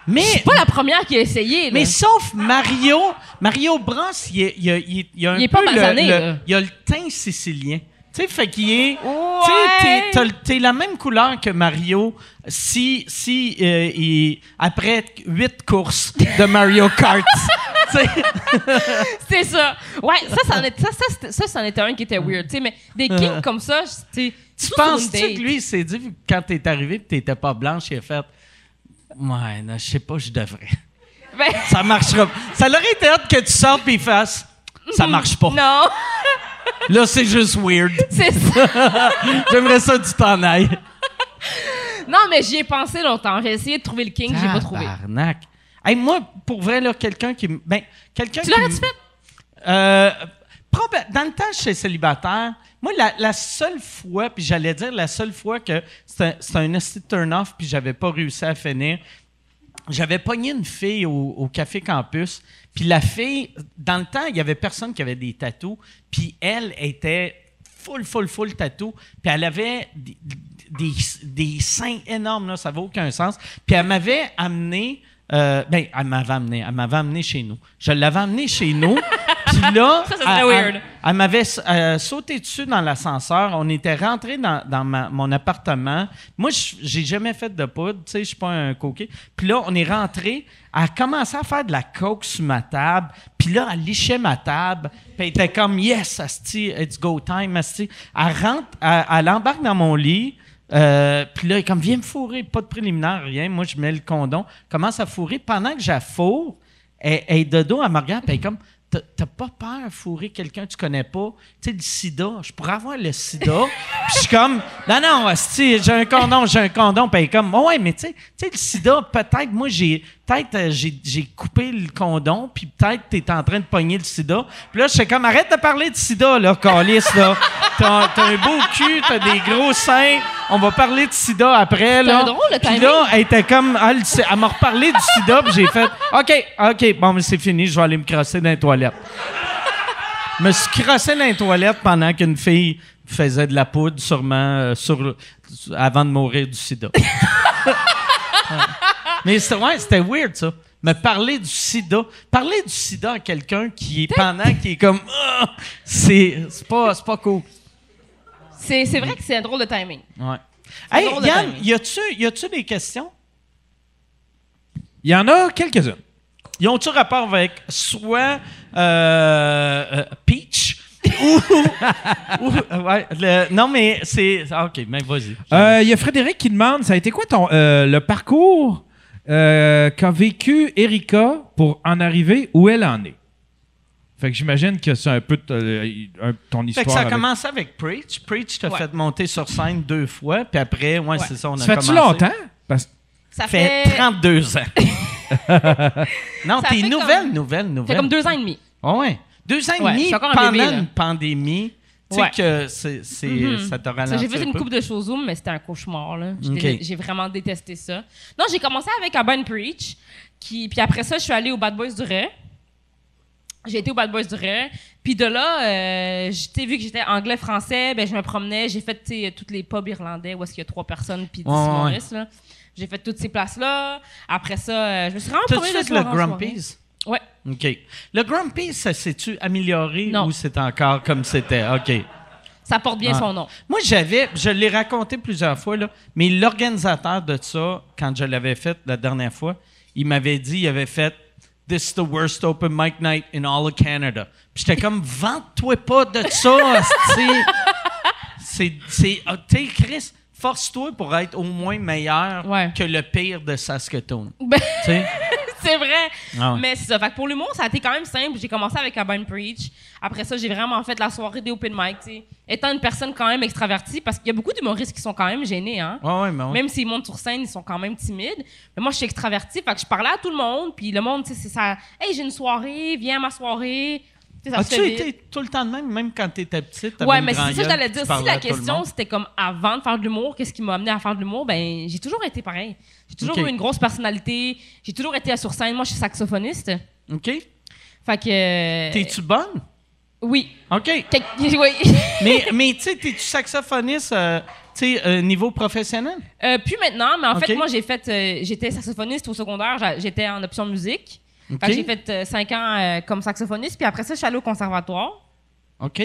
[SPEAKER 1] Mais,
[SPEAKER 4] Pas la première qui a essayé, là.
[SPEAKER 1] mais sauf Mario, Mario Bros, il, est- il, a- il, il a un
[SPEAKER 4] Il est
[SPEAKER 1] peu
[SPEAKER 4] pas
[SPEAKER 1] le-
[SPEAKER 4] basané,
[SPEAKER 1] le,
[SPEAKER 4] là.
[SPEAKER 1] il a le teint sicilien. Tu sais, fait qu'il est. Tu
[SPEAKER 4] Ouais.
[SPEAKER 1] sais, t'es- la même couleur que Mario si, si euh, il- après huit courses de Mario Kart. Tu
[SPEAKER 4] C'est ça. Ouais, ça, ça, en est- ça, ça, c'était- ça, c'en était un qui était weird. tu sais, mais des kings comme ça, tu
[SPEAKER 1] tu penses-tu que lui, il s'est dit, quand t'es arrivé et t'étais pas blanche, il a fait Ouais, non, je sais pas, je devrais.
[SPEAKER 4] Ben,
[SPEAKER 1] Ça marchera pas. Ça aurait été hâte que tu sortes et il fasse Ça marche pas.
[SPEAKER 4] non,
[SPEAKER 1] Là, c'est juste weird.
[SPEAKER 4] c'est ça.
[SPEAKER 1] J'aimerais ça que tu t'en ailles.
[SPEAKER 4] Non, mais j'y ai pensé longtemps. J'ai essayé de trouver le king, j'ai pas trouvé.
[SPEAKER 1] Hey, moi, pour vrai, là, quelqu'un qui. Ben, quelqu'un
[SPEAKER 4] Tu l'aurais-tu fait?
[SPEAKER 1] Euh, dans le temps, j'étais célibataire. Moi, la, seule fois, puis j'allais dire la seule fois que c'était un turn-off, puis j'avais pas réussi à finir, j'avais pogné une fille au, Café Campus, puis la fille, dans le temps, il y avait personne qui avait des tatous, puis elle était full, full, full tatou, puis elle avait des, des, seins énormes, là, ça n'a aucun sens. Puis elle m'avait amené, euh, ben, elle m'avait amené, elle m'avait amené chez nous. Je l'avais amené chez nous, puis là,
[SPEAKER 4] Ça, ça serait
[SPEAKER 1] elle-
[SPEAKER 4] weird.
[SPEAKER 1] elle- elle m'avait euh, sauté dessus dans l'ascenseur. On était rentré dans, dans ma- mon appartement. Moi, je- j'ai jamais fait de poudre, tu sais, je suis pas un coquet. Puis là, on est rentré. Elle a commencé à faire de la coke sur ma table. Puis là, elle lichait ma table. Puis elle était comme, yes, asti, it's go time, asti. Elle rentre, elle, elle embarque dans mon lit. Euh, puis là, elle est comme, viens me fourrer. Pas de préliminaire, rien. Moi, je mets le condom. Commence à fourrer. Pendant que j'affourre, elle, elle est de dos, elle me regarde, puis elle est comme, T'as- pas peur de fourrer quelqu'un que tu connais pas? Tu sais, le sida, je pourrais avoir le sida. Puis je suis comme, non, non, j'ai un condom, j'ai un condom. Puis elle est comme, oh ouais, mais tu sais, le sida, peut-être, moi, j'ai, peut-être, euh, j'ai, coupé le condom, puis peut-être t'es en train de pogner le sida. Puis là, je suis comme, arrête de parler de sida, là, calice, là. T'as, un beau cul, t'as des gros seins. On va parler de sida après, là.
[SPEAKER 4] drôle, le
[SPEAKER 1] Puis
[SPEAKER 4] timing.
[SPEAKER 1] là, elle était comme, elle m'a reparlé du sida, puis j'ai fait, OK, OK, bon, mais c'est fini, je vais aller me crosser dans les toilettes. Je me suis crossé dans les toilettes pendant qu'une fille faisait de la poudre, sûrement, euh, sur, avant de mourir du sida. Mais ouais, c'était weird, ça. Me parler du sida. Parler du sida à quelqu'un qui est pendant, qui est comme, Ah! c'est c'est pas, c'est pas cool.
[SPEAKER 4] C'est c'est vrai que c'est un drôle de timing.
[SPEAKER 1] Ouais. Hey,
[SPEAKER 4] drôle de
[SPEAKER 1] Yann,
[SPEAKER 4] timing.
[SPEAKER 1] y a-tu y a-tu des questions?
[SPEAKER 3] Il y en a quelques-unes.
[SPEAKER 1] Ils ont-tu rapport avec soit euh, euh, Peach ou. ou- ouais, le- non, mais c'est. ah, OK, mais vas-y.
[SPEAKER 3] Euh, Il y a Frédéric qui demande, ça a été quoi ton, euh, le parcours euh, qu'a vécu Erika pour en arriver où elle en est? Fait que j'imagine que c'est un peu euh, ton
[SPEAKER 1] Fait
[SPEAKER 3] histoire.
[SPEAKER 1] que ça a
[SPEAKER 3] avec-
[SPEAKER 1] commencé avec Preach. Preach t'a
[SPEAKER 4] Ouais.
[SPEAKER 1] fait monter sur scène deux fois, puis après, ouais, c'est ça, on a
[SPEAKER 3] Ça fait-tu
[SPEAKER 1] commencé.
[SPEAKER 3] longtemps? Parce-
[SPEAKER 4] Ça
[SPEAKER 1] fait
[SPEAKER 4] fait.
[SPEAKER 1] 32 ans. non,
[SPEAKER 4] Ça
[SPEAKER 1] t'es
[SPEAKER 4] fait
[SPEAKER 1] nouvelle,
[SPEAKER 4] comme-
[SPEAKER 1] nouvelle,
[SPEAKER 4] Ça
[SPEAKER 1] nouvelle.
[SPEAKER 4] fait comme deux ans et demi.
[SPEAKER 1] Ah ouais. Deux ans et demi pendant une pandémie. Tu sais
[SPEAKER 4] Ouais.
[SPEAKER 1] que c'est, c'est-
[SPEAKER 4] Mhm.
[SPEAKER 1] ça t'a
[SPEAKER 4] Ça,
[SPEAKER 1] ralenti
[SPEAKER 4] J'ai fait
[SPEAKER 1] un
[SPEAKER 4] une coupe de choses Zoom, mais c'était un cauchemar. là. J'ai vraiment détesté ça. Non, j'ai commencé avec Urban Preach. Qui, puis après ça, je suis allée au Bad Boys du Ray. J'ai été au Bad Boys du Ray. Puis de là, euh, vu que j'étais anglais-français, ben, je me promenais. J'ai fait toutes les pubs irlandais où est-ce qu'il y a trois personnes puis dix
[SPEAKER 1] Ouais, ouais, ouais.
[SPEAKER 4] humoristes, là. J'ai fait toutes ces places-là. Après ça, euh, je me suis vraiment
[SPEAKER 1] T'as-tu
[SPEAKER 4] promenée de
[SPEAKER 1] fait le. Grumpy's?
[SPEAKER 4] Ouais.
[SPEAKER 1] OK. Le Grumpy's, ça s'est-tu amélioré
[SPEAKER 4] Non.
[SPEAKER 1] ou c'est encore comme c'était? OK.
[SPEAKER 4] Ça porte bien
[SPEAKER 1] Ah.
[SPEAKER 4] son nom.
[SPEAKER 1] Moi, j'avais, je l'ai raconté plusieurs fois, là, mais l'organisateur de ça, quand je l'avais fait la dernière fois, il m'avait dit, il avait fait This is the worst open mic night in all of Canada. Puis j'étais comme, vante-toi pas de ça. C'est, c'est, ah, tu Chris, force-toi pour être au moins meilleur
[SPEAKER 4] Ouais.
[SPEAKER 1] que le pire de Saskatoon.
[SPEAKER 4] Ben,
[SPEAKER 1] Tu sais?
[SPEAKER 4] C'est vrai.
[SPEAKER 1] Ah ouais.
[SPEAKER 4] Mais c'est ça. Fait que pour l'humour, ça a été quand même simple. J'ai commencé avec Urban Preach. Après ça, j'ai vraiment fait la soirée des open mic. tu sais. Étant une personne quand même extravertie, parce qu'il y a beaucoup d'humoristes qui sont quand même gênés. Hein?
[SPEAKER 1] Ouais, ouais, mais ouais.
[SPEAKER 4] Même s'ils montent sur scène, ils sont quand même timides. Mais moi, je suis extravertie, fait que je parlais à tout le monde. Puis le monde, c'est ça. Hey, j'ai une soirée, viens à ma soirée. Tu ça
[SPEAKER 1] As-tu
[SPEAKER 4] fait
[SPEAKER 1] été tout le temps de même, même quand t'étais petite? t'avais
[SPEAKER 4] Ouais,
[SPEAKER 1] une
[SPEAKER 4] mais c'est ça que j'allais
[SPEAKER 1] tu
[SPEAKER 4] dire. Si la
[SPEAKER 1] à
[SPEAKER 4] question, c'était comme avant de faire de l'humour, qu'est-ce qui m'a amené à faire de l'humour, ben j'ai toujours été pareil. J'ai toujours eu une grosse personnalité. J'ai toujours été sur scène. Moi, je suis saxophoniste.
[SPEAKER 1] OK.
[SPEAKER 4] Fait que. euh,
[SPEAKER 1] T'es-tu bonne?
[SPEAKER 4] Oui.
[SPEAKER 1] OK.
[SPEAKER 4] Oui.
[SPEAKER 1] mais mais tu sais, t'es-tu saxophoniste? euh, tu sais, euh, niveau professionnel?
[SPEAKER 4] Euh, puis maintenant, mais en fait, moi, j'ai fait, j'étais saxophoniste au secondaire, j'étais en option musique. J'ai fait euh, cinq ans euh, comme saxophoniste, puis après ça, je suis allée au conservatoire.
[SPEAKER 1] OK.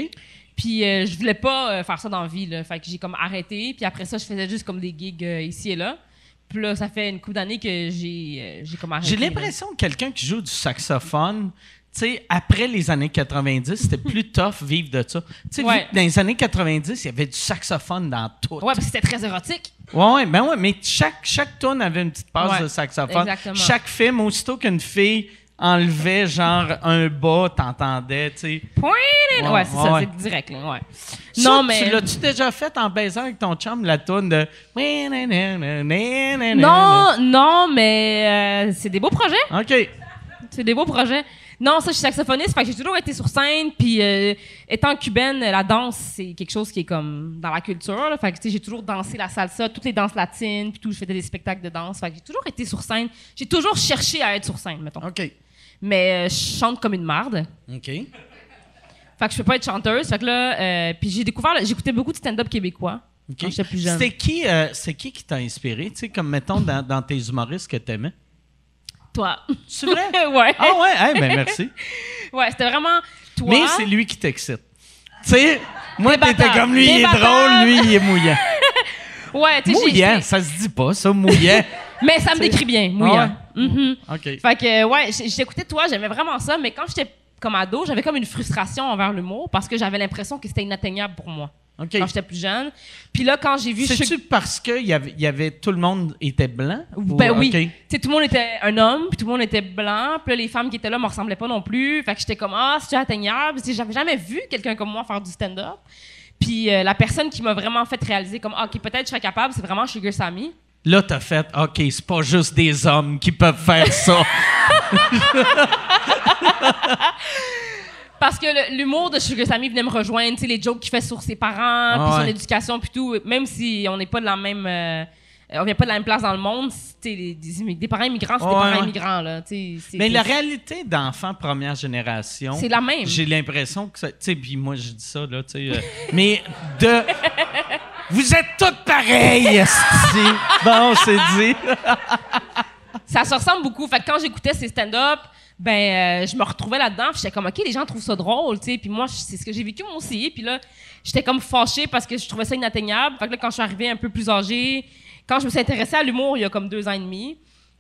[SPEAKER 4] Puis euh, je voulais pas euh, faire ça dans la vie, là. Fait que j'ai comme arrêté, puis après ça, je faisais juste comme des gigs euh, ici et là. Puis là, ça fait une couple d'années que j'ai j'ai comme arrêté.
[SPEAKER 1] J'ai l'impression que quelqu'un qui joue du saxophone, sais, après les années 90, c'était plus tough vivre de ça. Tu sais,
[SPEAKER 4] Ouais.
[SPEAKER 1] dans les années 90, il y avait du saxophone dans tout.
[SPEAKER 4] Ouais, parce que c'était très érotique.
[SPEAKER 1] Ouais, ouais, ben ouais, mais chaque, chaque tune avait une petite passe
[SPEAKER 4] Ouais,
[SPEAKER 1] de saxophone.
[SPEAKER 4] exactement.
[SPEAKER 1] Chaque film, aussitôt qu'une fille enlevait genre un bas, t'entendais, tu sais.
[SPEAKER 4] Point!
[SPEAKER 1] Ouais,
[SPEAKER 4] Ouais, c'est
[SPEAKER 1] ouais,
[SPEAKER 4] ça, c'est direct, là, ouais.
[SPEAKER 1] Ça,
[SPEAKER 4] non,
[SPEAKER 1] Tu
[SPEAKER 4] mais.
[SPEAKER 1] l'as-tu déjà fait en baisant avec ton chum, la tune de.
[SPEAKER 4] Non, non, mais euh, c'est des beaux projets.
[SPEAKER 1] OK.
[SPEAKER 4] C'est des beaux projets. Non, ça, je suis saxophoniste, fait que j'ai toujours été sur scène, puis euh, étant cubaine, la danse, c'est quelque chose qui est comme dans la culture, là. Fait que, tu sais, j'ai toujours dansé la salsa, toutes les danses latines, puis tout, je faisais des spectacles de danse, fait que j'ai toujours été sur scène. J'ai toujours cherché à être sur scène, mettons.
[SPEAKER 1] OK.
[SPEAKER 4] Mais euh, je chante comme une marde.
[SPEAKER 1] OK.
[SPEAKER 4] Fait que je peux pas être chanteuse. Fait que là, euh, puis j'ai découvert, j'écoutais beaucoup de stand-up québécois
[SPEAKER 1] OK.
[SPEAKER 4] quand j'étais plus jeune.
[SPEAKER 1] C'était qui, c'est qui qui t'a inspiré, tu sais, comme mettons dans, dans tes humoristes que t'aimais?
[SPEAKER 4] Toi.
[SPEAKER 1] C'est vrai?
[SPEAKER 4] ouais.
[SPEAKER 1] ah ouais, hey, ben merci.
[SPEAKER 4] Ouais, c'était vraiment toi.
[SPEAKER 1] Mais c'est lui qui t'excite. Tu sais, moi, t'étais comme lui, il est drôle, lui, il est mouillant.
[SPEAKER 4] Ouais, tu sais,
[SPEAKER 1] Mouillant, ça se dit pas, ça, mouillant.
[SPEAKER 4] Mais ça me décrit bien, mouillant.
[SPEAKER 1] Ah ouais?
[SPEAKER 4] Mhm.
[SPEAKER 1] OK.
[SPEAKER 4] Fait que, ouais, j'écoutais toi, j'aimais vraiment ça, mais quand j'étais comme ado, j'avais comme une frustration envers l'humour parce que j'avais l'impression que c'était inatteignable pour moi Quand j'étais plus jeune. Puis là, quand j'ai vu.
[SPEAKER 1] C'est-tu parce que y avait, y avait, tout le monde était blanc? Ou-
[SPEAKER 4] Ben oui.
[SPEAKER 1] OK?
[SPEAKER 4] Tu sais, tout le monde était un homme, puis tout le monde était blanc, puis là, les femmes qui étaient là me ressemblaient pas non plus. Fait que j'étais comme, ah, c'est atteignable? J'avais jamais vu quelqu'un comme moi faire du stand-up. Puis euh, la personne qui m'a vraiment fait réaliser comme, ah, OK, peut-être je serais capable, c'est vraiment Sugar Sammy.
[SPEAKER 1] Là, t'as fait, OK, c'est pas juste des hommes qui peuvent faire ça.
[SPEAKER 4] Parce que l'humour de Sugar Sammy venait me rejoindre, tu sais, les jokes qu'il fait sur ses parents,
[SPEAKER 1] Ah
[SPEAKER 4] puis son
[SPEAKER 1] ouais.
[SPEAKER 4] éducation, puis tout, même si on n'est pas de la même, euh, on vient pas de la même place dans le monde, des, des parents immigrants, c'est des parents
[SPEAKER 1] ouais.
[SPEAKER 4] immigrants là,
[SPEAKER 1] Mais la réalité d'enfants première génération,
[SPEAKER 4] C'est la même.
[SPEAKER 1] J'ai l'impression que. Tu sais, puis moi, je dis ça, là, tu sais. euh, mais de. Vous êtes toutes pareilles. Bon, c'est dit.
[SPEAKER 4] ça se ressemble beaucoup. Fait que quand j'écoutais ces stand-up, ben, euh, je me retrouvais là-dedans. J'étais comme, OK, les gens trouvent ça drôle, tu sais. Puis moi, c'est ce que j'ai vécu moi aussi. Puis là, j'étais comme fâchée parce que je trouvais ça inatteignable. Fait là, quand je suis arrivée un peu plus âgée, quand je me suis intéressée à l'humour il y a comme deux ans et demi,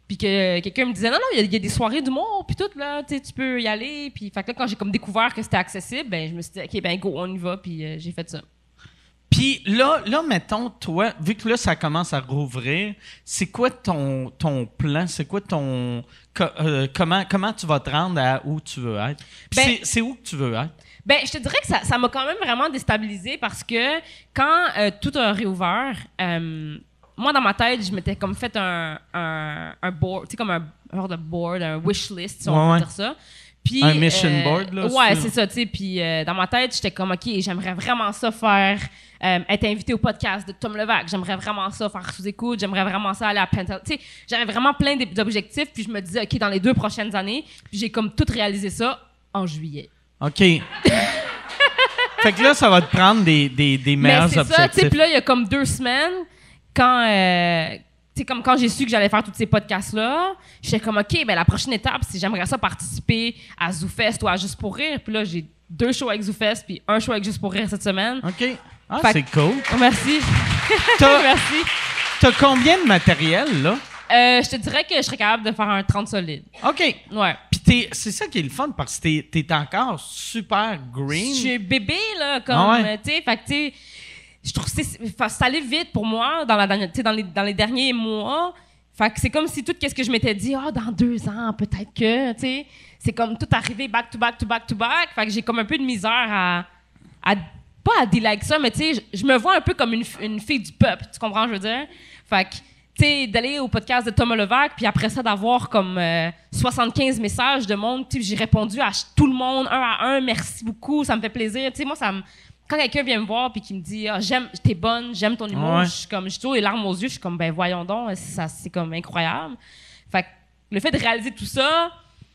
[SPEAKER 4] puis que quelqu'un me disait, non, non, il y a- des soirées d'humour, puis tout, là, tu peux y aller. Puis fait là, quand j'ai comme découvert que c'était accessible, ben, je me suis dit, OK, ben, go, on y va. Puis euh, j'ai fait ça.
[SPEAKER 1] Puis là, là, mettons, toi, vu que là, ça commence à rouvrir, c'est quoi ton, ton plan? C'est quoi ton. co- euh, comment, comment tu vas te rendre à où tu veux être?
[SPEAKER 4] Ben-
[SPEAKER 1] c'est- où que tu veux être?
[SPEAKER 4] Ben, je te dirais que ça, ça m'a quand même vraiment déstabilisée parce que quand euh, tout a réouvert, euh, moi, dans ma tête, je m'étais comme fait un, un, un board, tu sais, comme un genre de board, un wish list, si on
[SPEAKER 1] Ouais,
[SPEAKER 4] peut
[SPEAKER 1] ouais.
[SPEAKER 4] dire ça. Puis,
[SPEAKER 1] Un mission board, là,
[SPEAKER 4] Ouais,
[SPEAKER 1] c'est-
[SPEAKER 4] ça, tu sais. Puis dans ma tête, j'étais comme, OK, j'aimerais vraiment ça faire, euh, être invité au podcast de Tom Levac. J'aimerais vraiment ça faire sous-écoute. J'aimerais vraiment ça aller à Pentel. Tu sais, j'avais vraiment plein d'ob- d'objectifs. Puis je me disais, OK, dans les deux prochaines années, puis j'ai comme tout réalisé ça en juillet.
[SPEAKER 1] OK. fait que là, ça va te prendre des, des, des
[SPEAKER 4] Mais
[SPEAKER 1] meilleurs
[SPEAKER 4] c'est ça, tu
[SPEAKER 1] objectifs.
[SPEAKER 4] sais. Puis là, il y a comme deux semaines, quand, euh, tu sais, comme quand j'ai su que j'allais faire tous ces podcasts-là, j'étais comme, OK, ben la prochaine étape, c'est j'aimerais ça participer à ZooFest ou à Juste pour rire. Puis là, j'ai deux shows avec ZooFest, puis un show avec Juste pour rire cette semaine.
[SPEAKER 1] OK. Ah, c'est cool.
[SPEAKER 4] Oh, merci.
[SPEAKER 1] T'as
[SPEAKER 4] merci.
[SPEAKER 1] t'as combien de matériel, là?
[SPEAKER 4] Euh, je te dirais que je serais capable de faire un 30 solide.
[SPEAKER 1] OK.
[SPEAKER 4] Ouais.
[SPEAKER 1] Puis t'es- c'est ça qui est le fun parce que t'es, t'es encore super green.
[SPEAKER 4] Je suis bébé, là, comme,
[SPEAKER 1] Ah ouais?
[SPEAKER 4] euh, tu sais, fait que, tu je trouve que c'est allé vite pour moi dans, la, dans, les, dans les derniers mois. Fait que c'est comme si tout ce que je m'étais dit, ah, dans deux ans, peut-être que, tu sais, c'est comme tout arrivé back to back to back to back. Fait que j'ai comme un peu de misère à, à pas à dealer avec ça, mais tu sais, je, me vois un peu comme une, une fille du peuple, tu comprends, je veux dire? Fait que, tu sais, d'aller au podcast de Thomas Levac, puis après ça, d'avoir comme euh, 75 messages de monde, tu sais, j'ai répondu à tout le monde, un à un, merci beaucoup, ça me fait plaisir. Tu sais, moi, ça me... Quand quelqu'un vient me voir puis qui me dit ah, j'aime t'es bonne j'aime ton humour
[SPEAKER 1] Ouais.
[SPEAKER 4] je suis comme j'ai toujours les larmes aux yeux je suis comme ben voyons donc ça c'est comme incroyable fait que le fait de réaliser tout ça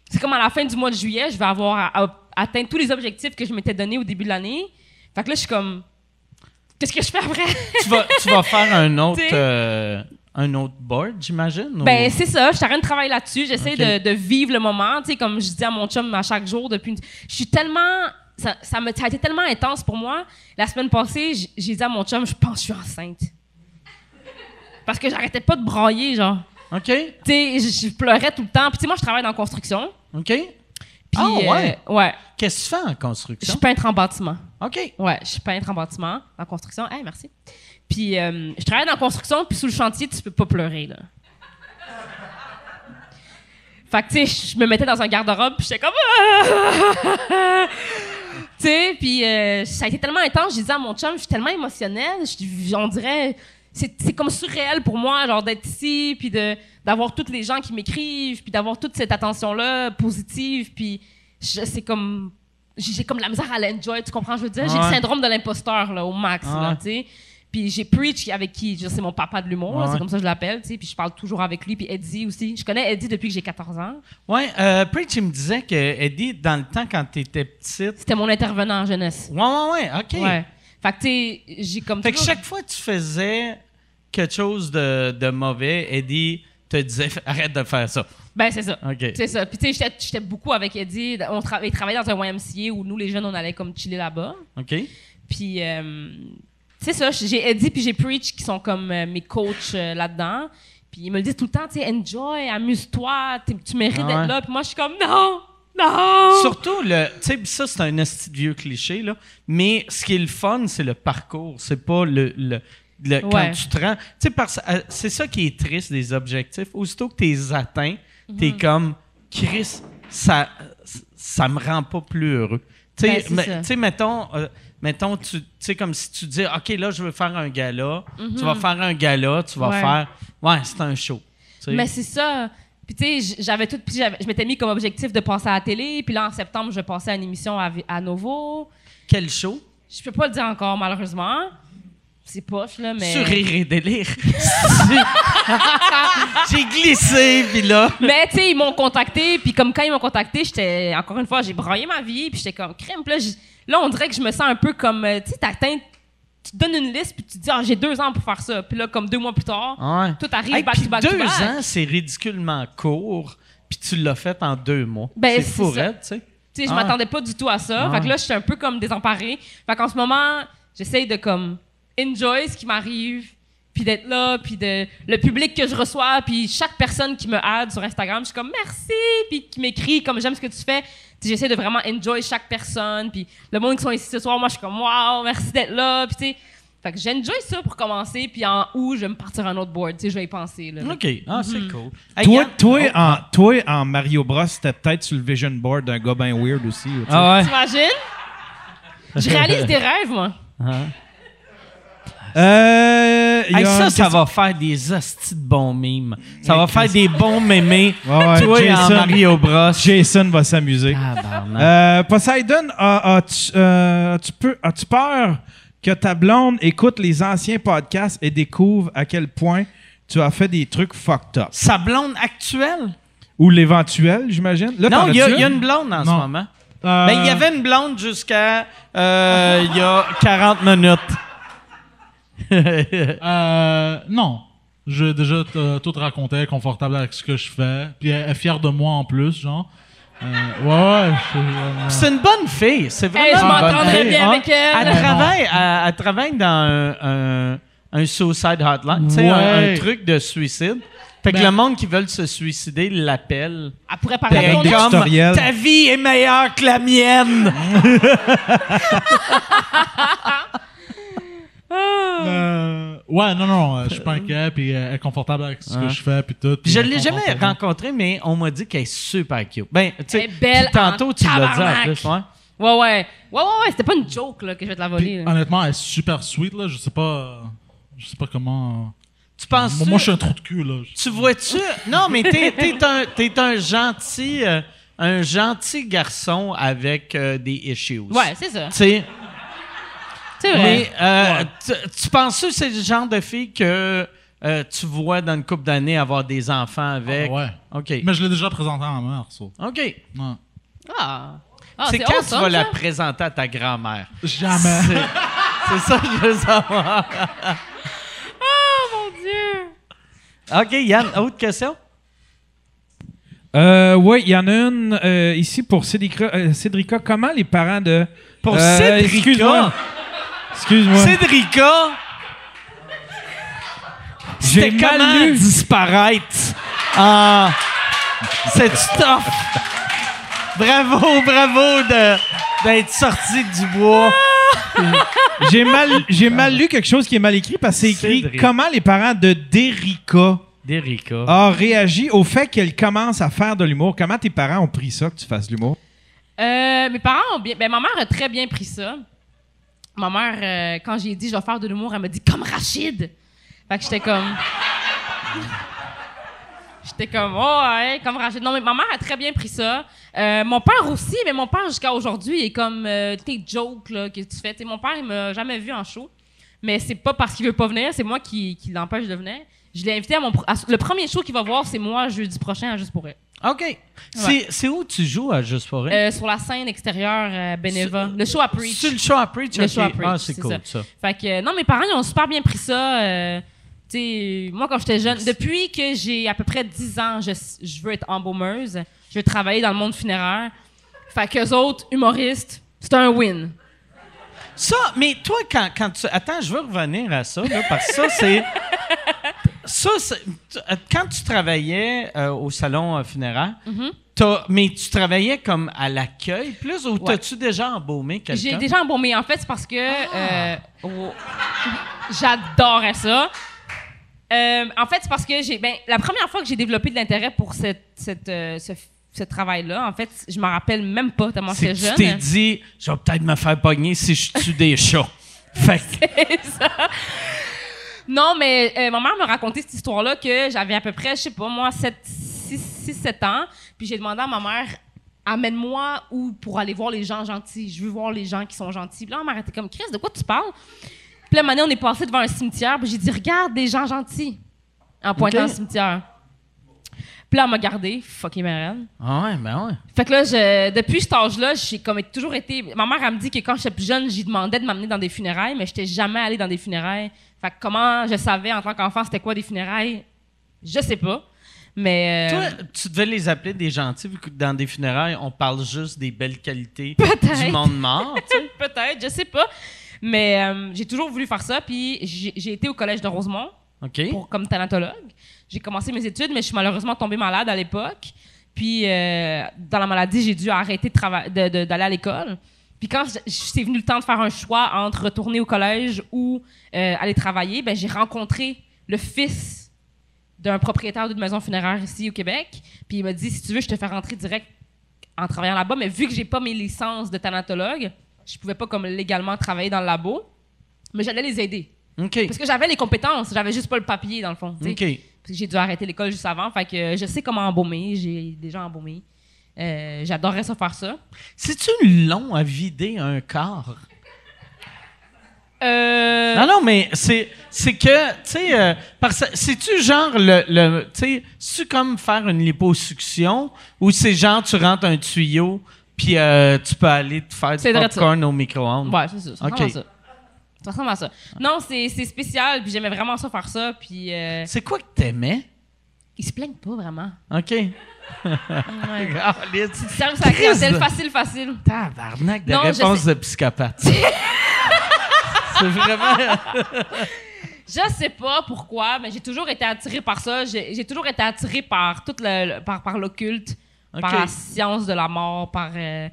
[SPEAKER 4] c'est comme à la fin du mois de juillet je vais avoir atteint tous les objectifs que je m'étais donné au début de l'année fait que là je suis comme Qu'est-ce que je fais après?
[SPEAKER 1] tu, vas, tu vas faire un autre, euh, un autre board, j'imagine? ou-
[SPEAKER 4] Ben, c'est ça. Je suis en train de travailler là-dessus. J'essaie de, de vivre le moment. Tu sais, comme je dis à mon chum à chaque jour depuis. une- Je suis tellement. Ça, ça, me, ça a été tellement intense pour moi. La semaine passée, j'ai dit à mon chum, je pense que je suis enceinte. Parce que j'arrêtais pas de brailler, genre.
[SPEAKER 1] OK.
[SPEAKER 4] Tu sais, je, je pleurais tout le temps. Puis, tu sais, moi, je travaille dans la construction.
[SPEAKER 1] OK.
[SPEAKER 4] Puis,
[SPEAKER 1] Ah, ouais?
[SPEAKER 4] euh, ouais.
[SPEAKER 1] Qu'est-ce que tu fais en
[SPEAKER 4] Je
[SPEAKER 1] construction?
[SPEAKER 4] suis peintre en bâtiment.
[SPEAKER 1] OK.
[SPEAKER 4] Ouais, je suis peintre en bâtiment, en construction. Hey, merci. Puis, euh, je travaille dans la construction, puis sous le chantier, tu peux pas pleurer, là. Fait tu sais, je me mettais dans un garde-robe, puis j'étais comme... Tu sais, puis euh, ça a été tellement intense, je disais à mon chum, je suis tellement émotionnelle, on dirait... C'est comme surréel pour moi, genre, d'être ici, puis d'avoir tous les gens qui m'écrivent, puis d'avoir toute cette attention-là positive, puis c'est comme... J'ai comme la misère à l'enjoy, tu comprends? Je veux dire, j'ai le syndrome de l'imposteur, là, au max, là, tu sais. Puis j'ai Preach avec qui, je- c'est mon papa de l'humour,
[SPEAKER 1] Ouais.
[SPEAKER 4] c'est comme ça que je l'appelle, tu sais. Puis je parle toujours avec lui, puis Eddie aussi. Je connais Eddie depuis que j'ai 14 ans.
[SPEAKER 1] Ouais, euh, Preach, il me disait que Eddie, dans le temps, quand tu étais petite.
[SPEAKER 4] C'était mon intervenant en jeunesse.
[SPEAKER 1] Ouais, ouais, ouais, OK.
[SPEAKER 4] Ouais. Fait que, tu sais, j'ai comme
[SPEAKER 1] Fait que chaque fois que tu faisais quelque chose de, de mauvais, Eddie te disait arrête de faire ça.
[SPEAKER 4] Ben, c'est ça. C'est ça. Puis, tu sais, j'étais- j'étais beaucoup avec Eddie. On tra- il travaillait dans un YMCA où nous, les jeunes, on allait comme chiller là-bas.
[SPEAKER 1] OK.
[SPEAKER 4] Puis, euh, c'est ça. J'ai Eddie puis j'ai Preach qui sont comme euh, mes coachs euh, là-dedans. Puis, ils me le disent tout le temps, tu sais, enjoy, amuse-toi, tu mérites
[SPEAKER 1] Ah
[SPEAKER 4] d'être là. Puis moi, je suis comme, non, non.
[SPEAKER 1] Surtout, le, tu sais, ça, c'est un vieux cliché, là. Mais ce qui est le fun, c'est le parcours. C'est pas le. le- le- Quand tu te rends. Tu sais, euh, c'est ça qui est triste des objectifs. Aussitôt que tu les atteins,
[SPEAKER 4] Mhm.
[SPEAKER 1] t'es comme, Chris, ça, ça me rend pas plus heureux. Tu
[SPEAKER 4] Ben,
[SPEAKER 1] sais, tu sais, mettons, euh, mettons, tu tu sais, comme si tu dis, OK, là, je veux faire un gala. Tu vas faire un gala, tu vas
[SPEAKER 4] Mhm. Ouais.
[SPEAKER 1] faire. Ouais, c'est un show. Tu.
[SPEAKER 4] Mais c'est ça. Puis tu sais, j'avais tout, puis je m'étais mis comme objectif de passer à la télé. Puis là, en septembre, je vais passer à une émission à, à Novo.
[SPEAKER 1] Quel show?
[SPEAKER 4] Je peux pas le dire encore, malheureusement. C'est poche, là, mais...
[SPEAKER 1] Sur Rire et Délire. J'ai glissé, puis là.
[SPEAKER 4] Mais tu sais, ils m'ont contacté, puis comme quand ils m'ont contacté, j'étais encore une fois, j'ai broyé ma vie, puis j'étais comme crème. Puis là, là, on dirait que je me sens un peu comme, euh, tu sais, t'atteins, tu te donnes une liste, puis tu te dis, ah, j'ai deux ans pour faire ça. Puis là, comme deux mois plus tard,
[SPEAKER 1] Ouais.
[SPEAKER 4] tout arrive
[SPEAKER 1] Hey,
[SPEAKER 4] back to back
[SPEAKER 1] deux
[SPEAKER 4] to back.
[SPEAKER 1] ans, c'est ridiculement court, puis tu l'as fait en deux mois.
[SPEAKER 4] Ben,
[SPEAKER 1] c'est
[SPEAKER 4] c'est
[SPEAKER 1] fou,
[SPEAKER 4] ça.
[SPEAKER 1] raide, tu sais.
[SPEAKER 4] Tu sais, je
[SPEAKER 1] Ah.
[SPEAKER 4] m'attendais pas du tout à ça.
[SPEAKER 1] Ah.
[SPEAKER 4] Fait que là, je suis un peu comme désemparée. Fait qu'en ce moment, j'essaye de comme enjoy ce qui m'arrive, puis d'être là, puis de le public que je reçois, puis chaque personne qui me aide sur Instagram, je suis comme merci, puis qui m'écrit comme j'aime ce que tu fais. J'essaie de vraiment enjoy chaque personne, puis le monde qui sont ici ce soir, moi je suis comme wow, merci d'être là, puis tu sais. Fait que j'enjoy ça pour commencer, puis en août, je vais me partir un autre board, tu sais, je vais y penser. Là.
[SPEAKER 1] OK. Ah,
[SPEAKER 4] Mhm.
[SPEAKER 1] c'est cool. Hey,
[SPEAKER 3] Toi,
[SPEAKER 1] Oh.
[SPEAKER 3] en, toi, en Mario Bros, c'était peut-être sur le vision board d'un gars bien weird aussi. sais.
[SPEAKER 1] Ah ouais.
[SPEAKER 4] T'imagines? Je réalise des rêves, moi.
[SPEAKER 3] Euh,
[SPEAKER 1] Hey, ça, ça va faire des hosties de bons mimes. Ça va faire des bons mémés.
[SPEAKER 3] Ouais,
[SPEAKER 1] Toi, en
[SPEAKER 3] Jason.
[SPEAKER 1] Mario Bros.
[SPEAKER 3] Jason va s'amuser. Euh, Poseidon, as- as-tu euh, peur que ta blonde écoute les anciens podcasts et découvre à quel point tu as fait des trucs fucked up?
[SPEAKER 1] Sa blonde actuelle?
[SPEAKER 3] Ou l'éventuel, j'imagine?
[SPEAKER 1] Non, il y, a- y
[SPEAKER 3] une?
[SPEAKER 1] blonde en ce moment.
[SPEAKER 5] Euh,
[SPEAKER 1] Ben, il y avait une blonde jusqu'à euh, il y a 40 minutes.
[SPEAKER 5] Euh, non. J'ai déjà t- tout raconté, elle est confortable avec ce que je fais. Puis elle est fière de moi en plus, genre. Euh, ouais, ouais. je- euh,
[SPEAKER 1] C'est une bonne fille. C'est vraiment
[SPEAKER 4] Hey, je m'entendrais bien
[SPEAKER 1] Hein?
[SPEAKER 4] avec elle.
[SPEAKER 1] Elle travaille, elle, elle travaille dans un, un, un suicide hotline, tu sais, un,
[SPEAKER 5] Ouais.
[SPEAKER 1] un truc de suicide. Fait que
[SPEAKER 5] Ben-
[SPEAKER 1] le monde qui veut se suicider l'appelle.
[SPEAKER 4] Elle pourrait parler à ton
[SPEAKER 1] comme ta vie est meilleure que la mienne.
[SPEAKER 5] euh, ouais, non, non, euh, je suis pas inquiet, puis elle est confortable avec ce
[SPEAKER 1] Ouais.
[SPEAKER 5] que je fais, puis tout.
[SPEAKER 1] Puis je l'ai jamais rencontrée, mais on m'a dit qu'elle est super cute. Ben, tu sais, tantôt tu l'as dit en plus, ouais.
[SPEAKER 4] Ouais, ouais. Ouais, ouais, ouais. C'était pas une joke, là, que je vais te la voler.
[SPEAKER 5] honnêtement, elle est super sweet, là. Je sais pas. euh, Je sais pas comment.
[SPEAKER 1] Tu penses
[SPEAKER 5] Moi, moi, je suis un trou de cul, là.
[SPEAKER 1] Tu vois-tu? Non, mais t'es, t'es un, t'es un gentil, euh, un gentil garçon avec euh, des issues.
[SPEAKER 4] Ouais, c'est ça.
[SPEAKER 1] Tu sais,
[SPEAKER 4] C'est vrai.
[SPEAKER 1] mais euh, tu, tu penses que c'est le genre de fille que euh, tu vois dans une couple d'années avoir des enfants avec?
[SPEAKER 5] Ah, ouais.
[SPEAKER 1] OK.
[SPEAKER 5] Mais je l'ai déjà présenté à ma mère, ça.
[SPEAKER 1] OK.
[SPEAKER 5] Ouais.
[SPEAKER 4] Ah. Ah,
[SPEAKER 1] c'est quand
[SPEAKER 4] awesome,
[SPEAKER 1] tu vas la
[SPEAKER 4] ça.
[SPEAKER 1] présenter à ta grand-mère?
[SPEAKER 5] Jamais.
[SPEAKER 1] C'est- ça que je veux savoir.
[SPEAKER 4] Oh mon Dieu!
[SPEAKER 1] OK, Yann, autre question?
[SPEAKER 3] Euh, oui, il y en a une euh, ici pour Cédrica, euh, Cédrica. Comment les parents de.
[SPEAKER 1] Pour
[SPEAKER 3] Euh,
[SPEAKER 1] Cédrica?
[SPEAKER 3] Excuse-moi.
[SPEAKER 1] Cédrica,
[SPEAKER 3] J'ai
[SPEAKER 1] c'était
[SPEAKER 3] mal
[SPEAKER 1] comment?
[SPEAKER 3] lu.
[SPEAKER 1] disparaître en cette stuff. Bravo, bravo de- d'être sorti du bois.
[SPEAKER 3] J'ai mal, j'ai mal lu quelque chose qui est mal écrit parce que c'est écrit
[SPEAKER 1] Cédric.
[SPEAKER 3] comment les parents de Derrica
[SPEAKER 1] D'Erika.
[SPEAKER 3] ont réagi au fait qu'elle commence à faire de l'humour. Comment tes parents ont pris ça que tu fasses de l'humour?
[SPEAKER 4] Euh, mes parents ont bien. Ben, ma mère a très bien pris ça. Ma mère, euh, quand j'ai dit je vais faire de l'humour, elle m'a dit comme Rachid. Fait que j'étais comme. J'étais comme, oh ouais, comme Rachid. Non, mais ma mère a très bien pris ça. Euh, mon père aussi, mais mon père jusqu'à aujourd'hui est comme euh, tes jokes là, que tu fais. Mon père, il m'a jamais vu en show. Mais c'est pas parce qu'il veut pas venir, c'est moi qui, qui l'empêche de venir. Je l'ai invité à mon. le premier show qu'il va voir, c'est moi jeudi prochain Juste pour elle.
[SPEAKER 1] OK. C'est- C'est où tu joues à Juste pour rire?
[SPEAKER 4] Euh, sur la scène extérieure euh, Beneva. Le show à Preach.
[SPEAKER 1] Sur le show à Preach?
[SPEAKER 4] Le show à Preach,
[SPEAKER 1] Ah, c'est cool,
[SPEAKER 4] ça.
[SPEAKER 1] ça.
[SPEAKER 4] Fait que, euh, non, mes parents, ils ont super bien pris ça. euh, tu sais, moi, quand j'étais jeune, depuis que j'ai à peu près 10 ans, je, je veux être embaumeuse. Je veux travailler dans le monde funéraire. Fait qu'eux autres, humoristes, c'est un win.
[SPEAKER 1] Ça, mais toi, quand, quand tu. Attends, je veux revenir à ça, là, parce que ça, c'est. Ça, euh, quand tu travaillais euh, au salon euh, funéraire, t'as- mais tu travaillais comme à l'accueil plus ou
[SPEAKER 4] Ouais.
[SPEAKER 1] t'as-tu déjà embaumé quelqu'un?
[SPEAKER 4] J'ai déjà embaumé. En fait, c'est parce que euh, oh, j'adorais ça. En fait, c'est parce que j'ai. Ben, la première fois que j'ai développé de l'intérêt pour cette, cette, ce, ce travail-là, en fait, je m'en rappelle même pas tellement
[SPEAKER 1] C'est que tu
[SPEAKER 4] jeune.
[SPEAKER 1] t'es dit, je vais peut-être me faire pogner si je tue des chats. Fait que-
[SPEAKER 4] C'est ça. Non, mais euh, ma mère me racontait cette histoire-là que j'avais à peu près, je sais pas, moi, 6-7 ans. Puis j'ai demandé à ma mère, amène-moi où pour aller voir les gens gentils. Je veux voir les gens qui sont gentils. Puis là, ma mère était comme, Chris, de quoi tu parles? Puis là, maintenant, on est passé devant un cimetière. Puis j'ai dit, regarde des gens gentils. En pointant
[SPEAKER 1] Ok.
[SPEAKER 4] le cimetière. Puis là, elle m'a gardé, fucking marraine.
[SPEAKER 1] Ah ouais, ben ouais.
[SPEAKER 4] Fait que là, je- depuis cet âge-là, j'ai comme toujours été. Ma mère, elle me dit que quand j'étais plus jeune, j'y demandais de m'amener dans des funérailles, mais j'étais jamais allée dans des funérailles. Fait que comment je savais en tant qu'enfant c'était quoi des funérailles, je sais pas. Mais. euh,
[SPEAKER 1] Toi, tu devais les appeler des gentils, vu que dans des funérailles, on parle juste des belles qualités du monde mort.
[SPEAKER 4] Peut-être, je sais pas. Mais euh, j'ai toujours voulu faire ça. Puis j'ai été au collège de Rosemont
[SPEAKER 1] OK?
[SPEAKER 4] pour, comme thanatologue. J'ai commencé mes études, mais je suis malheureusement tombée malade à l'époque. Puis euh, dans la maladie, j'ai dû arrêter de trava- de- de- d'aller à l'école. Puis quand c'est venu le temps de faire un choix entre retourner au collège ou euh, aller travailler, ben j'ai rencontré le fils d'un propriétaire d'une maison funéraire ici au Québec. Puis il m'a dit si tu veux, je te fais rentrer direct en travaillant là-bas. Mais vu que j'ai pas mes licences de thanatologue, je pouvais pas comme légalement travailler dans le labo. Mais j'allais les aider. Parce que j'avais les compétences, j'avais juste pas le papier dans le fond. J'ai dû arrêter l'école juste avant. Fait que je sais comment embaumer. J'ai déjà embaumé. Euh, J'adorerais ça faire ça.
[SPEAKER 1] C'est-tu long à vider un corps?
[SPEAKER 4] Euh,
[SPEAKER 1] Non, non, mais c'est, c'est que, tu sais, euh, c'est-tu genre le, le tu sais, c'est-tu comme faire une liposuction ou c'est genre tu rentres un tuyau puis euh, tu peux aller te faire du
[SPEAKER 4] C'est
[SPEAKER 1] popcorn au micro-ondes?
[SPEAKER 4] Ouais, c'est ça. Ça ressemble
[SPEAKER 1] Ok.
[SPEAKER 4] à ça. Ça ressemble à ça. Non, c'est c'est spécial. Puis j'aimais vraiment ça faire ça. Puis euh,
[SPEAKER 1] C'est quoi que t'aimais?
[SPEAKER 4] ils se plaignent pas vraiment.
[SPEAKER 1] OK.
[SPEAKER 4] Ouais. Ils servent sa
[SPEAKER 1] Christ
[SPEAKER 4] clientèle
[SPEAKER 1] de-
[SPEAKER 4] facile, facile.
[SPEAKER 1] Tabarnak de
[SPEAKER 4] Non, je
[SPEAKER 1] réponse de psychopathe. c'est vraiment...
[SPEAKER 4] Je sais pas pourquoi, mais j'ai toujours été attirée par ça. J'ai j'ai toujours été attirée par tout le, le- par, par l'occulte, par la science de la mort, par euh,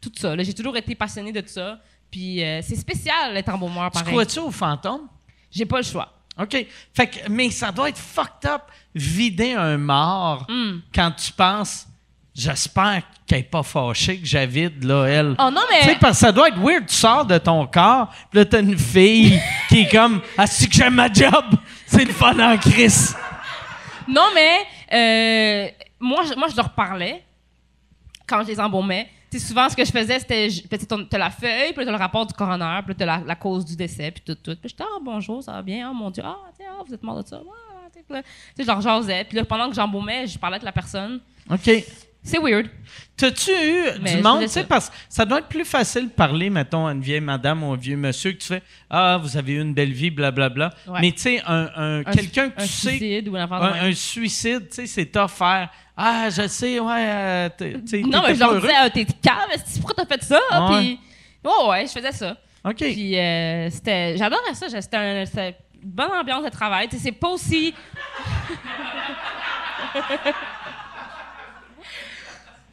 [SPEAKER 4] tout ça. là. J'ai toujours été passionnée de tout ça. Puis euh, c'est spécial d'être embaumeur,
[SPEAKER 1] Tu
[SPEAKER 4] pareil.
[SPEAKER 1] crois-tu aux fantômes?
[SPEAKER 4] J'ai pas le choix.
[SPEAKER 1] OK. Fait que, mais ça doit être fucked up, vider un mort
[SPEAKER 4] Hmm.
[SPEAKER 1] quand tu penses, j'espère qu'elle n'est pas fâchée que j'avide, là, elle.
[SPEAKER 4] Oh non,
[SPEAKER 1] Tu sais,
[SPEAKER 4] mais.
[SPEAKER 1] parce que ça doit être weird, tu sors de ton corps, puis là, t'as une fille qui est comme, ah, c'est que j'aime ma job, c'est le fun en crise.
[SPEAKER 4] Non, mais. euh, moi, moi, je leur parlais quand je les embaumais. Tu sais, souvent, ce que je faisais, c'était. je- Tu as la feuille, puis t'as le rapport du coroner, puis t'as la, la cause du décès, puis tout, tout. Puis j'étais, ah, bonjour, ça va bien, ah, mon Dieu, ah, tiens, ah, vous êtes mort de ça. Ah, tu sais, là, tu sais, leur jasais. Puis là, pendant que j'embaumais, je parlais avec la personne.
[SPEAKER 1] OK.
[SPEAKER 4] C'est weird.
[SPEAKER 1] T'as-tu eu
[SPEAKER 4] Mais
[SPEAKER 1] du monde, tu sais,
[SPEAKER 4] ça.
[SPEAKER 1] parce que ça doit être plus facile de parler, mettons, à une vieille madame ou un vieux monsieur que tu fais Ah, vous avez eu une belle vie, blablabla.
[SPEAKER 4] Ouais.
[SPEAKER 1] Mais tu sais, un, un-
[SPEAKER 4] Un
[SPEAKER 1] quelqu'un que tu sais,
[SPEAKER 4] suicide ou
[SPEAKER 1] un,
[SPEAKER 4] même.
[SPEAKER 1] un suicide, tu sais, c'est faire Ah, je sais, ouais, euh, t'es-
[SPEAKER 4] Non, mais je leur disais, ah, t'es calme, que- pourquoi t'as fait ça?
[SPEAKER 1] Ouais.
[SPEAKER 4] Puis, ouais, ouais, je faisais ça.
[SPEAKER 1] OK.
[SPEAKER 4] Puis, euh, c'était, j'adorais ça. C'était, un- c'était une bonne ambiance de travail. C'est pas aussi.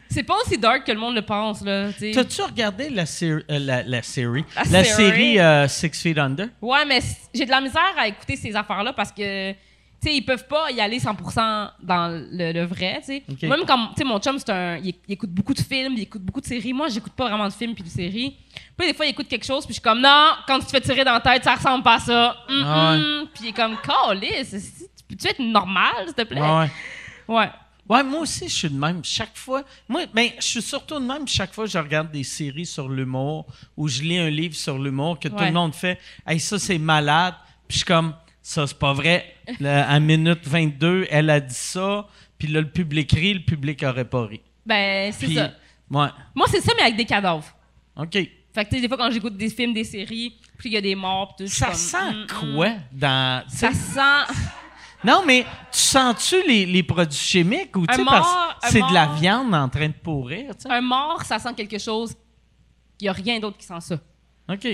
[SPEAKER 4] c'est pas aussi dark que le monde le pense, là.
[SPEAKER 1] T'as-tu regardé la, série euh, la, la série?
[SPEAKER 4] La
[SPEAKER 1] La
[SPEAKER 4] série?
[SPEAKER 1] série euh, Six Feet Under?
[SPEAKER 4] Ouais, mais j'ai de la misère à écouter ces affaires-là parce que, sais, ils peuvent pas y aller 100% dans le, le vrai, tu sais. Même quand, tu sais, mon chum, c'est un, il, il écoute beaucoup de films, il écoute beaucoup de séries. Moi, j'écoute pas vraiment de films puis de séries. Puis des fois, il écoute quelque chose, puis je suis comme, non, quand tu te fais tirer dans la tête, ça ressemble pas à ça. Hum,
[SPEAKER 1] Ah ouais.
[SPEAKER 4] hum. Puis il est comme, calisse, peux-tu être normal, s'il te plaît?
[SPEAKER 1] Ouais.
[SPEAKER 4] Ouais.
[SPEAKER 1] Ouais, moi aussi, je suis de même. Chaque fois. Moi, ben, je suis surtout de même chaque fois que je regarde des séries sur l'humour ou je lis un livre sur l'humour que tout le monde fait. Hey, ça, c'est malade. Puis je suis comme, ça, c'est pas vrai. Là, à minute 22, elle a dit ça. Puis là, le public rit, le public aurait pas ri.
[SPEAKER 4] Ben, c'est
[SPEAKER 1] Puis,
[SPEAKER 4] ça.
[SPEAKER 1] ouais.
[SPEAKER 4] Moi, c'est ça, mais avec des cadavres.
[SPEAKER 1] OK.
[SPEAKER 4] Fait que, tu sais, des fois, quand j'écoute des films, des séries, puis il y a des morts, puis tout, je suis
[SPEAKER 1] Ça
[SPEAKER 4] comme,
[SPEAKER 1] sent
[SPEAKER 4] hum, hum.
[SPEAKER 1] quoi dans.
[SPEAKER 4] Ça sent.
[SPEAKER 1] Non, mais tu sens-tu les, les produits chimiques ou tu
[SPEAKER 4] Un
[SPEAKER 1] sais,
[SPEAKER 4] mort,
[SPEAKER 1] parce que
[SPEAKER 4] un
[SPEAKER 1] c'est de la
[SPEAKER 4] mort.
[SPEAKER 1] viande en train de pourrir, tu sais?
[SPEAKER 4] Un mort, ça sent quelque chose. Il n'y a rien d'autre qui sent ça.
[SPEAKER 1] OK.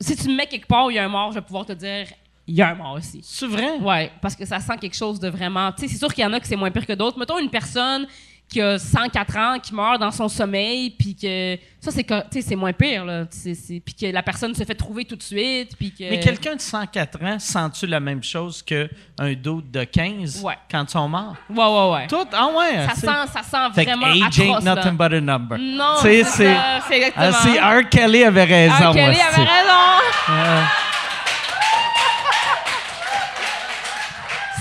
[SPEAKER 4] Si tu me mets quelque part où il y a un mort, je vais pouvoir te dire il y a un mort aussi.
[SPEAKER 1] C'est vrai?
[SPEAKER 4] Ouais, parce que ça sent quelque chose de vraiment. Tu sais, c'est sûr qu'il y en a que c'est moins pire que d'autres. Mettons une personne qui a 104 ans, qui meurt dans son sommeil, puis que. Ça, c'est c'est moins pire, là. Puis que la personne se fait trouver tout de suite, puis que.
[SPEAKER 1] Mais quelqu'un de 104 ans, sens-tu la même chose qu'un doute de 15
[SPEAKER 4] Ouais.
[SPEAKER 1] quand ils sont morts?
[SPEAKER 4] Ouais, ouais, ouais.
[SPEAKER 1] Tout? Ah ouais?
[SPEAKER 4] Ça sent, ça sent
[SPEAKER 1] Fait
[SPEAKER 4] vraiment
[SPEAKER 1] age ain't
[SPEAKER 4] là.
[SPEAKER 1] nothing but a number.
[SPEAKER 4] Non,
[SPEAKER 1] Tu sais,
[SPEAKER 4] c'est ça, c'est exactement.
[SPEAKER 1] Ah, c'est R. Kelly avait raison.
[SPEAKER 4] Ah, Kelly
[SPEAKER 1] moi,
[SPEAKER 4] avait raison.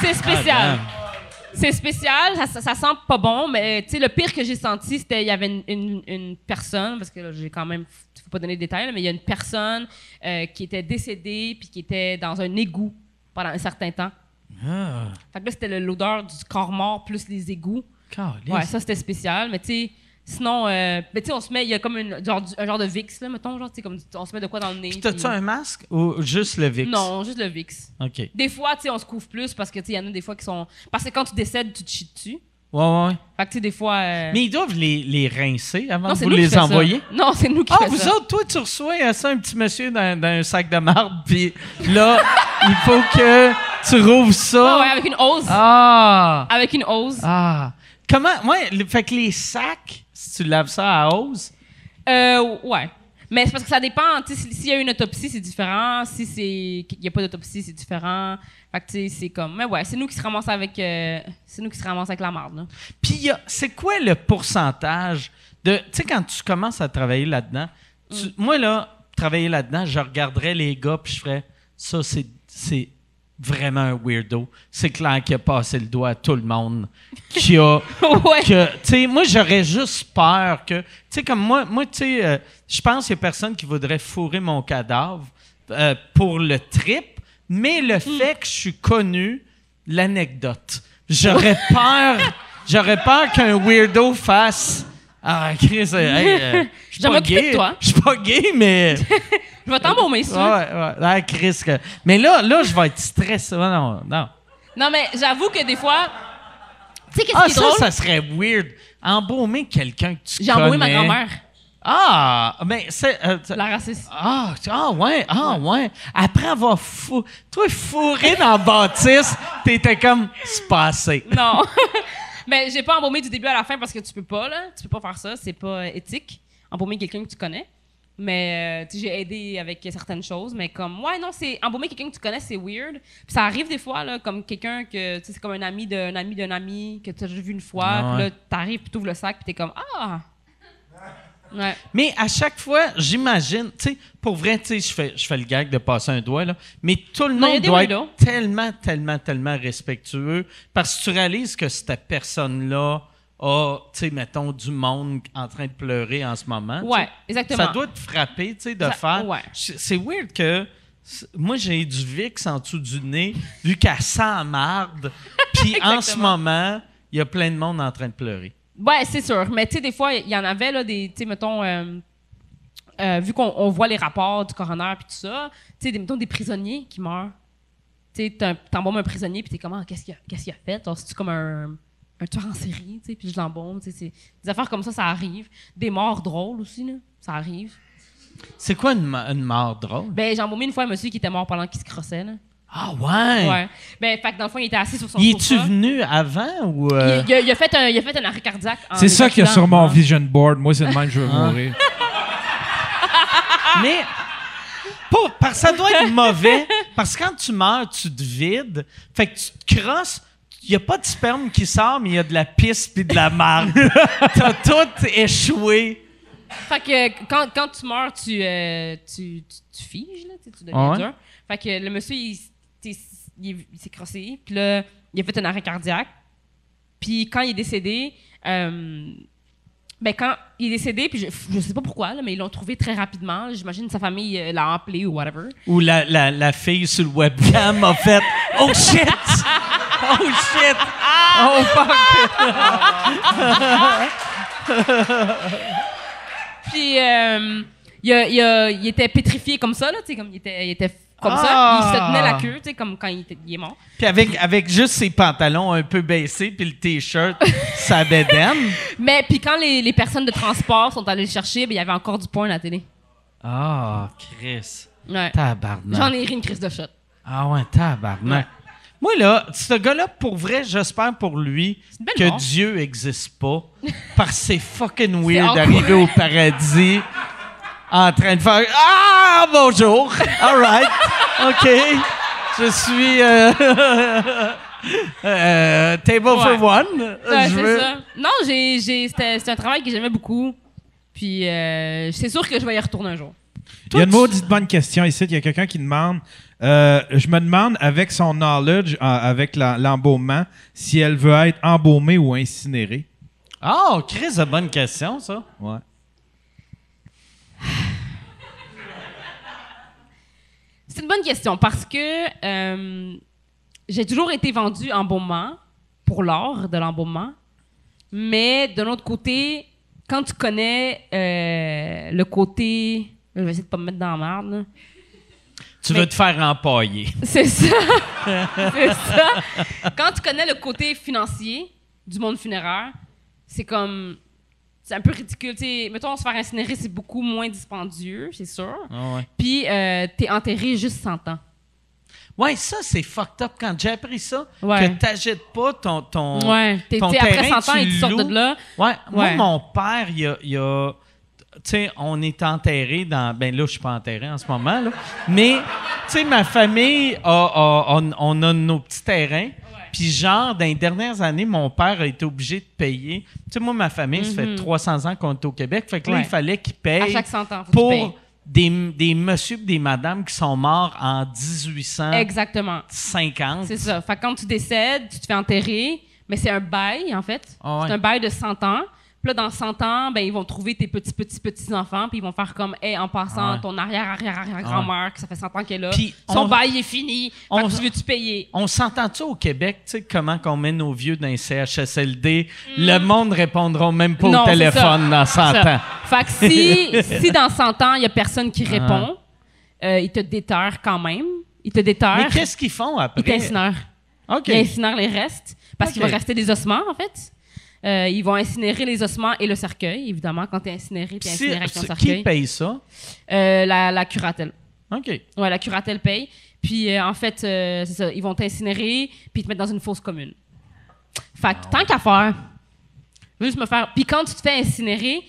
[SPEAKER 4] C'est spécial.
[SPEAKER 1] Ah,
[SPEAKER 4] c'est spécial, ça, ça- ça sent pas bon, mais tu sais, le pire que j'ai senti, c'était il y avait une, une- une personne, parce que j'ai quand même, faut pas donner de détails, mais il y a une personne euh, qui était décédée puis qui était dans un égout pendant un certain temps.
[SPEAKER 1] Ah,
[SPEAKER 4] Fait que là, c'était l'odeur du corps mort plus les égouts. Ouais, ça c'était spécial, mais tu sais, sinon, euh, mais tu sais, on se met, il y a comme une, genre, un genre de VIX, là, mettons, genre, tu sais, comme on se met de quoi dans le nez.
[SPEAKER 1] Puis t'as-tu un masque ou juste le VIX?
[SPEAKER 4] Non, juste le VIX.
[SPEAKER 1] OK.
[SPEAKER 4] Des fois, tu sais, on se couvre plus parce que, tu sais, il y en a des fois qui sont. Parce que quand tu décèdes, tu te chies dessus.
[SPEAKER 1] Ouais, ouais, ouais.
[SPEAKER 4] Fait que, tu sais, des fois. euh,
[SPEAKER 1] Mais ils doivent les, les rincer avant
[SPEAKER 4] non,
[SPEAKER 1] de vous les
[SPEAKER 4] ça.
[SPEAKER 1] envoyer?
[SPEAKER 4] Non, c'est nous qui
[SPEAKER 1] Ah,
[SPEAKER 4] fait
[SPEAKER 1] vous
[SPEAKER 4] ça.
[SPEAKER 1] autres, toi, tu reçois euh, ça, un petit monsieur dans, dans un sac de marde, puis là, il faut que tu rouvres ça.
[SPEAKER 4] Ouais, ouais, avec une hose.
[SPEAKER 1] Ah!
[SPEAKER 4] Avec une hose.
[SPEAKER 1] Ah! Comment? Ouais, le- fait que les sacs, si tu laves ça à hausse,
[SPEAKER 4] Euh, ouais. Mais c'est parce que ça dépend. Tu sais, si- s'il y a une autopsie, c'est différent. Si c'est qu'il n'y a pas d'autopsie, c'est différent. Fait que, tu sais, c'est comme. Mais ouais, c'est nous qui se ramassons avec. euh, c'est nous qui se ramassons avec la marde, là.
[SPEAKER 1] Puis, il y a- c'est quoi le pourcentage de. Tu sais, quand tu commences à travailler là-dedans, tu- moi, là, travailler là-dedans, je regarderais les gars, puis je ferais ça, c'est, c'est vraiment un weirdo. C'est clair qu'il a passé le doigt à tout le monde. Qui a.
[SPEAKER 4] ouais.
[SPEAKER 1] que, tu sais, moi, j'aurais juste peur que, tu sais, comme moi, moi, tu sais, euh, je pense qu'il y a personne qui voudrait fourrer mon cadavre euh, pour le trip, mais le fait que je suis connu, l'anecdote. J'aurais peur, j'aurais peur qu'un weirdo fasse. Ah, Chris, euh, hey, euh, je suis pas gay.
[SPEAKER 4] toi.
[SPEAKER 1] Je suis pas gay, mais.
[SPEAKER 4] Je vais t'embaumer, veux.
[SPEAKER 1] ouais, ouais. Ah, Chris, que- Mais là, là, je vais être stressé. Non, non.
[SPEAKER 4] Non, mais j'avoue que des fois. Tu sais, qu'est-ce
[SPEAKER 1] Ah,
[SPEAKER 4] qui est
[SPEAKER 1] ça,
[SPEAKER 4] drôle?
[SPEAKER 1] ça serait weird. Embaumer quelqu'un que tu
[SPEAKER 4] J'ai
[SPEAKER 1] connais.
[SPEAKER 4] embauché ma grand-mère.
[SPEAKER 1] Ah, mais c'est. euh,
[SPEAKER 4] La raciste.
[SPEAKER 1] ah, ah, ouais, ah, ouais. Après avoir fou, toi, fourré dans la bâtisse, t'étais comme, c'est passé.
[SPEAKER 4] Non. mais j'ai pas embaumé du début à la fin parce que tu peux pas, là. Tu peux pas faire ça. C'est pas éthique. Embaumer quelqu'un que tu connais. Mais, euh, j'ai aidé avec certaines choses. Mais comme, ouais, non, c'est. Embaumer quelqu'un que tu connais, c'est weird. Puis ça arrive des fois, là, comme quelqu'un que. Tu sais, c'est comme un ami d'un ami d'un ami que tu as vu une fois.
[SPEAKER 1] Ah
[SPEAKER 4] Puis
[SPEAKER 1] ouais.
[SPEAKER 4] là, t'arrives, puis t'ouvres le sac, puis t'es comme, ah! Ouais.
[SPEAKER 1] Mais à chaque fois, j'imagine, tu sais, pour vrai, tu sais, je fais, je fais le gag de passer un doigt, là, mais tout le
[SPEAKER 4] Non,
[SPEAKER 1] monde doit être tellement, tellement, tellement respectueux parce que tu réalises que cette personne-là a, tu sais, mettons, du monde en train de pleurer en ce moment.
[SPEAKER 4] Ouais, exactement.
[SPEAKER 1] Ça doit te frapper, tu sais, de
[SPEAKER 4] Ça-
[SPEAKER 1] faire.
[SPEAKER 4] ouais.
[SPEAKER 1] C'est weird que. Moi, j'ai du VIX en dessous du nez, vu qu'elle sent marde. Puis en ce moment, il y a plein de monde en train de pleurer.
[SPEAKER 4] Ouais, c'est sûr. Mais tu sais, des fois, il y en avait, là, des, tu sais, mettons, euh, euh, vu qu'on on voit les rapports du coroner puis tout ça, tu sais, mettons, des prisonniers qui meurent. Tu sais, t'embaumes un prisonnier puis t'es comme, Ah, qu'est-ce qu'il a, qu'est-ce qu'il a fait? C'est-tu comme un, un tueur en série, tu sais, puis je l'embaume, tu sais, des affaires comme ça, ça arrive. Des morts drôles aussi, là, ça arrive.
[SPEAKER 1] C'est quoi une, mort drôle?
[SPEAKER 4] Ben, j'ai embaumé une fois un monsieur qui était mort pendant qu'il se crossait, là.
[SPEAKER 1] Ah ouais?
[SPEAKER 4] Ouais. Ben, fait que dans le fond, il était assis sur son
[SPEAKER 1] Y es-tu
[SPEAKER 4] sofa.
[SPEAKER 1] venu avant ou... euh,
[SPEAKER 4] Il, il a, il a fait un, il a fait un arrêt cardiaque.
[SPEAKER 3] C'est ça qu'il y a sur mon vision board. Moi, c'est le même que je veux mourir.
[SPEAKER 1] Mais pas, parce que ça doit être mauvais. Parce que quand tu meurs, tu te vides. Fait que tu te crosses. Il n'y a pas de sperme qui sort, mais il y a de la pisse puis de la marde. T'as tout échoué.
[SPEAKER 4] Fait que quand, quand tu meurs, tu, euh, tu, tu, tu figes, là, tu deviens
[SPEAKER 1] ouais?
[SPEAKER 4] dur. Fait que le monsieur, il, il s'est crossé, puis là, il a fait un arrêt cardiaque. Puis quand il est décédé, euh, ben quand il est décédé, puis je, je sais pas pourquoi, là, mais ils l'ont trouvé très rapidement. J'imagine sa famille euh, l'a appelé ou whatever.
[SPEAKER 1] Ou la, la, la fille sur le webcam a fait Oh shit! Oh shit! Oh fuck!
[SPEAKER 4] Puis euh, il, il a- il était pétrifié comme ça, là, comme il était, il était comme
[SPEAKER 1] Ah!
[SPEAKER 4] ça. Il se tenait la queue, tu sais, comme quand il, était- il est mort.
[SPEAKER 1] Puis avec, avec juste ses pantalons un peu baissés puis le t-shirt, sa bédaine.
[SPEAKER 4] Mais puis quand les, les personnes de transport sont allées le chercher, ben, il y avait encore du porn à la télé.
[SPEAKER 1] Ah, Chris.
[SPEAKER 4] Ouais.
[SPEAKER 1] Tabarnak.
[SPEAKER 4] J'en ai ri une crise de shot.
[SPEAKER 1] Ah ouais, tabarnak. Moi, là, ce gars-là, pour vrai, j'espère pour lui que
[SPEAKER 4] mort.
[SPEAKER 1] Dieu n'existe pas. parce que c'est fucking weird d'arriver au paradis en train de faire Ah, bonjour! All right. OK. Je suis. euh, euh, table
[SPEAKER 4] Ouais.
[SPEAKER 1] for one.
[SPEAKER 4] Ouais,
[SPEAKER 1] Je
[SPEAKER 4] c'est
[SPEAKER 1] veux-
[SPEAKER 4] ça. Non, j'ai, j'ai, c'était, c'était un travail que j'aimais beaucoup. Puis euh, c'est sûr que je vais y retourner un jour.
[SPEAKER 3] Il y a une maudite bonne question ici. Il y a quelqu'un qui demande euh, Je me demande, avec son knowledge, euh, avec l'embaumement, si elle veut être embaumée ou incinérée.
[SPEAKER 1] Oh, Chris, c'est bonne question, ça.
[SPEAKER 3] Ouais.
[SPEAKER 4] C'est une bonne question parce que euh, j'ai toujours été vendue embaumement pour l'art de l'embaumement. Mais d'un autre côté, quand tu connais euh, le côté. Je vais essayer de pas me mettre dans la merde. là.
[SPEAKER 1] Tu
[SPEAKER 4] Mais-
[SPEAKER 1] veux te faire empailler.
[SPEAKER 4] C'est ça. c'est ça. Quand tu connais le côté financier du monde funéraire, c'est comme. C'est un peu ridicule. tu sais. mettons, se faire incinérer, c'est beaucoup moins dispendieux, c'est sûr.
[SPEAKER 1] Ah ouais.
[SPEAKER 4] Puis, euh, t'es enterré juste 100 ans.
[SPEAKER 1] Ouais, ça, c'est fucked up. Quand j'ai appris ça,
[SPEAKER 4] Ouais.
[SPEAKER 1] que t'achètes pas ton. ton
[SPEAKER 4] Ouais. T'es,
[SPEAKER 1] ton
[SPEAKER 4] t'sais, après
[SPEAKER 1] terrain,
[SPEAKER 4] 100 ans,
[SPEAKER 1] tu
[SPEAKER 4] sortent
[SPEAKER 1] loues.
[SPEAKER 4] de là.
[SPEAKER 1] Ouais, moi, mon père, il a. il a- tu sais, on est enterré dans. Ben là, je suis pas enterré en ce moment, là. Mais, tu sais, ma famille, a, a- on, on a nos petits terrains. Puis, genre, dans les dernières années, mon père a été obligé de payer. Tu sais, moi, ma famille, ça fait 300 ans qu'on est au Québec. Fait que là,
[SPEAKER 4] Mhm. Ouais.
[SPEAKER 1] il fallait qu'il
[SPEAKER 4] À
[SPEAKER 1] paye
[SPEAKER 4] chaque 100 ans, faut que tu
[SPEAKER 1] pour des, des messieurs et des madames qui sont morts en 1850.
[SPEAKER 4] Exactement. C'est ça. Fait que quand tu décèdes, tu te fais enterrer, mais c'est un bail, en fait.
[SPEAKER 1] Ah ouais.
[SPEAKER 4] C'est un bail de 100 ans. Puis là, dans 100 ans, ben, ils vont trouver tes petits, petits, petits enfants, puis ils vont faire comme, hey, en passant,
[SPEAKER 1] Ah ouais.
[SPEAKER 4] ton arrière, arrière, arrière grand-mère, que ça fait 100 ans qu'elle est là,
[SPEAKER 1] Puis
[SPEAKER 4] son
[SPEAKER 1] on-
[SPEAKER 4] bail est fini.
[SPEAKER 1] on-
[SPEAKER 4] tu veux-tu payer?
[SPEAKER 1] On s'entend-tu au Québec, tu sais, comment qu'on met nos vieux dans les CHSLD? Le monde répondra même pas
[SPEAKER 4] Hmm. Non,
[SPEAKER 1] au téléphone
[SPEAKER 4] ça.
[SPEAKER 1] dans 100
[SPEAKER 4] Ça.
[SPEAKER 1] ans.
[SPEAKER 4] Fait que si, si dans 100 ans, il y a personne qui répond, euh, ils te déterrent quand même. Ils te déterrent.
[SPEAKER 1] Ah. Mais qu'est-ce qu'ils font
[SPEAKER 4] Ils
[SPEAKER 1] après?
[SPEAKER 4] t'incinèrent.
[SPEAKER 1] OK.
[SPEAKER 4] Ils incinèrent les restes parce qu'il
[SPEAKER 1] Ok.
[SPEAKER 4] va rester des ossements, en fait. Euh, ils vont incinérer les ossements et le cercueil, évidemment. Quand tu es incinéré, tu es incinéré avec ton cercueil.
[SPEAKER 1] qui paye ça?
[SPEAKER 4] Euh, la, la curatelle.
[SPEAKER 1] OK.
[SPEAKER 4] Ouais, la curatelle paye. Puis, euh, en fait, c'est ça. Ils vont t'incinérer puis te mettre dans une fosse commune. Fait que, tant qu'à faire, juste me faire. Puis, quand tu te fais incinérer,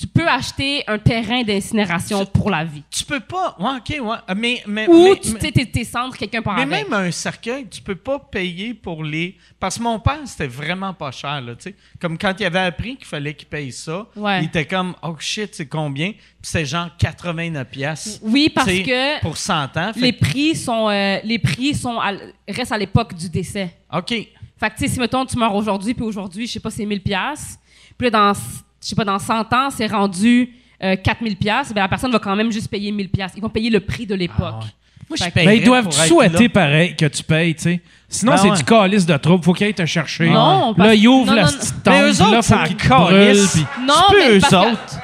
[SPEAKER 4] tu peux acheter un terrain d'incinération pour la vie.
[SPEAKER 1] Tu peux pas. Ouais, OK, ouais. Mais, mais,
[SPEAKER 4] Ou,
[SPEAKER 1] mais-
[SPEAKER 4] tu tes, tes cendres, quelqu'un part
[SPEAKER 1] mais
[SPEAKER 4] avec.
[SPEAKER 1] même un cercueil, tu peux pas payer pour les. Parce que mon père, c'était vraiment pas cher, là, tu sais. Comme quand il avait appris qu'il fallait qu'il paye ça,
[SPEAKER 4] Ouais.
[SPEAKER 1] il était comme, oh shit, c'est combien? Puis c'est genre 89 pièces.
[SPEAKER 4] Oui, parce que
[SPEAKER 1] Pour 100 ans. Fait
[SPEAKER 4] les
[SPEAKER 1] que-
[SPEAKER 4] prix sont, euh, les prix sont à restent à l'époque du décès.
[SPEAKER 1] OK.
[SPEAKER 4] Fait que, tu sais, si, mettons, tu meurs aujourd'hui, puis aujourd'hui, je sais pas, c'est 1000 pièces Puis là, dans, je sais pas, dans 100 ans, c'est rendu euh, 4000 pièces ben la personne va quand même juste payer 1000 pièces Ils vont payer le prix de l'époque.
[SPEAKER 1] Ah ouais. Moi, je
[SPEAKER 2] Mais ils doivent souhaiter
[SPEAKER 1] là.
[SPEAKER 2] pareil que tu payes, tu sais. Sinon,
[SPEAKER 1] Ben
[SPEAKER 2] c'est
[SPEAKER 1] ouais.
[SPEAKER 2] du calice de trouble. Faut qu'ils aillent te chercher.
[SPEAKER 4] Non, parce-
[SPEAKER 2] Là, ils ouvrent la
[SPEAKER 4] non,
[SPEAKER 2] petite
[SPEAKER 1] Mais eux
[SPEAKER 2] là,
[SPEAKER 1] autres,
[SPEAKER 2] faut qu'ils puis-
[SPEAKER 4] Non,
[SPEAKER 1] Tu peux,
[SPEAKER 4] mais
[SPEAKER 1] eux
[SPEAKER 4] parce que-
[SPEAKER 1] autres.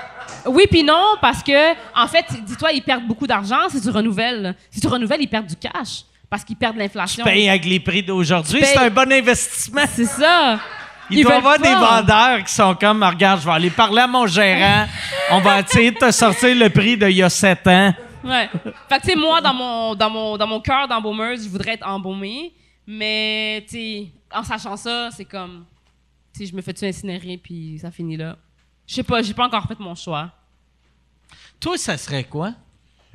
[SPEAKER 4] Oui, puis non, parce que, en fait, dis-toi, ils perdent beaucoup d'argent si tu renouvelles. Si tu renouvelles, ils perdent du cash parce qu'ils perdent
[SPEAKER 1] Tu
[SPEAKER 4] l'inflation.
[SPEAKER 1] payes avec les prix d'aujourd'hui.
[SPEAKER 4] Tu
[SPEAKER 1] C'est un bon investissement.
[SPEAKER 4] C'est ça.
[SPEAKER 1] Il
[SPEAKER 4] Ils
[SPEAKER 1] doit y avoir des vendeurs qui sont comme, regarde, je vais aller parler à mon gérant. On va essayer de te sortir le prix d'il y a sept ans.
[SPEAKER 4] Ouais. Fait que, tu sais, moi, dans mon, dans mon, dans mon cœur d'embaumeuse, je voudrais être embaumée. Mais, tu sais, en sachant ça, c'est comme, tu sais, je me fais-tu incinérer, puis ça finit là. Je sais pas, j'ai pas encore fait mon choix.
[SPEAKER 1] Toi, ça serait quoi?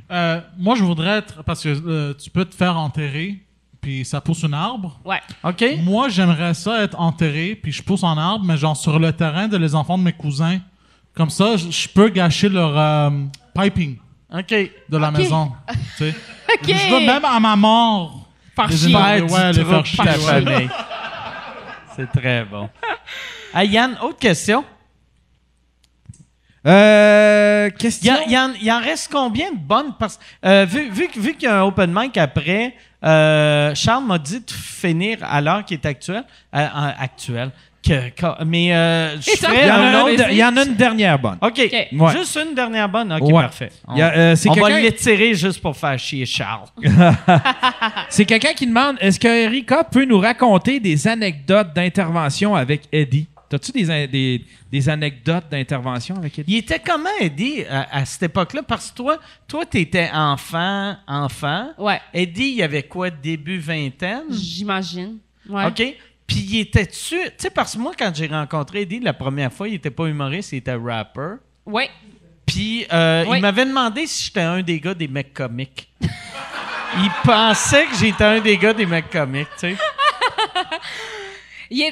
[SPEAKER 5] Euh, moi, je voudrais être. Parce que euh, tu peux te faire enterrer, puis ça pousse un arbre.
[SPEAKER 4] Ouais.
[SPEAKER 1] OK?
[SPEAKER 5] Moi, j'aimerais ça être enterré, puis je pousse en arbre, mais genre sur le terrain de les enfants de mes cousins. Comme ça, je- je peux gâcher leur euh, piping
[SPEAKER 1] OK.
[SPEAKER 5] de la
[SPEAKER 4] Ok.
[SPEAKER 5] maison. tu sais.
[SPEAKER 4] OK.
[SPEAKER 5] Je veux même à ma mort.
[SPEAKER 4] Faire
[SPEAKER 5] les
[SPEAKER 4] chier.
[SPEAKER 5] énerver, ouais, les faire chier. ouais.
[SPEAKER 1] famille. C'est très bon. Ah, Yann, autre question.
[SPEAKER 2] Euh,
[SPEAKER 1] Il,
[SPEAKER 2] question?
[SPEAKER 1] il y en, il en reste combien de bonnes? Parce, euh, vu vu, vu qu'il y a un open mic après, euh, Charles m'a dit de finir à l'heure qui est actuelle. euh, actuelle. Que, mais euh, je
[SPEAKER 2] Il y, en
[SPEAKER 1] un
[SPEAKER 2] a
[SPEAKER 1] autre.
[SPEAKER 2] une, il y en a une dernière bonne.
[SPEAKER 1] OK.
[SPEAKER 2] Ouais.
[SPEAKER 1] Juste une dernière bonne? OK,
[SPEAKER 2] Ouais.
[SPEAKER 1] parfait. On,
[SPEAKER 2] euh,
[SPEAKER 1] on va l'étirer juste pour faire chier Charles.
[SPEAKER 2] C'est quelqu'un qui demande est-ce que Erika peut nous raconter des anecdotes d'intervention avec Eddie? T'as-tu des, des, des anecdotes d'intervention avec Eddie?
[SPEAKER 1] Il était comment, Eddie, à, à cette époque-là? Parce que toi, toi, t'étais enfant, enfant.
[SPEAKER 4] Ouais.
[SPEAKER 1] Eddie, il avait quoi, début vingtaine?
[SPEAKER 4] J'imagine. Ouais.
[SPEAKER 1] OK? Puis il était-tu... Tu sais, parce que moi, quand j'ai rencontré Eddie la première fois, il était pas humoriste, il était rapper.
[SPEAKER 4] Ouais.
[SPEAKER 1] Puis euh, il m'avait demandé si j'étais un des gars des mecs comiques. il pensait que j'étais un des gars des mecs comiques, tu sais.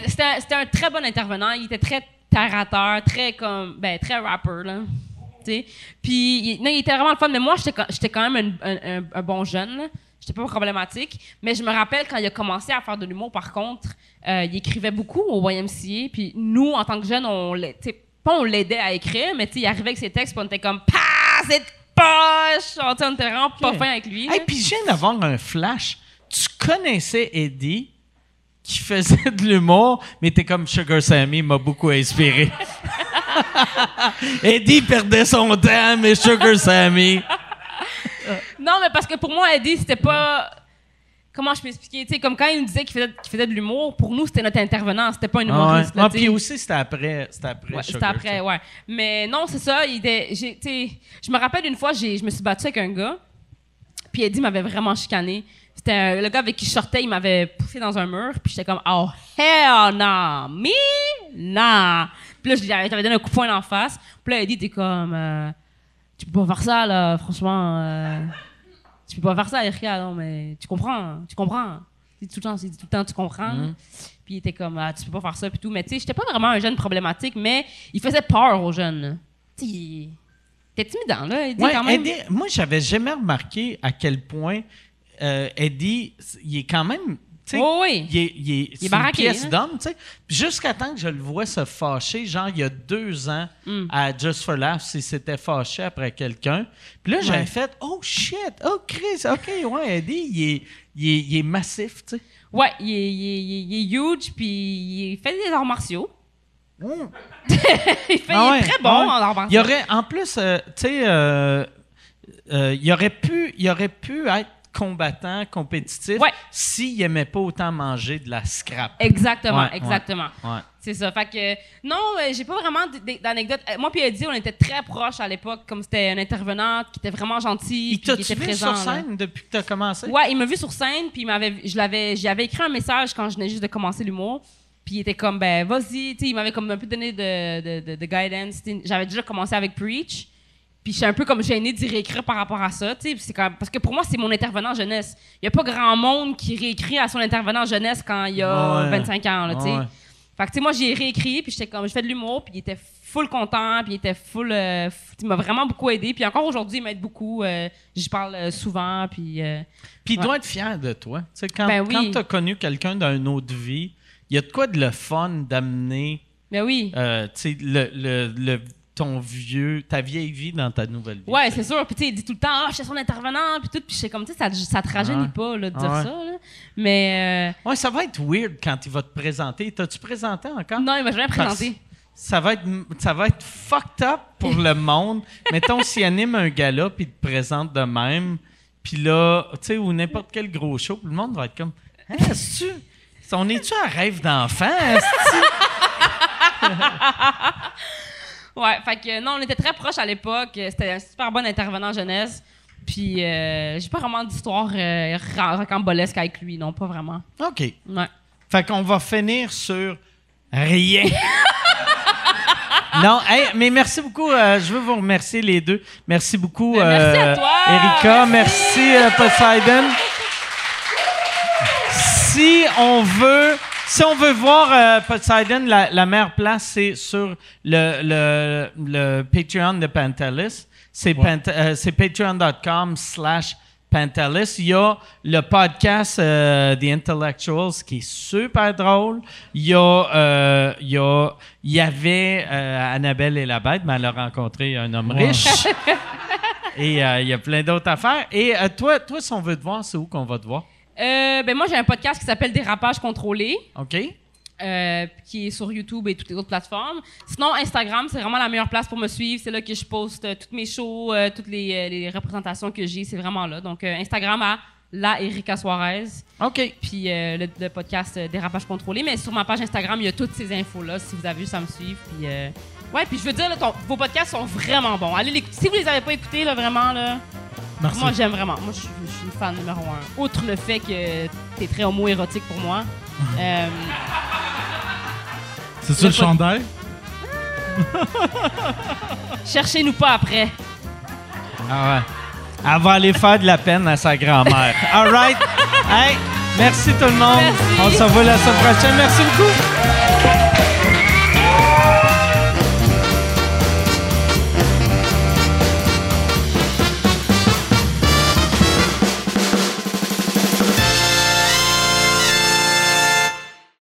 [SPEAKER 4] C'était un, un très bon intervenant. Il était très terre terre, très comme, ben, très rapper, là. Tu sais. Puis, il, non, il était vraiment le fun. Mais moi, j'étais quand- même un, un- un- un bon jeune. J'étais pas problématique. Mais je me rappelle quand il a commencé à faire de l'humour, par contre, euh, il écrivait beaucoup au YMCA. Puis nous, en tant que jeunes, on sais, pas on l'aidait à écrire, mais tu sais, il arrivait avec ses textes, puis on était comme, pas cette poche! On, était vraiment pas fin avec lui.
[SPEAKER 1] Hey, puis je viens d'avoir un flash. Tu connaissais Eddie? Qui faisait de l'humour, mais t'es comme Sugar Sammy m'a beaucoup inspiré. Eddie perdait son temps, mais Sugar Sammy.
[SPEAKER 4] Non, mais parce que pour moi, Eddie, c'était pas. Comment je peux expliquer? Tu sais, comme quand il nous disait qu'il faisait, de l'humour, pour nous, c'était notre intervenant. C'était pas un
[SPEAKER 1] Ah, ouais.
[SPEAKER 4] humoriste.
[SPEAKER 1] Ah,
[SPEAKER 4] tu sais.
[SPEAKER 1] puis aussi, c'était après. C'était après.
[SPEAKER 4] Ouais,
[SPEAKER 1] Sugar,
[SPEAKER 4] c'était après, ouais. Mais non, c'est ça. Il était, j'ai, tu sais, je me rappelle une fois, j'ai, je me suis battue avec un gars, puis Eddie m'avait vraiment chicané. C'était un- le gars avec qui je sortais, il m'avait poussé dans un mur, puis j'étais comme, oh, hell no, me, nah. Puis là, je lui avais j'avais donné un coup de poing en face. Puis là, Eddie était comme, euh, tu peux pas faire ça, là, franchement. euh, tu peux pas faire ça, Erika, non, mais tu comprends, tu comprends. Il dit tout le temps, il dit tout le temps, tu comprends. Puis il était comme, ah, tu peux pas faire ça, puis tout. Mais tu sais, j'étais pas vraiment un jeune problématique, mais il faisait peur aux jeunes. Tu sais, il timidant, là. Il dit
[SPEAKER 1] Ouais,
[SPEAKER 4] quand même.
[SPEAKER 1] Moi, j'avais jamais remarqué à quel point euh, Eddie, il est quand même. sais,
[SPEAKER 4] Oui, oui.
[SPEAKER 1] Il est, il est,
[SPEAKER 4] est
[SPEAKER 1] une pièce
[SPEAKER 4] hein?
[SPEAKER 1] d'homme, tu sais. Jusqu'à temps que je le vois se fâcher, genre il y a deux ans,
[SPEAKER 4] Mm.
[SPEAKER 1] à Just for Laughs, il s'était fâché après quelqu'un. Puis là, j'avais
[SPEAKER 4] Ouais.
[SPEAKER 1] fait « Oh shit! Oh Chris! OK, ouais, Eddie, il est, il est, il est massif, tu sais.
[SPEAKER 4] Ouais, il est, il est- il il huge, puis il fait des arts martiaux. il, fait,
[SPEAKER 1] Ah
[SPEAKER 4] il est très bon
[SPEAKER 1] ah ouais.
[SPEAKER 4] en arts
[SPEAKER 1] Il y
[SPEAKER 4] martiaux.
[SPEAKER 1] aurait, en plus, euh, tu sais, euh, euh, il aurait pu, il aurait pu être combattant, compétitif,
[SPEAKER 4] Ouais.
[SPEAKER 1] s'il aimait pas autant manger de la scrap.
[SPEAKER 4] Exactement,
[SPEAKER 1] Ouais,
[SPEAKER 4] exactement.
[SPEAKER 1] Ouais.
[SPEAKER 4] C'est ça. Fait que, non, euh, j'ai pas vraiment d- d- d'anecdotes. Euh, Moi puis Eddie, on était très proches à l'époque, comme c'était un intervenant qui était vraiment gentil,
[SPEAKER 1] Il
[SPEAKER 4] était
[SPEAKER 1] vu
[SPEAKER 4] présent.
[SPEAKER 1] sur
[SPEAKER 4] là.
[SPEAKER 1] scène depuis que tu as commencé?
[SPEAKER 4] Ouais, il m'a vu sur scène, puis il m'avait, je l'avais, j'avais écrit un message quand je venais juste de commencer l'humour, puis il était comme, ben vas-y, il m'avait comme un peu donné de, de, de, de guidance. J'avais déjà commencé avec Preach, puis je suis un peu comme gênée d'y réécrire par rapport à ça, tu sais, parce que pour moi c'est mon intervenant jeunesse. Il y a pas grand monde qui réécrit à son intervenant jeunesse quand il y a
[SPEAKER 1] Ouais.
[SPEAKER 4] 25 ans, là, tu sais.
[SPEAKER 1] Ouais.
[SPEAKER 4] Fait que, tu sais, moi, j'ai réécrit, puis j'étais comme, je fais de l'humour, puis il était full content, puis il était full. euh, il m'a vraiment beaucoup aidé, puis encore aujourd'hui, il m'aide beaucoup. euh, J'y parle euh, souvent, puis. euh,
[SPEAKER 1] Puis il
[SPEAKER 4] Ouais.
[SPEAKER 1] doit être fier de toi. Tu sais, quand
[SPEAKER 4] Ben oui.
[SPEAKER 1] quand tu as connu quelqu'un d'une autre vie, il y a de quoi de le fun d'amener
[SPEAKER 4] ben oui.
[SPEAKER 1] euh, tu sais, le, le, le- ton vieux, ta vieille vie dans ta nouvelle vie.
[SPEAKER 4] Ouais, c'est sûr. Puis tu sais, il dit tout le temps, ah, je suis son intervenant, puis tout. Puis je sais comme, tu sais, ça, ça te rajeunit
[SPEAKER 1] Ouais.
[SPEAKER 4] pas là, de dire
[SPEAKER 1] Ouais.
[SPEAKER 4] ça. là. Mais
[SPEAKER 1] Ouais, ça va être weird quand il va te présenter. T'as-tu présenté encore?
[SPEAKER 4] euh, non, il m'a jamais présenté.
[SPEAKER 1] Ça va être, ça va être fucked up pour le monde. Mettons, s'il anime un gala puis il te présente de même, puis là, tu sais, ou n'importe quel gros show, le monde va être comme, hein, est-ce tu on est-tu un rêve d'enfant?
[SPEAKER 4] Ouais, fait que non, on était très proches à l'époque. C'était un super bon intervenant jeunesse. Puis euh, j'ai pas vraiment d'histoire euh, rocambolesque avec lui, non, pas vraiment.
[SPEAKER 1] OK.
[SPEAKER 4] Ouais.
[SPEAKER 1] Fait qu'on va finir sur rien. non, hey, mais merci beaucoup. euh, je veux vous remercier les deux. Merci beaucoup,
[SPEAKER 4] Ben, merci à
[SPEAKER 1] euh,
[SPEAKER 4] toi.
[SPEAKER 1] Erika. Merci, euh, Poseidon. Si on veut, si on veut voir euh, Poseidon, la, la meilleure place, c'est sur le, le, le Patreon de Pantelis. C'est pant- euh, patreon.com slash Pantelis. Il y a le podcast euh, The Intellectuals qui est super drôle. Il y a, euh, il y a, il y avait euh, Annabelle et la bête, mais elle a rencontré un homme riche. Et euh, il y a plein d'autres affaires. Et euh, toi, toi, si on veut te voir, c'est où qu'on va te voir?
[SPEAKER 4] Euh, ben moi, j'ai un podcast qui s'appelle Dérapage contrôlé.
[SPEAKER 1] OK?
[SPEAKER 4] euh, qui est sur YouTube et toutes les autres plateformes. Sinon, Instagram, c'est vraiment la meilleure place pour me suivre. C'est là que je poste euh, toutes mes shows, euh, toutes les, les représentations que j'ai. C'est vraiment là. Donc, Instagram à la Erika Suarez.
[SPEAKER 1] OK.
[SPEAKER 4] Puis le, le podcast Dérapage contrôlé. Mais sur ma page Instagram, il y a toutes ces infos-là si vous avez juste à me suivre. Puis, ouais, puis je veux dire, là, ton- vos podcasts sont vraiment bons. Allez l'écouter. Si vous les avez pas écoutés, là, vraiment, là,
[SPEAKER 5] Merci.
[SPEAKER 4] moi, j'aime vraiment. Moi, je suis je suis une fan numéro un. Outre le fait que t'es très homo-érotique pour moi. euh,
[SPEAKER 5] C'est ça le chandail?
[SPEAKER 4] Cherchez-nous pas après.
[SPEAKER 1] Ah ouais. Elle va aller faire de la peine à sa grand-mère. All right. Hey, merci tout le monde.
[SPEAKER 4] Merci.
[SPEAKER 1] On se revoit la semaine prochaine. Merci beaucoup.